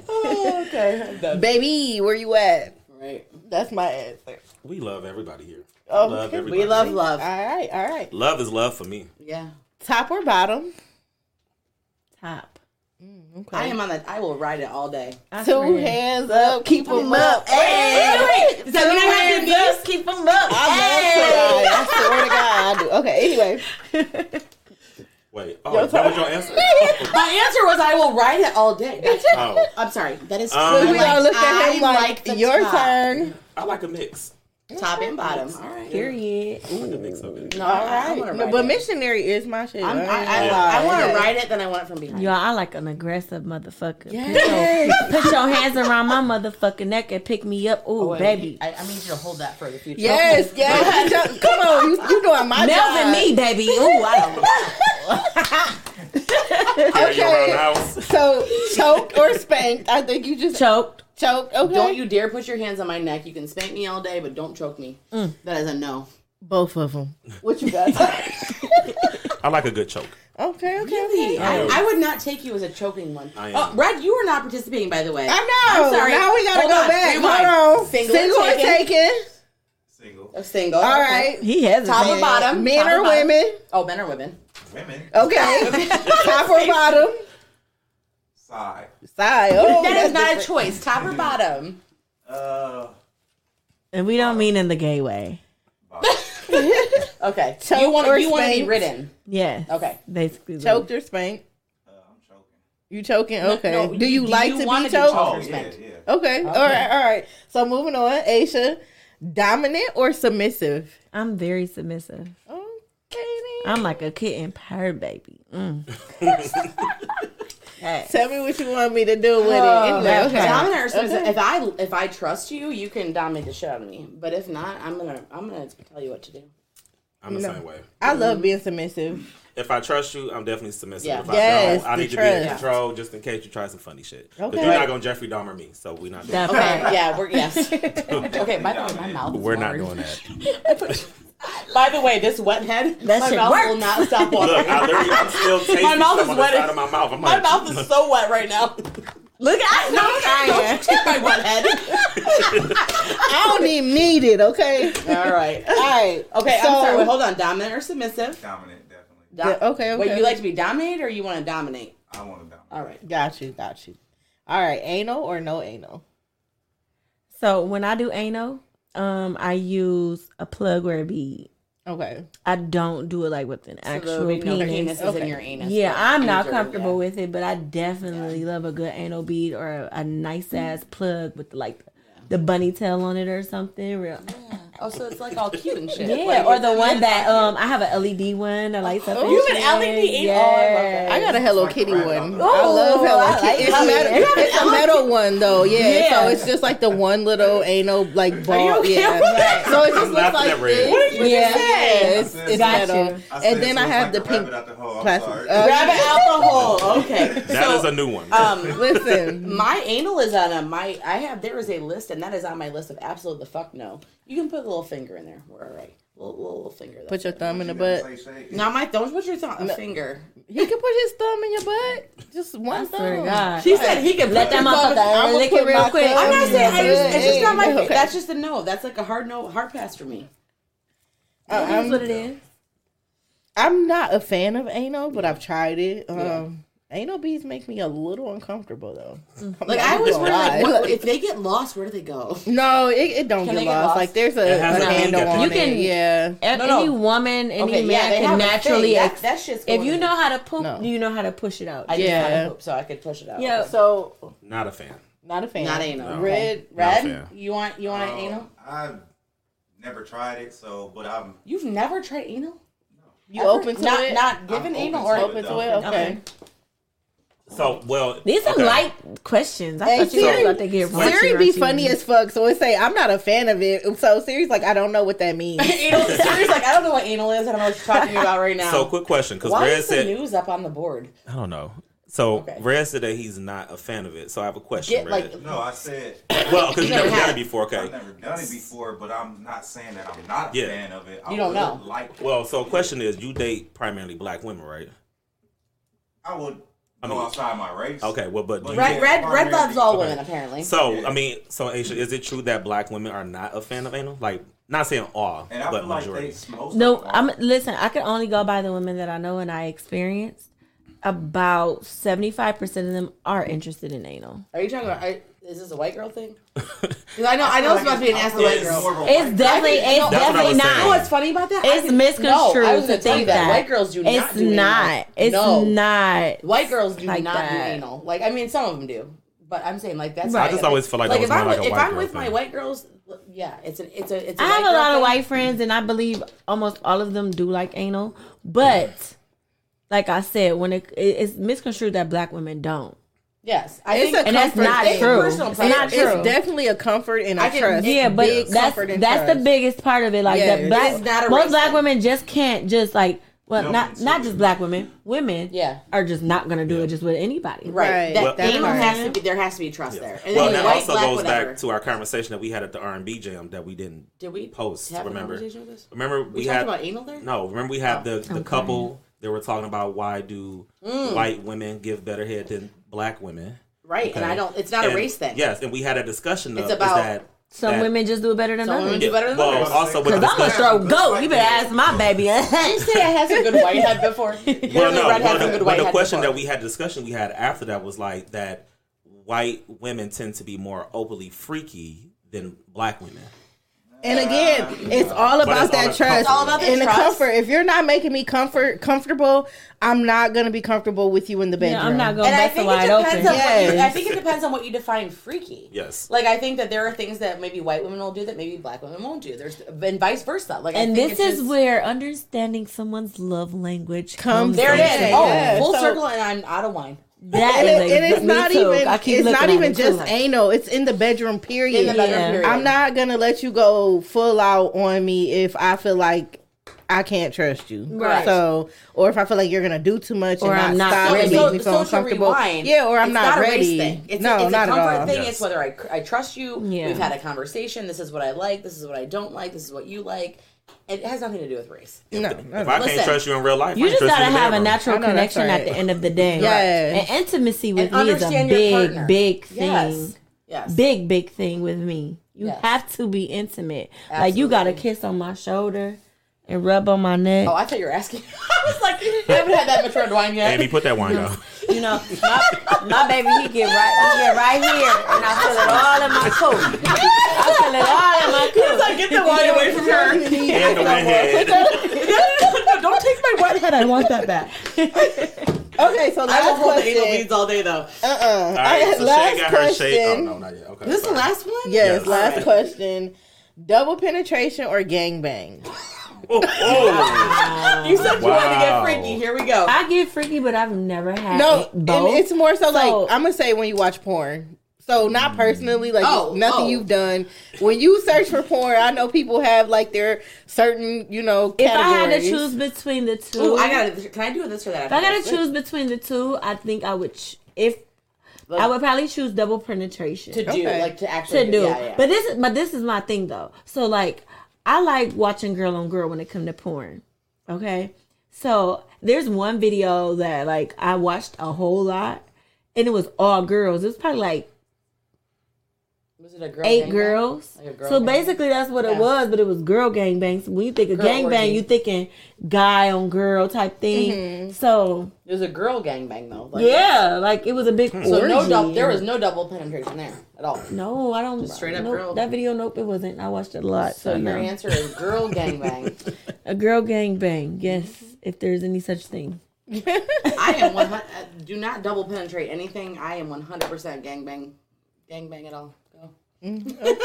Speaker 3: okay, I'm.
Speaker 4: Baby, where you at?
Speaker 3: Right.
Speaker 4: That's my answer.
Speaker 1: We love everybody here.
Speaker 4: Oh,
Speaker 1: love
Speaker 4: okay.
Speaker 1: everybody.
Speaker 3: We love love.
Speaker 4: All right, all right.
Speaker 1: Love is love for me.
Speaker 3: Yeah.
Speaker 4: Top or bottom?
Speaker 2: Top.
Speaker 4: Okay.
Speaker 3: I am on that. I will ride it all day.
Speaker 2: I
Speaker 4: Two
Speaker 2: swear.
Speaker 4: hands up, keep them up.
Speaker 3: Hey,
Speaker 2: Two
Speaker 3: so you know how
Speaker 2: hands
Speaker 3: to
Speaker 2: up, keep them up.
Speaker 4: I love Tonight. I swear to God, I do. Okay, anyway.
Speaker 1: Wait, oh,
Speaker 4: Your
Speaker 1: that was
Speaker 4: turn.
Speaker 1: your answer?
Speaker 3: My answer was I will ride it all day. That's,
Speaker 1: Oh,
Speaker 3: I'm sorry. That is.
Speaker 1: Um,
Speaker 3: true.
Speaker 4: we all looked at
Speaker 3: I
Speaker 4: him like, your
Speaker 3: top.
Speaker 4: turn.
Speaker 1: I like a mix.
Speaker 3: Top and bottom. All right.
Speaker 2: Period.
Speaker 1: I like a mix of it.
Speaker 3: No,
Speaker 4: All
Speaker 3: I, I
Speaker 4: right.
Speaker 3: want
Speaker 4: No, but
Speaker 3: it.
Speaker 4: missionary is my shit.
Speaker 3: I'm, I,
Speaker 4: ain't
Speaker 3: I,
Speaker 4: gonna
Speaker 3: I, want to write it, then I want it from behind.
Speaker 2: Y'all, I like an aggressive motherfucker.
Speaker 4: Yes.
Speaker 2: Put, your, put your hands around my motherfucking neck and pick me up. Ooh,
Speaker 3: Oh,
Speaker 2: baby.
Speaker 3: I, I need you to hold that for the future.
Speaker 4: Yes, yes. Come on, you, you doing my
Speaker 2: Melvin
Speaker 4: job.
Speaker 2: me, baby. Ooh, I don't
Speaker 1: Carry you around
Speaker 4: Okay. So choked or spanked? I think you just
Speaker 2: choked.
Speaker 4: Choked. Okay.
Speaker 3: Don't you dare put your hands on my neck. You can spank me all day, but don't choke me. Mm. That is a no.
Speaker 4: Both of them. What you got?
Speaker 1: I like a good choke.
Speaker 4: okay, okay,
Speaker 3: Really?
Speaker 4: okay.
Speaker 3: I, oh. I would not take you as a choking one.
Speaker 1: I
Speaker 3: Oh,
Speaker 1: am.
Speaker 3: Brad, you are not participating, by the way.
Speaker 4: I know.
Speaker 3: I'm sorry.
Speaker 4: Now we gotta
Speaker 3: Hold
Speaker 4: go
Speaker 3: on,
Speaker 4: back.
Speaker 3: rewind.
Speaker 4: Hold on.
Speaker 3: Single
Speaker 4: Single,
Speaker 3: or
Speaker 4: or
Speaker 3: taken?
Speaker 4: taken.
Speaker 5: Single.
Speaker 3: A single.
Speaker 4: All right. okay.
Speaker 2: He has
Speaker 3: Top or bottom?
Speaker 4: Men
Speaker 3: Top
Speaker 4: or
Speaker 3: bottom?
Speaker 4: women?
Speaker 3: Oh, men or women?
Speaker 5: Women.
Speaker 4: Okay. Top or bottom?
Speaker 5: Side.
Speaker 4: Side. Oh,
Speaker 3: that is
Speaker 4: that's
Speaker 3: not a choice. Top or bottom?
Speaker 5: Uh,
Speaker 2: And we don't mean in the gay way.
Speaker 3: Okay.
Speaker 4: Choke
Speaker 3: you want
Speaker 4: or
Speaker 3: you want to be ridden?
Speaker 2: Yeah.
Speaker 3: Okay.
Speaker 2: Basically. the-
Speaker 4: Choked or spanked?
Speaker 5: uh, I'm choking.
Speaker 4: You choking? Okay.
Speaker 3: no,
Speaker 4: do you
Speaker 3: do
Speaker 4: like
Speaker 3: you
Speaker 4: to be
Speaker 3: be
Speaker 4: choked?
Speaker 3: choked?
Speaker 5: Oh
Speaker 3: or
Speaker 5: yeah,
Speaker 3: spanked.
Speaker 5: yeah.
Speaker 4: Okay. All right. All right. So moving on, Aysha, dominant or submissive?
Speaker 2: I'm very submissive.
Speaker 4: Okay. Then.
Speaker 2: I'm like a kitten purr baby. Mm. Hey.
Speaker 4: Tell me what you want me to do with it.
Speaker 3: Oh,
Speaker 4: Anyway, okay.
Speaker 3: Dominant or submissive.
Speaker 4: Okay.
Speaker 3: If I if I trust you, you can dominate the shit out of me. But if not, I'm gonna I'm gonna tell you what to do.
Speaker 1: I'm the
Speaker 4: No.
Speaker 1: same way.
Speaker 4: I love being submissive.
Speaker 1: If I trust you, I'm definitely submissive.
Speaker 3: Yeah.
Speaker 1: If I
Speaker 4: Yes,
Speaker 1: don't, I
Speaker 4: the
Speaker 1: need to be in
Speaker 4: trust.
Speaker 1: control just in case you try some funny shit. But
Speaker 4: Okay.
Speaker 1: you're not gonna Jeffrey Dahmer me, so we're not doing
Speaker 2: That
Speaker 1: that.
Speaker 3: Okay, yeah, we're yes. okay, by the way, my mouth. Is
Speaker 1: We're not doing that.
Speaker 3: By the way, this wet head,
Speaker 2: That
Speaker 3: my
Speaker 2: shit
Speaker 3: mouth will not stop watering.
Speaker 1: Look, I I'm still tasting
Speaker 3: My mouth is
Speaker 1: on
Speaker 3: wet.
Speaker 1: side of my mouth. I'm
Speaker 3: my
Speaker 1: like,
Speaker 3: mouth is so wet right now.
Speaker 2: Look at
Speaker 3: No,
Speaker 2: I'm
Speaker 3: don't
Speaker 2: trying.
Speaker 3: you my wet head.
Speaker 4: I don't even need it. Okay.
Speaker 3: All right.
Speaker 4: All right.
Speaker 3: Okay,
Speaker 4: So-
Speaker 3: I'm sorry. Wait, hold on. Dominant or submissive?
Speaker 5: Dominant, definitely.
Speaker 3: Dom-
Speaker 4: Yeah, okay,
Speaker 3: Wait,
Speaker 4: okay.
Speaker 3: you like to be dominated or you want to dominate?
Speaker 5: I want to dominate.
Speaker 3: All right.
Speaker 4: Got you. Got you. All right. Anal or no anal?
Speaker 2: So when I do anal, um, I use a plug or a bead.
Speaker 4: Okay.
Speaker 2: I don't do it like with an
Speaker 3: So
Speaker 2: actual
Speaker 3: there'll no
Speaker 2: penis.
Speaker 3: penis is in your anus.
Speaker 2: Yeah, I'm not
Speaker 3: user,
Speaker 2: comfortable
Speaker 3: yeah.
Speaker 2: with it, but I definitely love a good anal bead or a, a nice mm-hmm. ass plug with like the bunny tail on it or something. Real.
Speaker 3: Oh, so it's like all cute and shit.
Speaker 2: Yeah,
Speaker 3: Like,
Speaker 2: or the one that
Speaker 3: all
Speaker 2: um I have an LED one that like up.
Speaker 4: Oh,
Speaker 3: you have
Speaker 2: shit.
Speaker 3: an LED anal? Oh, I love that.
Speaker 4: I got a Hello Kitty one.
Speaker 5: out the-
Speaker 4: I love Hello
Speaker 2: I
Speaker 4: Kitty.
Speaker 2: like
Speaker 4: it's metal.
Speaker 2: You
Speaker 4: It's a metal one though. Yeah.
Speaker 2: Yeah.
Speaker 4: So it's just like the one little anal like ball.
Speaker 3: okay
Speaker 4: yeah.
Speaker 3: with that?
Speaker 4: So it just looks like
Speaker 1: at Red.
Speaker 4: this.
Speaker 3: What did you
Speaker 4: yeah.
Speaker 3: just say?
Speaker 4: Yeah, it's,
Speaker 5: I
Speaker 4: metal.
Speaker 2: you.
Speaker 5: I said
Speaker 4: And then I have the pink
Speaker 5: rabbit out the hole.
Speaker 4: Plastic.
Speaker 5: sorry.
Speaker 4: Uh,
Speaker 3: Grab it out the hole. Okay.
Speaker 1: That is a new one.
Speaker 3: um,
Speaker 4: Listen.
Speaker 3: my anal is on a my. I have there is a list, and that is on my list of absolute the fuck no. You can put a little finger in there. We're all right. Little, little, little finger.
Speaker 4: Put your thumb in the butt.
Speaker 5: gotta say.
Speaker 3: Now my don't put your thumb a finger.
Speaker 4: He can put his thumb in your butt. Just one thumb.
Speaker 2: Swear to God.
Speaker 3: She said he could
Speaker 2: Let
Speaker 3: put
Speaker 2: that
Speaker 3: your thumb in-
Speaker 2: motherfucker lick it real quick.
Speaker 3: I'm not saying I just, it's just not my.
Speaker 4: Okay.
Speaker 3: That's just a no. That's like a hard no, hard pass for me.
Speaker 4: Uh,
Speaker 2: That's
Speaker 4: I'm,
Speaker 2: what it is.
Speaker 4: I'm not a fan of anal, but I've tried it. Um, Anal beads make me a little uncomfortable though. I'm
Speaker 3: Like I always
Speaker 4: gonna
Speaker 3: wonder, like, what, if they get lost, where do they go?
Speaker 4: No, it, it don't get
Speaker 3: they get
Speaker 4: lost.
Speaker 3: lost?
Speaker 4: Like there's a, a
Speaker 1: a
Speaker 4: handle
Speaker 1: link at
Speaker 4: on
Speaker 2: You can-
Speaker 4: it. Yeah.
Speaker 3: No, no.
Speaker 2: Any woman, any
Speaker 3: Okay,
Speaker 2: man
Speaker 3: they have
Speaker 2: can naturally.
Speaker 3: thing. That-
Speaker 2: ex-
Speaker 3: that shit's
Speaker 2: if you know how to poop,
Speaker 4: No.
Speaker 2: you know how to push it out.
Speaker 3: I
Speaker 4: Yeah.
Speaker 3: had a hoop so I could push it out.
Speaker 2: Yeah.
Speaker 4: So
Speaker 1: Not a fan.
Speaker 4: not a fan.
Speaker 3: Not anal.
Speaker 1: No.
Speaker 4: Red.
Speaker 3: Red,
Speaker 1: Not a fan.
Speaker 3: you want you want an
Speaker 5: Um,
Speaker 3: anal?
Speaker 5: I've never tried it, so but I'm
Speaker 3: You've never tried anal?
Speaker 4: You
Speaker 3: Ever?
Speaker 4: open to
Speaker 3: not,
Speaker 4: it?
Speaker 3: Not given
Speaker 5: I'm
Speaker 3: anal
Speaker 5: open
Speaker 3: or
Speaker 5: to
Speaker 4: open to it.
Speaker 5: Okay.
Speaker 4: Okay.
Speaker 1: So well,
Speaker 2: These are
Speaker 1: okay.
Speaker 2: light questions. I
Speaker 4: Hey,
Speaker 2: thought you were
Speaker 4: Siri-
Speaker 2: about to get raunchy,
Speaker 4: Siri be
Speaker 2: raunchy.
Speaker 4: funny as fuck, so it say I'm not a fan of it. So Siri's like, I don't know what that means.
Speaker 3: anal. Siri's like, I don't know what anal is. I don't know what you're talking about right now.
Speaker 1: So quick question, because
Speaker 3: Why
Speaker 1: Red
Speaker 3: is the
Speaker 1: said
Speaker 3: news up on the board?
Speaker 1: I don't know. So
Speaker 3: Okay.
Speaker 1: Red said that he's not a fan of it. So I have a question,
Speaker 3: Get
Speaker 1: Red.
Speaker 3: like
Speaker 5: no. I said
Speaker 1: well, because
Speaker 3: You
Speaker 1: you never
Speaker 3: never
Speaker 1: done it before. Okay.
Speaker 5: I've never done it before, but I'm not saying that I'm not a
Speaker 1: Yeah.
Speaker 5: fan of it. I
Speaker 3: You don't know.
Speaker 5: Like it.
Speaker 1: Well, so question is, you date primarily black women, right?
Speaker 5: I would
Speaker 1: I
Speaker 5: go
Speaker 1: mean-
Speaker 5: outside my race.
Speaker 1: Okay. Well, but do
Speaker 5: But
Speaker 3: red, red, red loves all
Speaker 1: okay.
Speaker 3: women apparently.
Speaker 1: So
Speaker 5: Yeah.
Speaker 1: I mean, so Aysha, is it true that black women are not a fan of anal? Like, not saying all,
Speaker 5: And
Speaker 1: but
Speaker 5: feel like
Speaker 1: majority.
Speaker 5: they
Speaker 2: No, I'm
Speaker 5: are.
Speaker 2: listen. I can only go by the women that I know and I experienced. About seventy five percent of them are interested in anal.
Speaker 3: Are you talking about? Are, is this a white girl thing? Because I know, I know it's supposed to be an ask the white girl.
Speaker 2: It's definitely, it's
Speaker 3: That's
Speaker 1: what I
Speaker 2: definitely
Speaker 1: was
Speaker 2: not.
Speaker 3: You know what's funny about that? I
Speaker 2: It's
Speaker 3: didn't-
Speaker 2: misconstrued
Speaker 3: No, I was
Speaker 2: to
Speaker 3: gonna tell you
Speaker 2: think
Speaker 3: that.
Speaker 2: that.
Speaker 3: white girls do not.
Speaker 2: It's
Speaker 3: do anal.
Speaker 2: not. It's
Speaker 3: no.
Speaker 2: not.
Speaker 3: White girls do
Speaker 2: like
Speaker 3: not
Speaker 2: that.
Speaker 3: do anal. Like I mean, some of them do, but I'm saying like that's.
Speaker 2: Right.
Speaker 1: I just always feel like,
Speaker 3: like
Speaker 1: that
Speaker 3: if
Speaker 1: more
Speaker 3: I'm
Speaker 1: like
Speaker 3: with,
Speaker 1: a
Speaker 3: if
Speaker 1: white
Speaker 3: I'm
Speaker 1: girl
Speaker 3: with my
Speaker 1: thing.
Speaker 3: white girls, yeah, it's an it's a it's. a
Speaker 2: I have a
Speaker 3: girl
Speaker 2: lot of
Speaker 3: thing.
Speaker 2: white friends, and I believe almost all of them do like anal. But like I said, when it, it- it's misconstrued that black women don't.
Speaker 3: Yes, I
Speaker 4: It's
Speaker 3: think,
Speaker 4: a
Speaker 2: And that's
Speaker 4: comfort
Speaker 2: not
Speaker 4: thing.
Speaker 2: true.
Speaker 3: Personal
Speaker 2: It's not true.
Speaker 4: It's definitely a comfort and a
Speaker 3: I can-
Speaker 4: trust.
Speaker 2: Yeah, but
Speaker 4: Big
Speaker 2: that's
Speaker 4: comfort
Speaker 2: that's the biggest part of it. Like
Speaker 4: Yeah,
Speaker 2: that black,
Speaker 3: not a
Speaker 2: most
Speaker 3: race
Speaker 2: black women just can't just like well,
Speaker 5: don't
Speaker 2: not just black women. Women,
Speaker 3: Yeah.
Speaker 2: are just not gonna do it just with anybody.
Speaker 3: right.
Speaker 4: Right.
Speaker 3: That
Speaker 1: Well-
Speaker 3: anal
Speaker 4: That
Speaker 3: has to be there has to be trust there. And
Speaker 1: well,
Speaker 3: then
Speaker 1: that also
Speaker 3: black,
Speaker 1: goes
Speaker 3: whatever.
Speaker 1: back to our conversation that we had at the R and B jam that we didn't
Speaker 3: Did we
Speaker 1: post.
Speaker 3: have a
Speaker 1: Remember?
Speaker 3: conversation with this?
Speaker 1: Remember
Speaker 3: We
Speaker 1: we,
Speaker 3: talked
Speaker 1: had
Speaker 3: about anal there.
Speaker 1: no. Remember we had the the
Speaker 2: Okay.
Speaker 1: couple. They were talking about why do
Speaker 3: Mm.
Speaker 1: white women give better head than black women?
Speaker 3: Right, and I don't. It's not a race thing.
Speaker 1: Yes, and we had a discussion.
Speaker 3: It's
Speaker 1: of,
Speaker 3: about-
Speaker 1: is that
Speaker 2: Some
Speaker 1: that-
Speaker 2: women just do it better than
Speaker 3: Some women
Speaker 2: others.
Speaker 3: do better than
Speaker 1: well,
Speaker 3: others.
Speaker 1: also with the
Speaker 2: Cause I'm gonna
Speaker 1: discussion.
Speaker 2: throw goat. You better ask my baby.
Speaker 3: You say I had some good whitehead before.
Speaker 1: Well,
Speaker 3: Clearly,
Speaker 1: no,
Speaker 3: Red had
Speaker 1: well,
Speaker 3: some
Speaker 1: the,
Speaker 3: good
Speaker 1: the question
Speaker 3: before.
Speaker 1: that we had discussion we had after that was like that white women tend to be more openly freaky than black women.
Speaker 4: And again, it's all about
Speaker 1: it's
Speaker 4: that
Speaker 1: about
Speaker 4: trust.
Speaker 1: It's all
Speaker 3: about the
Speaker 4: and the comfort. If you're not making me comfort comfortable, I'm not gonna be comfortable with you in the bedroom.
Speaker 2: Yeah, I'm not gonna
Speaker 3: and I
Speaker 2: bust it
Speaker 3: think it
Speaker 2: wide
Speaker 3: depends
Speaker 2: open.
Speaker 3: on what you, I think it depends on what you define freaky.
Speaker 1: Yes.
Speaker 3: Like I think that there are things that maybe white women will do that maybe black women won't do. There's and vice versa. Like I
Speaker 2: And
Speaker 3: think
Speaker 2: this
Speaker 3: it's
Speaker 2: is
Speaker 3: just-
Speaker 2: where understanding someone's love language
Speaker 4: Comes
Speaker 2: comes.
Speaker 3: there it is. Oh,
Speaker 4: Yeah,
Speaker 3: full
Speaker 4: so-
Speaker 3: circle, and I'm out of wine.
Speaker 2: That
Speaker 4: and,
Speaker 2: is
Speaker 4: it,
Speaker 2: a-
Speaker 4: and it's not
Speaker 2: too.
Speaker 4: even
Speaker 2: I keep
Speaker 4: it's not even
Speaker 2: it, too.
Speaker 4: just anal it's in the bedroom period
Speaker 3: In the bedroom
Speaker 2: Yeah.
Speaker 3: period.
Speaker 4: i'm not gonna let you go full out on me if i feel like i can't trust you
Speaker 2: Right.
Speaker 4: so or if i feel like you're gonna do too much
Speaker 2: Or
Speaker 4: and
Speaker 2: I'm not
Speaker 4: stop
Speaker 2: ready.
Speaker 3: So,
Speaker 4: me
Speaker 3: so,
Speaker 4: feel
Speaker 3: to
Speaker 4: uncomfortable
Speaker 3: rewind,
Speaker 4: yeah or i'm
Speaker 3: it's
Speaker 4: not,
Speaker 3: a race
Speaker 4: ready
Speaker 3: thing. It's,
Speaker 4: no
Speaker 3: a, it's
Speaker 4: not
Speaker 3: a
Speaker 4: at
Speaker 3: comfort
Speaker 4: all
Speaker 3: thing.
Speaker 1: Yes.
Speaker 3: It's whether I, I trust you.
Speaker 2: Yeah.
Speaker 3: We've had a conversation. This is what I like. This is what I don't like. This is what you like. It has nothing to do with race.
Speaker 4: no, no,
Speaker 1: If. I can't
Speaker 3: Listen,
Speaker 1: trust you in real life,
Speaker 2: You
Speaker 1: I
Speaker 2: just
Speaker 1: can't
Speaker 2: gotta
Speaker 1: you
Speaker 2: have a natural
Speaker 4: I know, that's
Speaker 2: connection at the end of the day.
Speaker 4: Yes.
Speaker 2: And intimacy with
Speaker 3: And
Speaker 2: me is a big,
Speaker 3: partner.
Speaker 2: big thing.
Speaker 3: Yes. Yes.
Speaker 2: Big, big thing with me. You
Speaker 3: Yes.
Speaker 2: have to be intimate. Like you got to
Speaker 3: Absolutely.
Speaker 2: kiss on my shoulder and rub on my neck.
Speaker 3: Oh, I thought you were asking. I was like, I haven't had that much red wine yet.
Speaker 1: Amy, put that wine down.
Speaker 2: You know, my, my baby, he get right, he get right here, and I feel it all in my coat. I feel it all in my coat.
Speaker 3: like, get the wine away from her.
Speaker 1: And the redhead.
Speaker 3: Don't take my wet head. I want that back.
Speaker 4: okay so last
Speaker 3: I will
Speaker 4: last
Speaker 3: hold the anal
Speaker 4: question
Speaker 3: beads all day, though.
Speaker 4: uh-uh
Speaker 1: All right, so
Speaker 4: last
Speaker 1: Shay got her shade. Oh
Speaker 4: question
Speaker 1: no, not yet. Okay.
Speaker 3: This is the
Speaker 1: sorry.
Speaker 3: last one?
Speaker 4: yes
Speaker 1: Yes.
Speaker 4: last
Speaker 3: Alright.
Speaker 4: question double penetration or gangbang
Speaker 1: Oh, oh.
Speaker 3: You said you wanted to get freaky. Here we go.
Speaker 2: I get freaky, but I've never had
Speaker 4: No,
Speaker 2: it-
Speaker 4: and
Speaker 2: both.
Speaker 4: it's more so,
Speaker 2: So-
Speaker 4: like I'm gonna say when you watch porn. So not personally, like
Speaker 3: Oh,
Speaker 4: nothing
Speaker 3: oh.
Speaker 4: you've done. When you search for porn, I know people have like their certain, you know,
Speaker 2: if I had to choose between the two,
Speaker 3: Ooh, I gotta. Can I do this or that?
Speaker 2: if I gotta choose between the two, I think I would. Ch- if I would probably choose double penetration
Speaker 3: to do,
Speaker 4: Okay.
Speaker 3: like to actually
Speaker 2: to do.
Speaker 3: Yeah, yeah.
Speaker 2: But this is but this is my thing though. So like I like watching girl on girl when it come to porn. Okay. So there's one video that like I watched a whole lot and it was all girls. It was probably like
Speaker 3: was it a girl?
Speaker 2: eight girls.
Speaker 3: Like a girl
Speaker 2: so
Speaker 3: gangbang?
Speaker 2: basically that's what it was, but it was girl gangbangs. When you think of
Speaker 3: Girl
Speaker 2: gangbang,
Speaker 3: orgy.
Speaker 2: you thinking guy on girl type thing.
Speaker 3: Mm-hmm.
Speaker 2: So
Speaker 3: It was a girl gangbang though. Like,
Speaker 2: yeah, like it was a big
Speaker 3: So no
Speaker 2: orgy.
Speaker 3: double. There was no double penetration there at all.
Speaker 2: No, I don't.
Speaker 3: straight up
Speaker 2: nope,
Speaker 3: girl.
Speaker 2: That video, nope, it wasn't. I watched it a lot.
Speaker 3: So
Speaker 2: So,
Speaker 3: your
Speaker 2: no.
Speaker 3: answer is girl gangbang.
Speaker 2: a girl gang bang. Yes, if there's any such thing.
Speaker 3: I am one. uh, Do not double penetrate anything. I am one hundred percent gangbang. Gangbang at all. Go.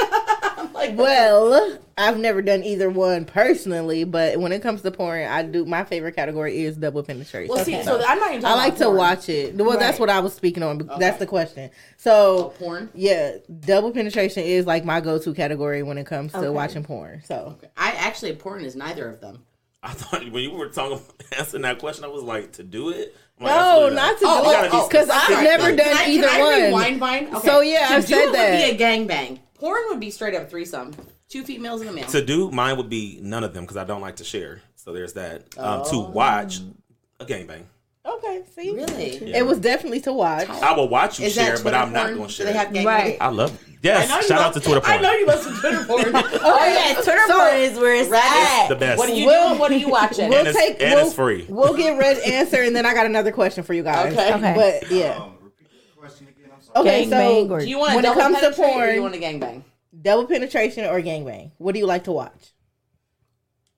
Speaker 3: I'm like,
Speaker 4: well, I've never done either one personally, but when it comes to porn, I do. My favorite category is double penetration.
Speaker 3: well, see, so I'm not even.
Speaker 4: I
Speaker 3: talking
Speaker 4: like
Speaker 3: about
Speaker 4: to
Speaker 3: porn.
Speaker 4: watch it. Well, that's what I was speaking on. That's
Speaker 3: Okay.
Speaker 4: the question. So
Speaker 3: Oh, porn.
Speaker 4: Yeah, double penetration is like my go-to category when it comes to
Speaker 2: Okay.
Speaker 4: watching porn. So
Speaker 3: I actually porn is neither of them.
Speaker 1: I thought when you were talking answering that question, I was like, to do it. I'm like,
Speaker 4: no, not to
Speaker 3: Oh,
Speaker 4: do
Speaker 3: oh,
Speaker 4: it
Speaker 3: oh,
Speaker 4: because I've
Speaker 3: sorry.
Speaker 4: never
Speaker 3: Can
Speaker 4: done
Speaker 3: I-
Speaker 4: either
Speaker 3: can I
Speaker 4: one.
Speaker 3: rewind mine? Okay.
Speaker 4: So, yeah,
Speaker 3: to
Speaker 4: I've
Speaker 3: do
Speaker 4: said
Speaker 3: it would be a gangbang. Porn would be straight up threesome. Two females and a male.
Speaker 1: To do mine would be none of them because I don't like to share. So there's that. Um, To
Speaker 3: Oh.
Speaker 1: watch a gangbang.
Speaker 4: Okay, see,
Speaker 3: really?
Speaker 4: it was definitely to watch.
Speaker 1: I will watch you
Speaker 3: Is
Speaker 1: share, but I'm not
Speaker 3: porn?
Speaker 1: going to
Speaker 3: Do
Speaker 1: share.
Speaker 3: they have gangbang?
Speaker 2: Right.
Speaker 1: I love.
Speaker 3: I know
Speaker 1: Yes,
Speaker 3: you
Speaker 1: shout out
Speaker 3: love-
Speaker 1: to Twitter porn.
Speaker 3: I know you love some Twitter porn.
Speaker 2: Oh yeah, Twitter
Speaker 4: So-
Speaker 2: porn is where it's
Speaker 3: Reddit.
Speaker 2: at.
Speaker 1: the best.
Speaker 3: What are you
Speaker 4: We'll-
Speaker 3: doing? What are you watching?
Speaker 4: We'll
Speaker 1: And it's-
Speaker 4: take.
Speaker 1: and
Speaker 4: we'll,
Speaker 1: it's free.
Speaker 4: We'll get red answer, and then I got another question for you guys.
Speaker 3: Okay.
Speaker 2: Okay.
Speaker 4: but yeah.
Speaker 5: Um, repeat the question again. I'm sorry.
Speaker 4: Okay,
Speaker 2: Gangbang
Speaker 4: so
Speaker 2: or-
Speaker 3: do you want
Speaker 4: when it comes to
Speaker 3: penetrate or do
Speaker 4: porn-
Speaker 3: you want a gangbang?
Speaker 4: double penetration or gangbang? What do you like to watch?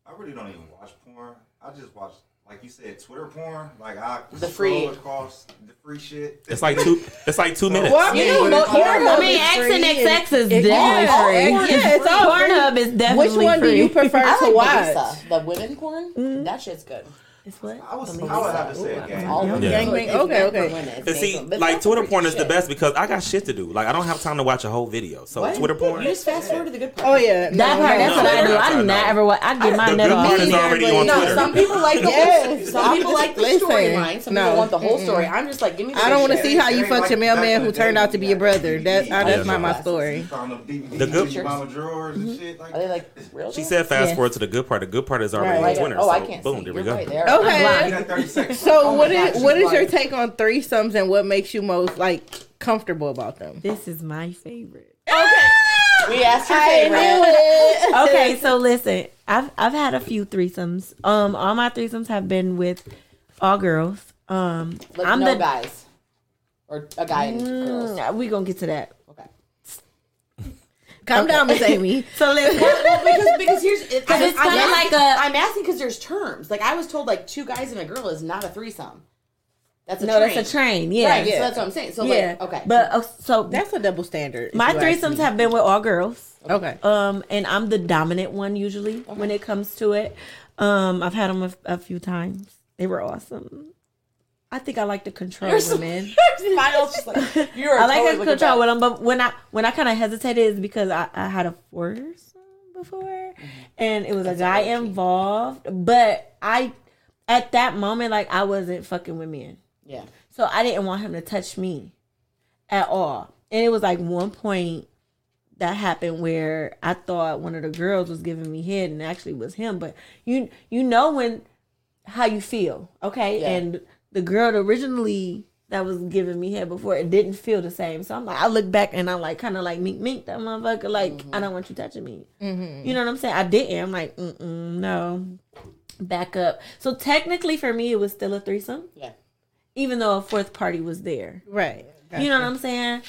Speaker 5: I really don't even watch porn. I just watch, like you said, Twitter porn. Like I
Speaker 3: The free.
Speaker 5: across the free shit.
Speaker 1: It's like two. It's like two minutes.
Speaker 4: Well, I mean,
Speaker 3: You know,
Speaker 4: but
Speaker 3: but Pornhub
Speaker 2: I mean, X and XX is definitely
Speaker 4: yeah,
Speaker 2: free.
Speaker 4: yeah, it's all.
Speaker 2: Pornhub is definitely
Speaker 4: Which one do you prefer
Speaker 3: I
Speaker 4: to watch?
Speaker 3: Melissa, the women porn. Mm-hmm. That shit's good.
Speaker 2: It's what?
Speaker 5: I was, I would have to say a game.
Speaker 3: All women.
Speaker 1: Yeah.
Speaker 4: Gangbang, okay, okay.
Speaker 3: women.
Speaker 1: And see,
Speaker 3: but
Speaker 1: like Twitter porn is the best because I got shit to do. Like I don't have time to watch a whole video. So
Speaker 3: What?
Speaker 1: Twitter porn.
Speaker 3: You just fast forward to the good part.
Speaker 4: Oh yeah, no,
Speaker 2: That part,
Speaker 4: no,
Speaker 2: that's
Speaker 4: no.
Speaker 2: what I do.
Speaker 1: no,
Speaker 2: I do
Speaker 1: no.
Speaker 2: not ever watch. I get my
Speaker 1: The
Speaker 2: net
Speaker 1: good
Speaker 2: off.
Speaker 1: part is already on
Speaker 3: No,
Speaker 1: Twitter.
Speaker 3: some people like the
Speaker 4: Yes.
Speaker 3: some people like the
Speaker 4: Listen,
Speaker 3: storyline. Some people want the whole story. I'm just like, give me.
Speaker 4: I don't want to see how you fucked your mailman who turned out to be your brother. That that's not my story.
Speaker 5: found them DVDs
Speaker 1: The good-
Speaker 5: in your drawers and mm-hmm. shit. Like
Speaker 3: Are they like real?
Speaker 1: She said fast forward to the good part. The good part is already
Speaker 4: Right.
Speaker 1: on Twitter.
Speaker 3: oh, I can't
Speaker 1: boom, there we go.
Speaker 3: Right there.
Speaker 4: Okay.
Speaker 2: blind.
Speaker 5: you got 30 seconds.
Speaker 4: So
Speaker 3: Oh my
Speaker 4: what
Speaker 3: God,
Speaker 4: is
Speaker 3: she's
Speaker 4: what is your take on threesomes and what makes you most like comfortable about them?
Speaker 2: This is my favorite.
Speaker 4: Okay.
Speaker 3: We asked your
Speaker 4: I
Speaker 3: favorite.
Speaker 4: knew it.
Speaker 2: okay, so listen, I've I've had a few threesomes. Um, all my threesomes have been with all girls. Um,
Speaker 3: Like
Speaker 2: I'm
Speaker 3: no
Speaker 2: the
Speaker 3: guys. Or a guy and girls.
Speaker 2: Mm, we gonna get to that.
Speaker 3: Okay.
Speaker 4: Calm down, Miss Amy.
Speaker 2: So listen,
Speaker 3: because because here's it,
Speaker 2: Cause it's kinda like a-
Speaker 3: I'm asking because there's terms. Like I was told, like two guys and a girl is not a threesome. That's a
Speaker 2: no,
Speaker 3: train.
Speaker 2: that's a train. Yeah,
Speaker 3: Right.
Speaker 4: Yeah.
Speaker 3: So that's what I'm saying. So
Speaker 2: yeah.
Speaker 3: like, okay.
Speaker 2: but uh, so
Speaker 4: That's a double standard.
Speaker 2: my
Speaker 4: you ask
Speaker 2: threesomes have been with all girls.
Speaker 4: Okay.
Speaker 2: Um, and I'm the dominant one usually when it comes to it. Um, I've had them a, a few times. They were awesome. I think I like to control
Speaker 3: You're so-
Speaker 2: women.
Speaker 3: Just like you're.
Speaker 2: I like
Speaker 3: totally
Speaker 2: to control with them, but when I when I kind of hesitated is because I, I had a foursome before, and it was a guy involved. But I, at that moment, like I wasn't fucking with men,
Speaker 3: Yeah.
Speaker 2: so I didn't want him to touch me at all. And it was like one point that happened where I thought one of the girls was giving me head, and actually was him. But you you know when how you feel, okay?
Speaker 3: Yeah.
Speaker 2: And the girl originally that was giving me head before it didn't feel the same. So I'm like, I look back and I'm like, kind of like mink mink that motherfucker. Like I don't want you touching me. You know what I'm saying? I didn't. I'm like, mm no, back up. So technically for me, it was still a threesome,
Speaker 3: Yeah.
Speaker 2: even though a fourth party was there.
Speaker 4: Right.
Speaker 2: You know what I'm saying?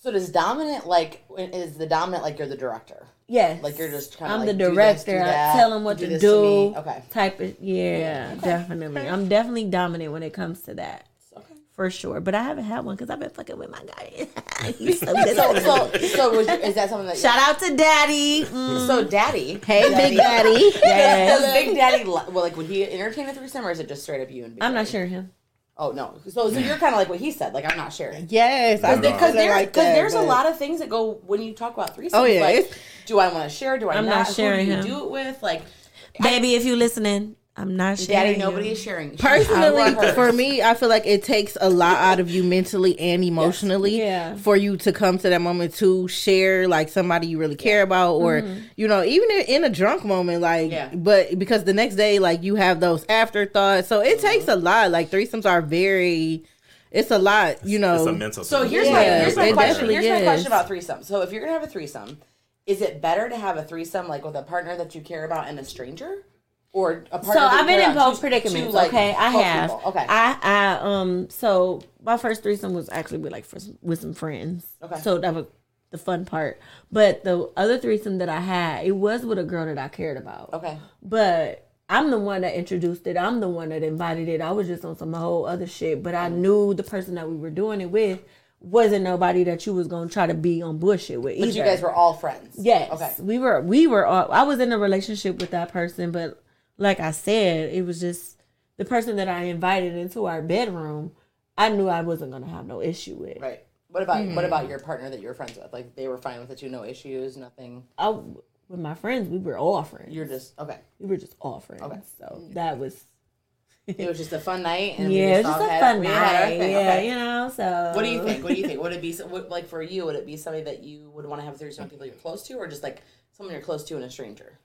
Speaker 3: So does dominant like is the dominant like you're the director?
Speaker 2: Yes.
Speaker 3: Like you're just kinda
Speaker 2: I'm
Speaker 3: like,
Speaker 2: the
Speaker 3: do this, do
Speaker 2: director. I tell them what
Speaker 3: do
Speaker 2: to
Speaker 3: this to
Speaker 2: do.
Speaker 3: Okay.
Speaker 2: Type of yeah, definitely. I'm definitely dominant when it comes to that.
Speaker 3: Okay.
Speaker 2: For sure, but I haven't had one because I've been fucking with my guy. He's so.
Speaker 3: So so so was is that something that
Speaker 2: Shout out to Daddy. Mm.
Speaker 3: so daddy?
Speaker 4: Hey, Big Daddy.
Speaker 2: Yes.
Speaker 3: Does Big Daddy well like would he entertain a threesome or is it just straight up you and Big
Speaker 2: I'm not sure him.
Speaker 3: Oh no. So so you're kind of like what he said. Like I'm not sharing.
Speaker 4: Yes, I
Speaker 3: Because
Speaker 4: because
Speaker 3: there's,
Speaker 4: like
Speaker 3: cause
Speaker 4: that,
Speaker 3: there's a lot of things that go when you talk about threesomes.
Speaker 4: Oh, yeah,
Speaker 3: like, do I want to share? Do I
Speaker 2: I'm
Speaker 3: not?
Speaker 2: not sharing
Speaker 3: Who do you
Speaker 2: him.
Speaker 3: do it with? Like,
Speaker 2: Baby, if you listening, I'm not sharing.
Speaker 3: daddy,
Speaker 2: you.
Speaker 3: nobody is sharing. I
Speaker 4: Personally, for me, I feel like it takes a lot out of you mentally and emotionally
Speaker 2: Yeah.
Speaker 4: for you to come to that moment to share like somebody you really care about, or mm-hmm. you know, even in, in a drunk moment, like.
Speaker 3: Yeah.
Speaker 4: But because the next day, like you have those afterthoughts, so it mm-hmm. takes a lot. Like threesomes are very, it's a lot, you know.
Speaker 1: It's a mental.
Speaker 3: So
Speaker 1: thing.
Speaker 3: here's my here's my question.
Speaker 4: definitely
Speaker 3: Here's my question about threesome. So if you're gonna have a threesome, is it better to have a threesome like with a partner that you care about and a stranger, or a partner?
Speaker 2: So
Speaker 3: you
Speaker 2: I've been in both predicaments.
Speaker 3: two, like,
Speaker 2: okay, I have.
Speaker 3: people? Okay.
Speaker 2: I, I um. So my first threesome was actually with like for, with some friends.
Speaker 3: Okay.
Speaker 2: So that was the fun part. But the other threesome that I had, it was with a girl that I cared about.
Speaker 3: okay.
Speaker 2: But I'm the one that introduced it. I'm the one that invited it. I was just on some whole other shit. But I knew the person that we were doing it with wasn't nobody that you was gonna try to be on bullshit with.
Speaker 3: But you guys were all friends.
Speaker 2: Yes.
Speaker 3: Okay.
Speaker 2: We were we were all I was in a relationship with that person, but like I said, it was just the person that I invited into our bedroom, I knew I wasn't gonna have no issue with.
Speaker 3: Right. What about what
Speaker 2: Hmm.
Speaker 3: about your partner that you were friends with? Like they were fine with it too, no issues, nothing.
Speaker 2: I with my friends, we were all friends.
Speaker 3: You're just okay.
Speaker 2: we were just all friends.
Speaker 3: Okay.
Speaker 2: So that was
Speaker 3: It was just a fun night, and we
Speaker 2: yeah, it was
Speaker 3: just
Speaker 2: just a
Speaker 3: had-
Speaker 2: fun night. Yeah,
Speaker 3: Okay.
Speaker 2: you know. So
Speaker 3: What do you think? What do you think? Would it be would, like for you? Would it be somebody that you would want to have a threesome with people you're close to, or just like someone you're close to and a stranger?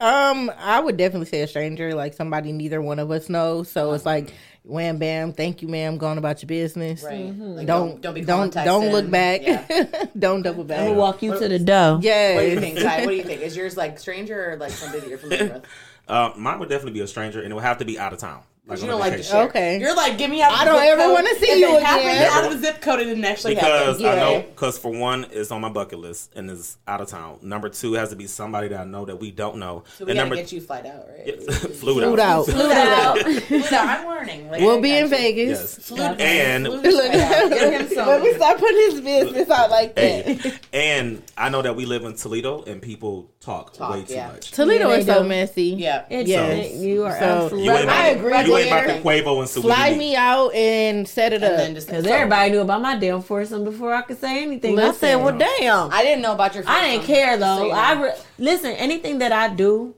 Speaker 4: Um, I would definitely say a stranger, like somebody neither one of us knows. So it's like, wham, bam, thank you, ma'am, going about your business.
Speaker 3: Right. Like,
Speaker 4: Don't
Speaker 3: don't be
Speaker 4: don't don't look
Speaker 3: texting.
Speaker 4: back.
Speaker 3: Yeah.
Speaker 4: don't double
Speaker 2: I'm
Speaker 4: back.
Speaker 2: gonna walk you to the door.
Speaker 4: Yeah.
Speaker 3: What do you think, Ty? What do you think? Is yours like stranger or like somebody that you're familiar with?
Speaker 1: Uh, mine would definitely be a stranger, and it would have to be out of town.
Speaker 3: Because you don't like to share.
Speaker 4: Okay.
Speaker 3: You're like, give me out.
Speaker 4: I
Speaker 3: the
Speaker 4: don't ever wanna see
Speaker 3: and
Speaker 4: you
Speaker 3: then halfway
Speaker 4: again.
Speaker 3: Out of the zip code, it didn't actually
Speaker 1: Because
Speaker 3: happen.
Speaker 1: I know, because for one, it's on my bucket list and is out of town. Number two, has to be somebody that I know that we don't know.
Speaker 3: So we
Speaker 1: and
Speaker 3: gotta
Speaker 1: number
Speaker 3: get you flight out, right?
Speaker 1: flew
Speaker 4: Flew out.
Speaker 2: Flew out.
Speaker 3: Flew out. I'm learning. Like,
Speaker 4: We'll be in
Speaker 3: you.
Speaker 4: Vegas.
Speaker 1: yes,
Speaker 3: Flew-
Speaker 1: and
Speaker 3: flew to flight out. Get him some.
Speaker 4: Let me stop putting his business out like that.
Speaker 1: Hey, and I know that we live in Toledo and people talk,
Speaker 3: Talk,
Speaker 1: way too
Speaker 3: yeah.
Speaker 1: much.
Speaker 4: Toledo
Speaker 2: Yeah,
Speaker 4: is so messy.
Speaker 3: Yeah.
Speaker 2: It's,
Speaker 4: Yes.
Speaker 2: you are
Speaker 4: So-
Speaker 2: absolutely
Speaker 1: You.
Speaker 4: I
Speaker 1: about,
Speaker 4: agree
Speaker 1: You about the Quavo and Saweetie.
Speaker 4: Fly me out and set it
Speaker 3: And
Speaker 4: up.
Speaker 2: Because everybody knew about my damn foursome before I could say anything. I said, well, damn.
Speaker 3: I didn't know about your.
Speaker 2: I didn't care
Speaker 3: just so
Speaker 2: though. I re- listen. Anything that I do,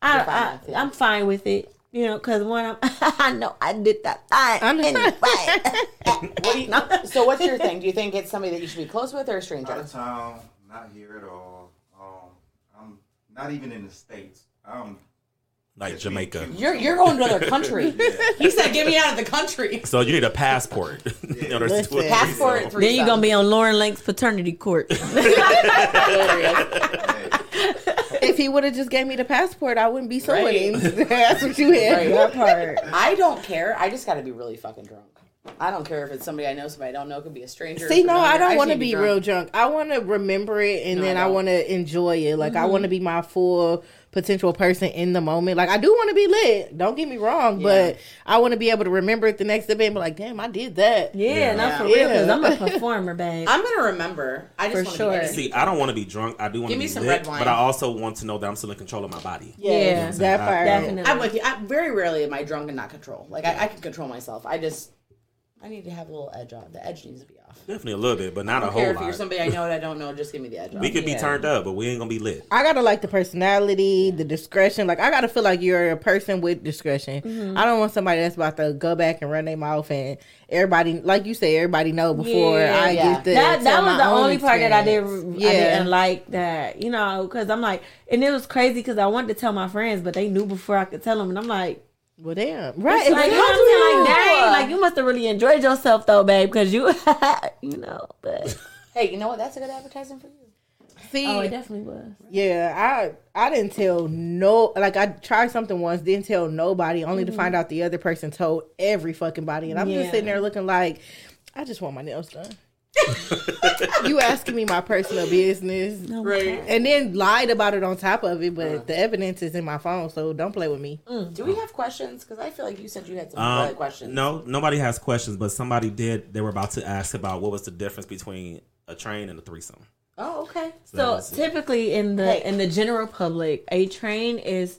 Speaker 2: I,
Speaker 3: fine
Speaker 2: I, I'm fine with it. You know, because when I'm, I know I did that thing
Speaker 4: know.
Speaker 2: anyway.
Speaker 3: What do you, so what's your thing? Do you think it's somebody that you should be close with or a stranger?
Speaker 5: Out
Speaker 3: stranger?
Speaker 5: of town, not here at all. Um, I'm not even in the states. I'm
Speaker 1: like Jamaica.
Speaker 3: You're you're going to another country. He said, "Get me out of the country."
Speaker 1: So you need a passport. in order to do a
Speaker 4: Listen.
Speaker 3: Passport. Three
Speaker 2: Then you're gonna be on Lauren Lake's paternity court.
Speaker 4: if he would have just gave me the passport, I wouldn't be suing
Speaker 3: Right.
Speaker 4: him. That's what you had.
Speaker 3: Right.
Speaker 4: That part.
Speaker 3: I don't care. I just got to be really fucking drunk. I don't care if it's somebody I know, somebody I don't know. It could be a stranger.
Speaker 4: See, no, I don't want to
Speaker 3: need
Speaker 4: be
Speaker 3: drunk.
Speaker 4: real drunk. I want to remember it and
Speaker 3: No,
Speaker 4: then
Speaker 3: I
Speaker 4: I, want to enjoy it. Like I want to mm-hmm. be my full potential person in the moment. Like I do want to be lit. Don't get me wrong, but I want to be able to remember it the next day and be like, "Damn, I did that."
Speaker 2: Yeah,
Speaker 1: Yeah.
Speaker 2: not for
Speaker 4: Yeah.
Speaker 2: real, because I'm a performer, babe.
Speaker 3: I'm gonna remember. I just
Speaker 2: For
Speaker 3: want
Speaker 2: sure.
Speaker 3: to be
Speaker 1: See, I don't want to be drunk. I do want to
Speaker 3: Give
Speaker 1: be
Speaker 3: me some
Speaker 1: lit,
Speaker 3: red wine.
Speaker 1: but I also want to know that I'm still in control of my body.
Speaker 2: Yeah,
Speaker 4: that
Speaker 1: I-
Speaker 4: part.
Speaker 2: Definitely.
Speaker 3: I'm with you. I, very rarely am I drunk and not control. Like I, I can control myself. I just I need to have a little edge on. The edge needs to be off.
Speaker 1: Definitely a little bit, but not
Speaker 3: I
Speaker 1: a
Speaker 3: don't care
Speaker 1: whole
Speaker 3: if you're somebody I know that I don't know. Just give me the edge.
Speaker 1: We
Speaker 3: off.
Speaker 1: could be
Speaker 2: Yeah.
Speaker 1: turned up, but we ain't gonna be lit.
Speaker 4: I gotta like the personality, the discretion. Like I gotta feel like you're a person with discretion.
Speaker 2: Mm-hmm.
Speaker 4: I don't want somebody that's about to go back and run their mouth and everybody, like you say, everybody know before
Speaker 2: Yeah,
Speaker 4: I
Speaker 3: yeah.
Speaker 4: get the.
Speaker 2: that that was the
Speaker 4: own
Speaker 2: only part that I did.
Speaker 4: experience.
Speaker 2: I didn't like that, you know, because I'm like, and it was crazy because I wanted to tell my friends, but they knew before I could tell them, and I'm like,
Speaker 4: Well, damn. Right.
Speaker 2: It's like, you know what I'm saying? Like,
Speaker 4: exactly.
Speaker 2: dang, like you must have really enjoyed yourself though, babe, because you, you know. But
Speaker 3: Hey, you know what? That's a good advertising for you.
Speaker 4: See,
Speaker 2: oh, it definitely was.
Speaker 4: yeah, I I didn't tell no like I tried something once, didn't tell nobody, only to find mm-hmm. out the other person told every fucking body, and I'm
Speaker 2: Yeah.
Speaker 4: just sitting there looking like I just want my nails done. you asking me my personal business,
Speaker 3: Right.
Speaker 4: and then lied about it on top of it, but the evidence is in my phone, so don't play with me.
Speaker 3: Do we have questions? Because I feel like you said you had some
Speaker 1: Um,
Speaker 3: questions.
Speaker 1: No, nobody has questions, but somebody did. They were about to ask about what was the difference between a train and a threesome.
Speaker 3: Oh, okay.
Speaker 2: So
Speaker 1: That's it.
Speaker 2: typically in the
Speaker 3: Hey.
Speaker 2: in the general public, a train is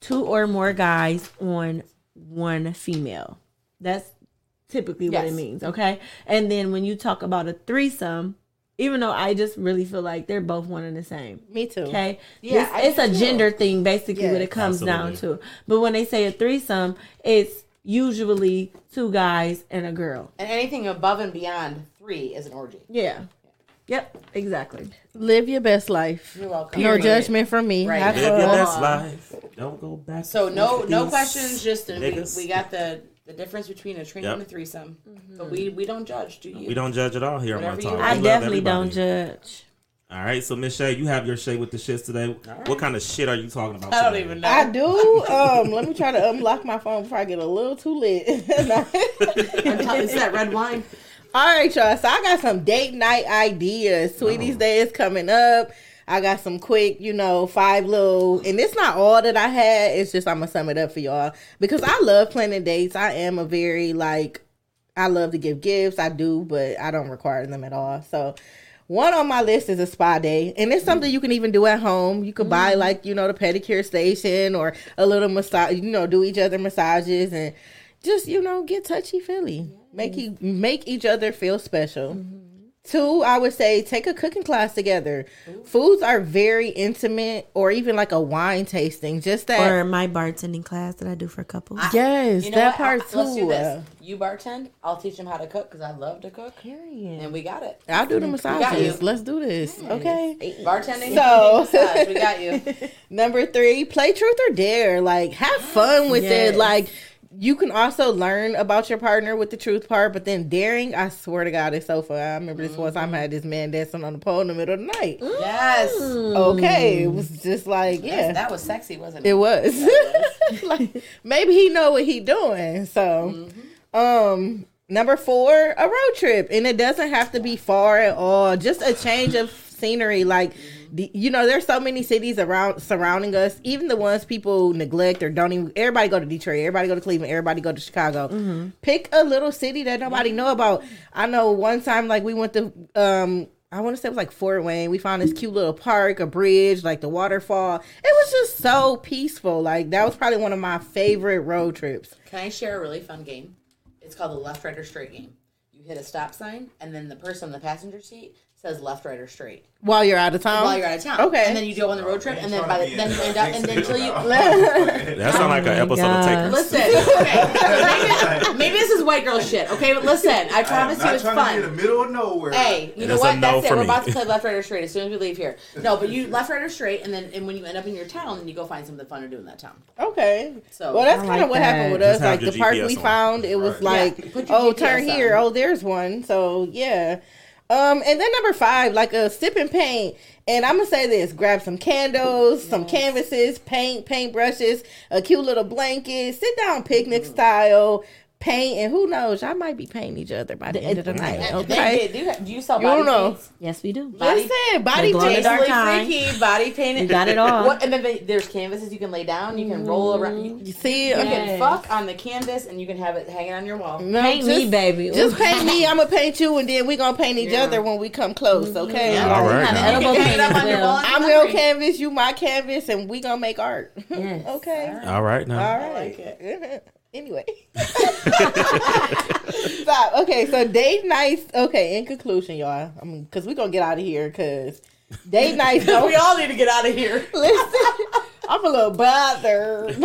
Speaker 2: two or more guys on one female. That's typically what it means, okay? And then when you talk about a threesome, even though I just really feel like they're both one and the same.
Speaker 4: Me too.
Speaker 2: Okay.
Speaker 3: Yeah,
Speaker 2: This- it's
Speaker 3: do
Speaker 2: a
Speaker 3: too.
Speaker 2: gender thing, basically, what it comes down to. But when they say a threesome, it's usually two guys and a girl.
Speaker 3: And anything above and beyond three is an orgy.
Speaker 2: Yeah. Yep. Exactly.
Speaker 4: Live your best life.
Speaker 3: You're welcome.
Speaker 4: No judgment from me.
Speaker 3: Right.
Speaker 4: Have
Speaker 1: Live your best life. Don't go back.
Speaker 3: So no no questions. Just we, we got the the difference between a train
Speaker 1: Yep.
Speaker 3: and a threesome. But we we don't judge. Do you?
Speaker 1: We don't judge at all here on
Speaker 3: Mud
Speaker 1: Talk.
Speaker 2: I definitely don't judge.
Speaker 1: All right, so Miss Shay, you have your Shay with the shits today. What kind of shit are you talking about?
Speaker 3: I don't even know.
Speaker 4: I do. Um, let me try to unlock my phone before I get a little too lit.
Speaker 3: it's that red wine.
Speaker 4: All right, y'all. So I got some date night ideas. Sweetest Day is coming up. I got some quick, you know, five little, and it's not all that I had. It's just I'm gonna sum it up for y'all because I love planning dates. I am a very like, I love to give gifts. I do, but I don't require them at all. So. One on my list is a spa day, and it's something you can even do at home. You could buy mm-hmm. like you know the pedicure station or a little massage. You know, do each other massages and just you know get touchy feely. Make e- make each other feel special. Mm-hmm. Two, I would say take a cooking class together. Foods are very intimate, or even like a wine tasting. Just that.
Speaker 2: Or my bartending class that I do for couples.
Speaker 4: yes,
Speaker 3: You know
Speaker 4: that
Speaker 3: what?
Speaker 4: part
Speaker 3: I-
Speaker 4: too.
Speaker 3: Let's do
Speaker 4: uh,
Speaker 3: this. You bartend. I'll teach them how to cook because I love to cook,
Speaker 2: Period.
Speaker 3: and we got it.
Speaker 4: I'll do the
Speaker 3: got
Speaker 4: massages. Let's do this. Okay.
Speaker 3: Bartending.
Speaker 4: So-
Speaker 3: massage, we got you.
Speaker 4: Number three, play truth or dare. Like have fun with
Speaker 2: Yes.
Speaker 4: it. Like you can also learn about your partner with the truth part, but then daring, I swear to God, it's so fun. I remember this one time I had this man dancing on the pole in the middle of the night.
Speaker 3: Yes.
Speaker 4: Okay, it was just like yeah.
Speaker 3: That was sexy, wasn't it?
Speaker 4: It was. like maybe he know what he doing. So, um, number four, a road trip, and it doesn't have to be far at all. Just a change of scenery. Like, the, you know, there's so many cities around surrounding us. Even the ones people neglect or don't even. Everybody go to Detroit. Everybody go to Cleveland. Everybody go to Chicago. Pick a little city that nobody know about. I know one time, like we went to um. I want to say it was like Fort Wayne. We found this cute little park, a bridge, like the waterfall. It was just so peaceful. Like that was probably one of my favorite road trips.
Speaker 3: Can I share a really fun game? It's called the left, right, or straight game. You hit a stop sign, and then the person in the passenger seat says left, right, or straight
Speaker 4: While you're out of town.
Speaker 3: while you're out of town.
Speaker 4: Okay.
Speaker 3: And then you go on the road trip, and then by the,
Speaker 5: be
Speaker 3: then you end
Speaker 5: the
Speaker 3: up, and then until you.
Speaker 1: That sounds like
Speaker 2: Oh
Speaker 1: an episode
Speaker 2: God.
Speaker 1: of Takers.
Speaker 3: Listen, okay, maybe, maybe this is white girl shit. Okay, but listen, I promise you
Speaker 5: not
Speaker 3: it's
Speaker 5: trying
Speaker 3: fun.
Speaker 5: to in the middle of nowhere.
Speaker 3: Hey, you know what?
Speaker 1: no
Speaker 3: That's it.
Speaker 1: for
Speaker 3: We're
Speaker 1: me.
Speaker 3: about to play left, right, or straight as soon as we leave here. No, but you left, right, or straight, and then and when you end up in your town, then you go find something fun to do in that town.
Speaker 4: Okay.
Speaker 3: So-
Speaker 4: well, that's
Speaker 2: I
Speaker 4: kind of
Speaker 2: like
Speaker 4: what
Speaker 2: that.
Speaker 4: happened with
Speaker 1: Just
Speaker 4: us. Like
Speaker 1: your
Speaker 4: the park we
Speaker 1: on.
Speaker 4: found, it was
Speaker 5: Right.
Speaker 4: like,
Speaker 3: Yeah,
Speaker 4: oh, turn here. Oh, there's one. So yeah. Um, and then number five, like a sip and paint. And I'm gonna say this: grab some candles, some canvases, paint, paint brushes, a cute little blanket, sit down picnic style, paint, and who knows, y'all might be painting each other by the end of the night. Okay.
Speaker 3: They, they, do, do you sell
Speaker 4: You
Speaker 3: body
Speaker 4: don't know.
Speaker 3: paints?
Speaker 2: Yes, we do.
Speaker 3: Body-
Speaker 4: Listen, body
Speaker 2: The glow in the
Speaker 4: paint.
Speaker 2: dark
Speaker 3: Tastefully
Speaker 2: kind.
Speaker 3: freaky, body painted.
Speaker 2: You got it all.
Speaker 3: What, and then they, there's canvases you can lay down. You can roll mm-hmm. around. You,
Speaker 4: You see,
Speaker 3: you
Speaker 4: okay.
Speaker 3: can fuck on the canvas, and you can have it hanging on your wall.
Speaker 4: No,
Speaker 2: Paint me,
Speaker 4: just-
Speaker 2: baby.
Speaker 4: Just paint me. I'm gonna paint you, and then we gonna paint each
Speaker 3: Yeah.
Speaker 4: other when we come close. Mm-hmm. Okay.
Speaker 3: Yeah.
Speaker 1: All right.
Speaker 3: And
Speaker 1: now.
Speaker 3: then you
Speaker 2: Edible
Speaker 3: can hang it up
Speaker 2: paint
Speaker 3: on your
Speaker 2: as well.
Speaker 3: wall.
Speaker 4: I'm your canvas, you my canvas, and we gonna make art.
Speaker 2: Yes.
Speaker 4: okay.
Speaker 1: All right now.
Speaker 4: All right.
Speaker 3: Like it.
Speaker 4: anyway. Stop. Okay, so date nights. Okay, in conclusion, y'all. I mean, because we're gonna get out of here. Because date nights don't.
Speaker 3: we all need to get out of here.
Speaker 4: Listen, I'm a little bothered.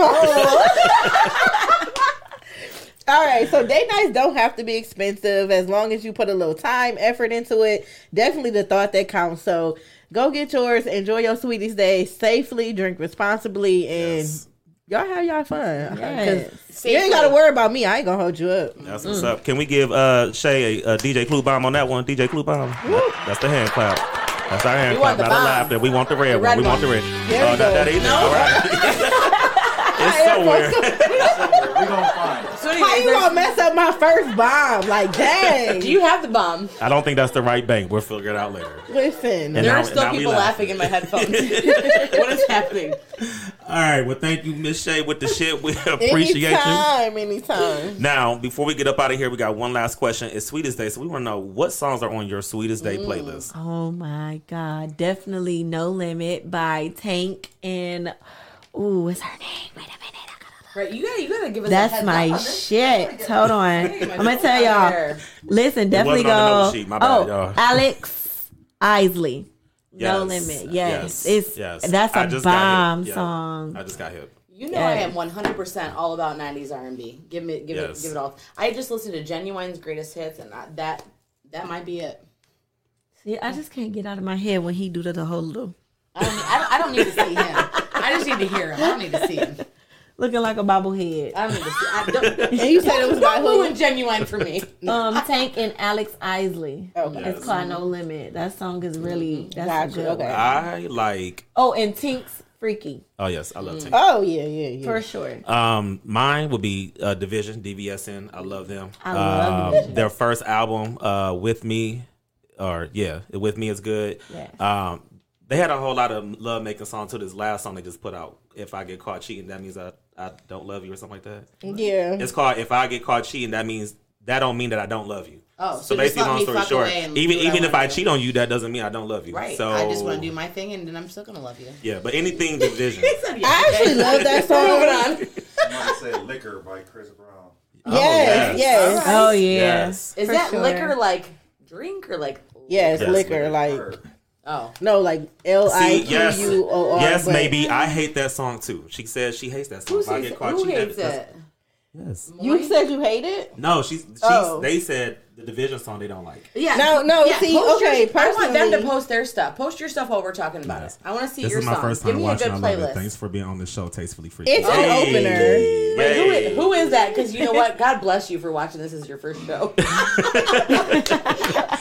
Speaker 4: All right, so date nights don't have to be expensive as long as you put a little time, effort into it. Definitely the thought that counts. So go get yours, enjoy your Sweetest Day safely, drink responsibly, and
Speaker 1: Yes.
Speaker 4: Y'all have y'all fun.
Speaker 2: Yes.
Speaker 4: You ain't gotta worry about me. I ain't gonna hold you up.
Speaker 1: That's what's up. Can we give uh Shay a, a DJ Clue bomb on that one? DJ Clue bomb. That- that's the hand clap. That's our hand
Speaker 3: We
Speaker 1: clap,
Speaker 3: want the
Speaker 1: not the
Speaker 3: bomb.
Speaker 1: laughter. We want the red one.
Speaker 3: red
Speaker 1: We want the
Speaker 3: one.
Speaker 1: red.
Speaker 4: There
Speaker 1: oh,
Speaker 4: we
Speaker 1: not
Speaker 4: go.
Speaker 1: that either. All right. it's somewhere.
Speaker 5: we gonna find it.
Speaker 3: So
Speaker 4: How you gonna mess up my first bomb? Like, dang.
Speaker 3: do you have the bomb?
Speaker 1: I don't think that's the right bank. We'll figure it out later.
Speaker 4: Listen.
Speaker 1: And
Speaker 3: There
Speaker 1: now-
Speaker 3: are still people
Speaker 1: laugh.
Speaker 3: laughing in my headphones. what is happening?
Speaker 1: All right. Well, thank you, Miss Shay, with the shit. We appreciate you.
Speaker 4: anytime, anytime.
Speaker 1: Now, before we get up out of here, we got one last question. It's Sweetest Day, so we want to know what songs are on your Sweetest Day mm. playlist.
Speaker 2: Oh my god, definitely No Limit by Tank and ooh, what's her name? Wait a minute. I
Speaker 3: you gotta, you gotta give us.
Speaker 2: That's
Speaker 3: heads
Speaker 2: my
Speaker 3: up on this.
Speaker 2: shit. Hold on. I'm gonna tell y'all. Listen, definitely
Speaker 1: wasn't on the
Speaker 2: go.
Speaker 1: note sheet. My bad,
Speaker 2: oh,
Speaker 1: y'all.
Speaker 2: Alex Isley. No limit. Yes,
Speaker 1: Yes.
Speaker 2: it's
Speaker 1: Yes.
Speaker 2: that's
Speaker 1: I
Speaker 2: a
Speaker 1: just got hit.
Speaker 2: bomb
Speaker 1: Yeah.
Speaker 2: song.
Speaker 1: I just got hit.
Speaker 3: You know I am 100% all about 90s R&B. Give me, give
Speaker 1: Yes.
Speaker 3: it, give it all. I just listened to Ginuwine's greatest hits, and I, that that might be it.
Speaker 2: See, I just can't get out of my head when he do the, the whole little
Speaker 3: I don't, I don't, I don't need to see him. I just need to hear him. I don't need to see him.
Speaker 2: Looking like a bobblehead.
Speaker 3: I don't need to see. I don't,
Speaker 4: And you said it was by
Speaker 3: don't
Speaker 4: who?
Speaker 3: ruin Ginuwine for me.
Speaker 2: Um, Tank and Alex Isley.
Speaker 4: Okay.
Speaker 2: It's called No Limit. That song is really that's
Speaker 4: Gotcha,
Speaker 2: a good
Speaker 4: okay.
Speaker 2: one.
Speaker 1: I like.
Speaker 2: Oh, and Tink's Freaky
Speaker 1: Oh yes, I love Tank.
Speaker 4: Oh yeah, yeah, yeah.
Speaker 2: for sure.
Speaker 1: Um, mine would be uh, Division DVSN. I love them.
Speaker 2: I love
Speaker 1: Um,
Speaker 2: Division.
Speaker 1: Their first album, uh, with me, or yeah, with me is good.
Speaker 2: Yes.
Speaker 1: Um, they had a whole lot of love making songs to this last song they just put out. If I get caught cheating, that means I, I don't love you or something like that.
Speaker 4: yeah.
Speaker 1: It's called If I Get Caught Cheating. That means that don't mean that I don't love you.
Speaker 3: Oh,
Speaker 1: so,
Speaker 3: so
Speaker 1: basically, long story short,
Speaker 3: away and
Speaker 1: even
Speaker 3: I
Speaker 1: even if I
Speaker 3: do.
Speaker 1: cheat on you, that doesn't mean I don't love you.
Speaker 3: Right.
Speaker 1: So
Speaker 3: I just want to do my thing, and then I'm still gonna love you.
Speaker 1: yeah. But anything Division.
Speaker 4: I actually love that song.
Speaker 5: Somebody said "Liquor" by Chris Brown.
Speaker 4: Oh, yes,
Speaker 1: yes.
Speaker 4: yes,
Speaker 2: Oh yeah.
Speaker 1: Yes.
Speaker 3: Is
Speaker 2: For
Speaker 3: that
Speaker 2: sure.
Speaker 3: liquor like drink or like?
Speaker 4: yes,
Speaker 1: Yes,
Speaker 4: liquor. Like
Speaker 5: Her.
Speaker 3: Oh,
Speaker 4: no, like L I
Speaker 1: See,
Speaker 4: Q
Speaker 1: yes,
Speaker 4: U O R.
Speaker 1: yes,
Speaker 4: but-
Speaker 1: maybe I hate that song too. She says she hates that song.
Speaker 3: who,
Speaker 1: If I get caught
Speaker 3: who
Speaker 1: cheating,
Speaker 3: hates
Speaker 1: that's-
Speaker 3: it?
Speaker 1: Yes.
Speaker 4: You said you hate it.
Speaker 1: No, she's she's.
Speaker 4: Oh.
Speaker 1: They said the Division song they don't like.
Speaker 3: Yeah.
Speaker 4: No, no, see,
Speaker 3: post your-
Speaker 4: okay,
Speaker 3: I want them to post their stuff. Post your stuff while we're talking about
Speaker 1: Nice.
Speaker 3: it. I want to see
Speaker 1: This
Speaker 3: your
Speaker 1: is my
Speaker 3: songs.
Speaker 1: first
Speaker 3: Give
Speaker 1: time
Speaker 3: me a
Speaker 1: watching.
Speaker 3: good
Speaker 1: I love
Speaker 3: playlist.
Speaker 1: it. Thanks for being on the show, Tastefully Free.
Speaker 4: It's an opener.
Speaker 3: Wait, who, who is that? Because you know what? God bless you for watching this as your first show.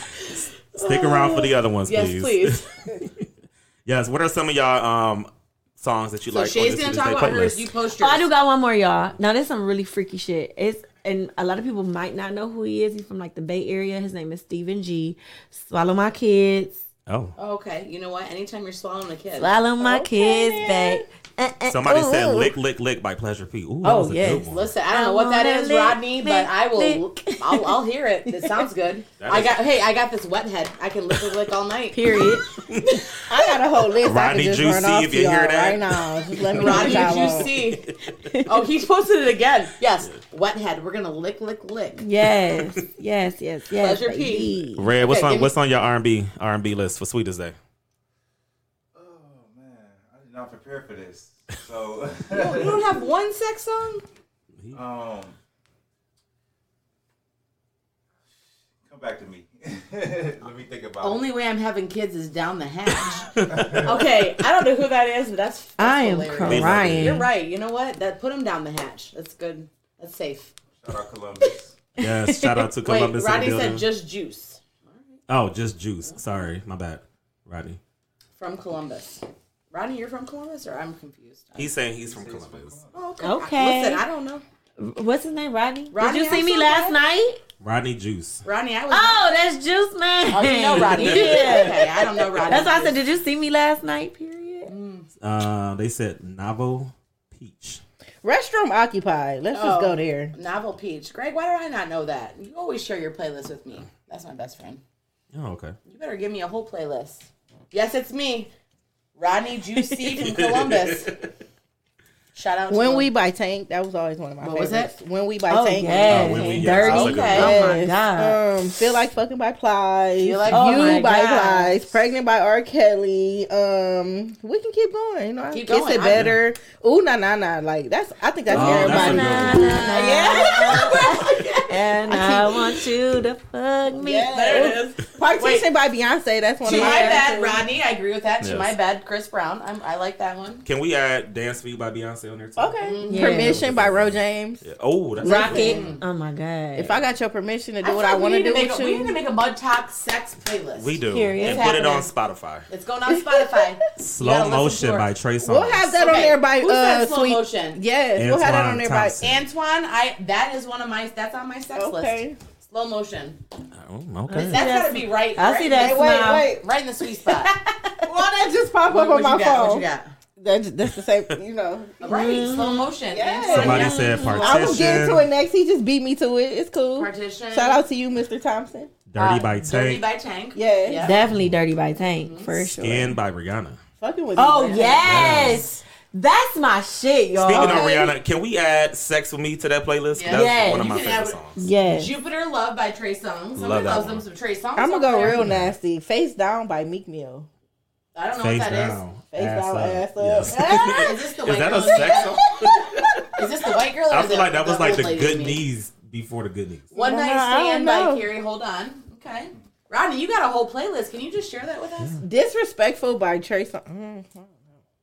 Speaker 1: Stick around for the other ones,
Speaker 3: yes,
Speaker 1: please.
Speaker 3: please.
Speaker 1: Yes. What are some of y'all um songs that you
Speaker 3: So
Speaker 1: like? on
Speaker 3: Shay's gonna talk about hers. You post
Speaker 2: Oh,
Speaker 3: yours.
Speaker 2: I do got one more, y'all. Now there's some really freaky shit. It's and a lot of people might not know who he is. He's from like the Bay Area. His name is Stephen G. Swallow my kids.
Speaker 1: Oh.
Speaker 3: Oh, okay. You know what? Anytime you're swallowing a kid,
Speaker 2: Swallow my
Speaker 4: Okay,
Speaker 2: kids,
Speaker 4: then.
Speaker 2: babe.
Speaker 1: Somebody
Speaker 2: Ooh,
Speaker 1: said
Speaker 2: ooh.
Speaker 1: "Lick, Lick, Lick" by Pleasure P. Ooh, that
Speaker 2: Oh,
Speaker 1: was a
Speaker 2: yes.
Speaker 1: good one.
Speaker 3: Listen, I don't
Speaker 2: I
Speaker 3: know what that is,
Speaker 2: wanna
Speaker 3: is,
Speaker 2: lick,
Speaker 3: Rodney, but I will.
Speaker 2: lick.
Speaker 3: I'll, I'll hear it. It sounds good.
Speaker 1: That
Speaker 3: I
Speaker 1: is-
Speaker 3: got. Hey, I got this wet head. I can lick, lick, lick all night.
Speaker 2: Period.
Speaker 4: I got a whole list.
Speaker 1: Rodney
Speaker 4: I can just run
Speaker 1: Juicy,
Speaker 4: off
Speaker 1: if you
Speaker 4: y'all
Speaker 1: hear that.
Speaker 4: right now. Just let me know
Speaker 3: Rodney,
Speaker 4: what
Speaker 3: did
Speaker 4: y'all
Speaker 3: see? Oh, he's posted it again. Yes, wet head. We're gonna lick, lick, lick.
Speaker 2: Yes, yes, yes, yes.
Speaker 3: Pleasure P.
Speaker 2: baby.
Speaker 1: Red, what's
Speaker 3: Okay,
Speaker 1: on what's on your R and B R and B list for Sweetest Day?
Speaker 5: Oh man, I did not prepared for this. So,
Speaker 3: You don't have one sex song?
Speaker 5: um, come back to me. Let me think about
Speaker 3: Only way I'm having kids is down the hatch. okay, I don't know who that is, but that's, that's
Speaker 2: I am
Speaker 3: hilarious.
Speaker 2: crying.
Speaker 3: You're right. You know what? That put him down the hatch. That's good. That's safe.
Speaker 5: it. Shout out Columbus.
Speaker 1: Yes, shout out to Columbus. in the
Speaker 3: Rodney
Speaker 1: building.
Speaker 3: said just juice
Speaker 1: oh, just juice. Sorry, my bad, Roddy.
Speaker 3: from Columbus. Rodney, you're from Columbus, or I'm confused.
Speaker 1: He's saying he's from Columbus.
Speaker 3: Oh, okay.
Speaker 2: Okay.
Speaker 3: Listen, I don't know.
Speaker 2: What's his name, Rodney?
Speaker 3: Rodney,
Speaker 2: Did you see me last
Speaker 3: glad.
Speaker 2: night?
Speaker 1: Rodney Juice.
Speaker 3: Rodney, I was.
Speaker 2: Oh, that's Juice Man.
Speaker 3: Oh, you know Rodney.
Speaker 2: yeah.
Speaker 3: Okay, I don't know Rodney.
Speaker 2: That's why I said, did you see me last night? Period.
Speaker 1: Uh, they said Novel Peach.
Speaker 4: Restroom occupied. Let's just
Speaker 3: Oh.
Speaker 4: go there.
Speaker 3: Novel Peach. Greg, why do I not know that? You always share your playlist with me. That's my best friend.
Speaker 1: Oh, okay.
Speaker 3: You better give me a whole playlist. Yes, it's me, Rodney Juicy from Columbus. Shout out to
Speaker 4: When
Speaker 3: him.
Speaker 4: We by Tank, that was always one of my
Speaker 3: What was
Speaker 4: favorites.
Speaker 3: it?
Speaker 4: When We by
Speaker 2: Oh,
Speaker 4: Tank.
Speaker 2: yes.
Speaker 1: Oh, when we- yes,
Speaker 2: Dirty.
Speaker 1: that's a good
Speaker 3: Okay.
Speaker 1: one.
Speaker 2: Oh, my
Speaker 4: Yes.
Speaker 2: God.
Speaker 4: Um, feel like fucking by Plies.
Speaker 3: Feel Like-
Speaker 4: you
Speaker 3: Oh,
Speaker 2: my
Speaker 4: by
Speaker 2: God.
Speaker 4: Plies. Pregnant by R. Kelly. Um, we can keep going. You know,
Speaker 3: Keep
Speaker 4: kiss
Speaker 3: going.
Speaker 4: it
Speaker 3: I-
Speaker 4: better. Ooh, nah, nah, nah. Like that's. I think that's
Speaker 1: Oh, that's a
Speaker 4: everybody.
Speaker 1: good one.
Speaker 2: And I want you to fuck me.
Speaker 4: Yes.
Speaker 3: There it is.
Speaker 4: Partition by Beyonce. That's one
Speaker 3: To
Speaker 4: of my
Speaker 3: my bad,
Speaker 4: favorites.
Speaker 3: Rodney. I agree with that. To My Bed, Chris Brown. I'm, I like that one.
Speaker 1: Can we add "Dance for You" by Beyonce on there too?
Speaker 4: Okay.
Speaker 2: Yeah.
Speaker 4: Permission by Ro James.
Speaker 1: Yeah. Oh, that's
Speaker 2: Rocket. Oh my god.
Speaker 4: If I got your permission to do
Speaker 3: feel
Speaker 4: what I
Speaker 3: we
Speaker 4: want to do
Speaker 3: make
Speaker 4: with
Speaker 3: a, We need to make a Mud Talk sex playlist.
Speaker 1: We do.
Speaker 2: Period.
Speaker 1: And
Speaker 3: It's
Speaker 1: put it on. Spotify.
Speaker 3: It's going on Spotify.
Speaker 1: Slow motion by Trey Songz.
Speaker 4: we'll have that on there by
Speaker 3: Who
Speaker 4: uh
Speaker 3: slow
Speaker 4: sweet.
Speaker 3: motion?
Speaker 4: Yes, we'll have that on there
Speaker 1: Thompson.
Speaker 3: Antoine, I that is one of my. That's on my sex
Speaker 4: Okay.
Speaker 3: list. Slow motion.
Speaker 1: Oh, okay.
Speaker 3: That's gotta be right.
Speaker 2: I
Speaker 3: right
Speaker 2: see that.
Speaker 4: Wait,
Speaker 2: smile.
Speaker 4: wait.
Speaker 3: Right in the sweet spot.
Speaker 4: Why that just pop
Speaker 3: what,
Speaker 4: up on my
Speaker 3: you got? What
Speaker 4: phone?
Speaker 3: you got?
Speaker 4: That's, that's the same, you know.
Speaker 3: Right, slow motion.
Speaker 4: Yes.
Speaker 3: Antoine,
Speaker 1: Somebody
Speaker 3: yeah.
Speaker 1: said partition.
Speaker 4: I was
Speaker 1: partition.
Speaker 4: getting to it next. He just beat me to it. It's cool.
Speaker 3: Partition.
Speaker 4: Shout out to you, Mr. Thompson.
Speaker 1: Dirty
Speaker 3: Uh,
Speaker 1: by Tank.
Speaker 3: Dirty by Tank.
Speaker 4: Yeah.
Speaker 3: Yeah.
Speaker 2: Definitely Dirty by Tank for sure.
Speaker 1: Skin by Rihanna.
Speaker 4: Fucking with
Speaker 2: Oh
Speaker 4: you.
Speaker 2: yes, that's my shit, y'all.
Speaker 1: Speaking of Rihanna, can we add "Sex with Me" to that playlist?
Speaker 3: Yes.
Speaker 1: That's
Speaker 2: Yes.
Speaker 1: one of my favorite
Speaker 3: add-
Speaker 1: songs.
Speaker 2: yes.
Speaker 3: Jupiter Love by Trey Songz. Somebody
Speaker 1: Love that
Speaker 3: loves
Speaker 1: one.
Speaker 3: them some Trey Songz.
Speaker 4: I'm gonna go real nasty. Face down by Meek Mill.
Speaker 3: I don't know
Speaker 1: Face
Speaker 3: what that is.
Speaker 1: down.
Speaker 4: Face
Speaker 1: ass
Speaker 4: down,
Speaker 1: up.
Speaker 4: ass up.
Speaker 1: Yes.
Speaker 3: Is this the
Speaker 1: Is that
Speaker 3: girl?
Speaker 1: a sex song?
Speaker 3: Is this the white girl? Or
Speaker 1: I feel like that was like the good knees before the good knees.
Speaker 3: One
Speaker 4: No,
Speaker 3: night stand by. Keri. Hold on. Okay. Rodney, you got a whole playlist. Can you just share that with us?
Speaker 4: Disrespectful by Trey Songz. Mm-hmm.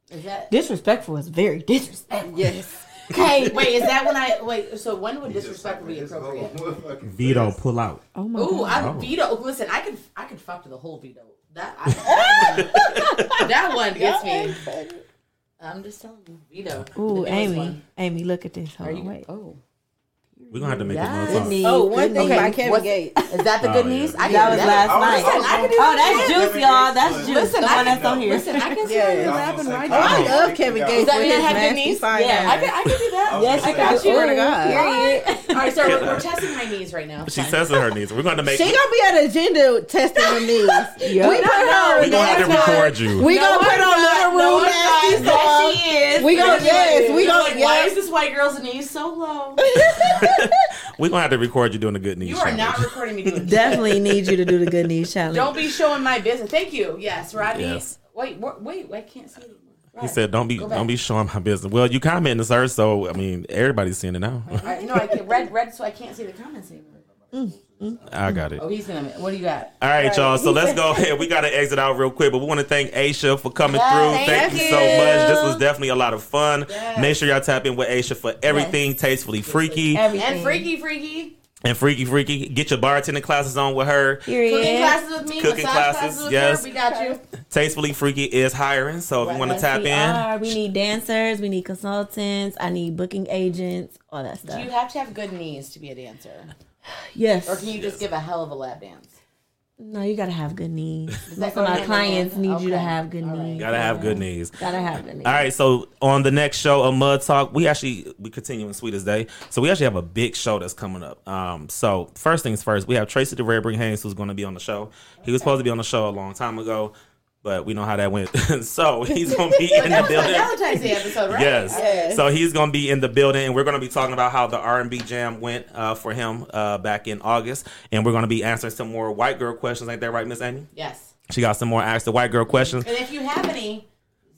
Speaker 3: Is that
Speaker 2: Disrespectful is very disrespectful.
Speaker 4: Yes.
Speaker 3: okay? Wait, is that when I wait? So when would disrespectful be appropriate?
Speaker 1: Vito, pull out.
Speaker 2: Oh my
Speaker 3: Ooh,
Speaker 2: god.
Speaker 3: I'm veto. Listen, I could I could fuck to the whole veto. That I, that one gets me. I'm just telling you, veto.
Speaker 2: Ooh, Amy.
Speaker 3: one.
Speaker 2: Amy, look at this. Hold
Speaker 3: Are
Speaker 2: on,
Speaker 3: you?
Speaker 2: wait.
Speaker 3: Oh,
Speaker 1: We're gonna have to make
Speaker 2: Yes.
Speaker 1: another
Speaker 2: Good
Speaker 1: song.
Speaker 2: knees.
Speaker 4: Oh, one
Speaker 2: Good
Speaker 4: thing
Speaker 2: knees.
Speaker 4: by Kevin
Speaker 3: What's-
Speaker 4: Gates.
Speaker 3: is that the
Speaker 1: Oh,
Speaker 3: good
Speaker 1: yeah.
Speaker 3: I
Speaker 2: That was
Speaker 3: do
Speaker 2: last
Speaker 5: I was
Speaker 2: night.
Speaker 5: like,
Speaker 3: Listen, I
Speaker 2: Oh,
Speaker 3: that.
Speaker 2: that's juice, y'all. That's juice.
Speaker 3: Listen,
Speaker 2: the one that's on here.
Speaker 3: Listen, I can see
Speaker 4: Yeah.
Speaker 3: how
Speaker 4: Yeah.
Speaker 3: right
Speaker 4: Oh, I
Speaker 3: now.
Speaker 4: love Kevin Gates
Speaker 3: Does that
Speaker 4: with
Speaker 3: mean I have good
Speaker 4: nasty
Speaker 3: knees?
Speaker 4: fine
Speaker 3: Yeah, I can, I can do that.
Speaker 2: Yes,
Speaker 3: I got you.
Speaker 4: Swear to God.
Speaker 2: Period.
Speaker 3: All right, so we're, we're testing my knees right now.
Speaker 1: She
Speaker 3: Fine.
Speaker 1: says with her knees. We're gonna make.
Speaker 4: She gonna be at Agenda testing the knees.
Speaker 2: Yup.
Speaker 4: We put her
Speaker 1: We're gonna have to record you.
Speaker 4: We
Speaker 3: No,
Speaker 4: gonna put on
Speaker 3: not.
Speaker 4: little room
Speaker 3: I'm
Speaker 4: nasty
Speaker 3: not.
Speaker 4: song.
Speaker 2: Yes, she is.
Speaker 4: We gonna yes, we
Speaker 3: You're
Speaker 4: gonna
Speaker 3: like, why is this white girl's knees so low?
Speaker 1: We're gonna have to record you doing the good knees.
Speaker 3: You are not
Speaker 1: challenge.
Speaker 3: recording me doing this.
Speaker 2: Definitely need you to do the good knees challenge.
Speaker 3: Don't be showing my business. Thank you. Yes, Rodney.
Speaker 1: Yes.
Speaker 3: Wait, wait, wait, I can't see it anymore.
Speaker 1: He said, "Don't be, don't be showing my business." Well, you commenting, sir. So I mean, everybody's seeing it now.
Speaker 3: I, know, I can't red, red, so I can't see the comments anymore. Mm.
Speaker 1: I got it.
Speaker 3: Oh, he's gonna. What do you got?
Speaker 1: All right, y'all. So let's go ahead. We got to exit out real quick, but we want to thank Aysha for coming
Speaker 3: Yes,
Speaker 1: through.
Speaker 3: thank
Speaker 1: Thank, you
Speaker 3: you.
Speaker 1: so much. This was definitely a lot of fun.
Speaker 3: Yes.
Speaker 1: Make sure y'all tap in with Aysha for everything tastefully freaky
Speaker 2: Everything.
Speaker 3: And freaky, freaky.
Speaker 1: and freaky freaky. Get your bartending classes on with her.
Speaker 3: Cooking
Speaker 2: Period.
Speaker 3: classes with me.
Speaker 1: Cooking classes,
Speaker 3: classes with
Speaker 1: yes.
Speaker 3: her. We got you.
Speaker 1: Tastefully freaky is hiring. So if you want to
Speaker 3: Yes,
Speaker 1: tap
Speaker 2: We
Speaker 1: in,
Speaker 2: are. We need dancers. We need consultants. I need booking agents. All that
Speaker 3: Do
Speaker 2: stuff.
Speaker 3: you have to have good knees to be a dancer,
Speaker 2: yes.
Speaker 3: or can you just give a hell of a lap dance?
Speaker 2: No, you gotta have good knees. Most
Speaker 3: go
Speaker 2: of my clients
Speaker 3: hand?
Speaker 2: need you to have good
Speaker 3: All right.
Speaker 2: knees.
Speaker 1: Gotta have good knees.
Speaker 2: Gotta have good knees.
Speaker 1: All right, so on the next show of Mud Talk, we actually we continue in Sweetest Day. So we actually have a big show that's coming up. Um, so first things first, we have Tracy the Redbring Haynes who's going to be on the show. He was supposed to be on the show a long time ago, but we know how that went. so he's going to be in the
Speaker 3: That was the
Speaker 1: building.
Speaker 3: Episode, right?
Speaker 1: Yes.
Speaker 4: Yes.
Speaker 1: So he's going to be in the building, and we're going to be talking about how the R and B jam went uh, for him uh, back in August, and we're going to be answering some more white girl questions. Ain't that right, Miss Amy?
Speaker 3: Yes.
Speaker 1: She got some more ask the white girl questions.
Speaker 3: And if you have any,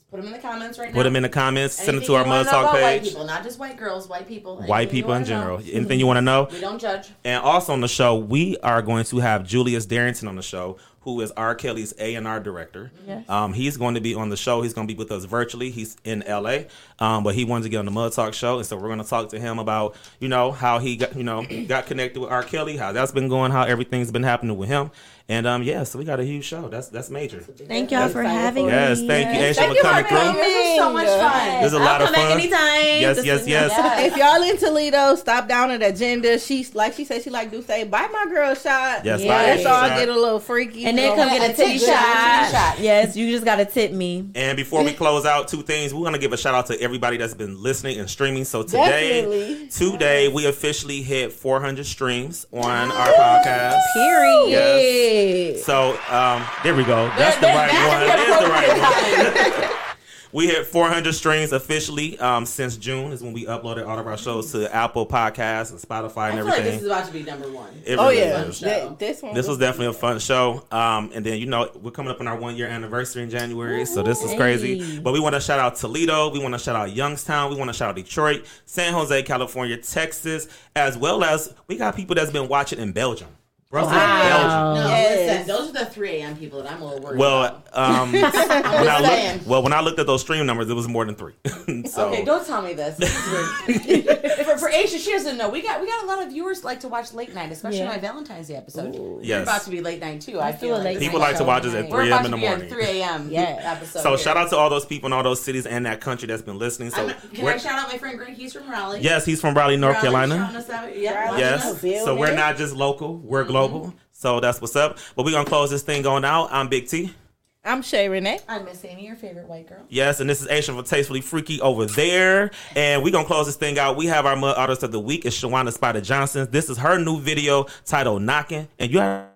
Speaker 3: put them in the comments right now.
Speaker 1: Put them in the comments. Send them to our Mud Talk
Speaker 3: about White
Speaker 1: page.
Speaker 3: people, not just white girls, white people.
Speaker 1: White
Speaker 3: Anything
Speaker 1: people in general.
Speaker 3: know.
Speaker 1: Anything you want to know?
Speaker 3: We don't judge.
Speaker 1: And also on the show, we are going to have Julius Darrington on the show, who is R. Kelly's A and R director.
Speaker 2: Yes.
Speaker 1: Um, he's going to be on the show. He's going to be with us virtually. He's in L.A., um, but he wanted to get on the Mud Talk show, and so we're going to talk to him about you know how he got you know got connected with R. Kelly, how that's been going, how everything's been happening with him, and um yeah, so we got a huge show. That's that's major.
Speaker 2: Thank y'all for
Speaker 4: Excited
Speaker 2: having
Speaker 4: for
Speaker 2: me.
Speaker 1: Yes, thank you, Aysha,
Speaker 3: Thank
Speaker 1: for
Speaker 3: you
Speaker 1: coming
Speaker 3: for coming.
Speaker 1: through.
Speaker 3: This was so much fun.
Speaker 1: There's a
Speaker 2: I'll
Speaker 1: lot of
Speaker 2: come back
Speaker 1: fun.
Speaker 2: anytime.
Speaker 1: Yes,
Speaker 2: This
Speaker 1: yes,
Speaker 2: is-
Speaker 1: yes.
Speaker 4: if y'all in Toledo, stop down at Agenda. She's like she said she like do say, buy my girl a shot.
Speaker 1: Yes,
Speaker 2: buy her a
Speaker 4: Let's all
Speaker 1: shot.
Speaker 4: get a little freaky.
Speaker 2: And then come get a
Speaker 3: a tip
Speaker 2: titty
Speaker 3: shot,
Speaker 2: shot. Yes, you just gotta tip me.
Speaker 1: And before we close out, two things. We want to give a shout out to everybody that's been listening and streaming. So today,
Speaker 4: Definitely.
Speaker 1: today we officially hit 400 streams on our podcast.
Speaker 2: Period.
Speaker 1: Yes. So um, there we go. That's the right one. That is the right one. We hit 400 streams officially um, since June is when we uploaded all of our shows to Apple Podcasts and Spotify
Speaker 3: I
Speaker 1: and
Speaker 3: everything. like this is about to be number one.
Speaker 1: It
Speaker 4: Oh
Speaker 1: really
Speaker 4: yeah,
Speaker 1: is.
Speaker 4: This one.
Speaker 1: This was definitely a fun show. Um, and then you know we're coming up on our one year anniversary in January, so this is crazy.
Speaker 2: Hey.
Speaker 1: But we want to shout out Toledo, we want to shout out Youngstown, we want to shout out Detroit, San Jose, California, Texas, as well as we got people that's been watching in Belgium, Brussels,
Speaker 2: Wow.
Speaker 3: No,
Speaker 4: Yes.
Speaker 3: listen, those are the 3 a.m. people that I'm a little worried
Speaker 1: Well,
Speaker 3: about.
Speaker 1: um, when I
Speaker 3: saying.
Speaker 1: looked, well, when I looked at those stream numbers, it was more than three. so
Speaker 3: Okay, don't tell me this. This for, for Aysha, she doesn't know. We got we got a lot of viewers like to watch late night, especially
Speaker 2: Yeah.
Speaker 3: my Valentine's Day episode. We're
Speaker 1: Yes.
Speaker 3: about to be late night too. I,
Speaker 2: feel
Speaker 3: feel like
Speaker 2: late
Speaker 1: People
Speaker 3: night
Speaker 1: like to watch us at 3 a.m. in the morning.
Speaker 3: 3 a.m.
Speaker 2: Yeah.
Speaker 3: episode.
Speaker 1: So
Speaker 3: here.
Speaker 1: shout out to all those people in all those cities and that country that's been listening. So
Speaker 3: I'm, can I shout out my friend Greg? He's from Raleigh.
Speaker 1: yes, he's from Raleigh, North
Speaker 3: Raleigh,
Speaker 1: Carolina.
Speaker 3: out. Yeah,
Speaker 4: Raleigh.
Speaker 1: Yes. So we're not just local, we're global. So that's what's up. But we're gonna close this thing going out. I'm Big T.
Speaker 4: I'm Shay Renee.
Speaker 3: I'm Miss Amy, your favorite white girl.
Speaker 1: Yes, and this is Aysha for Tastefully Freaky over there. And we're gonna close this thing out. We have our mud artist of the week. It's Shawana Spider Johnson. This is her new video titled Knocking. And you have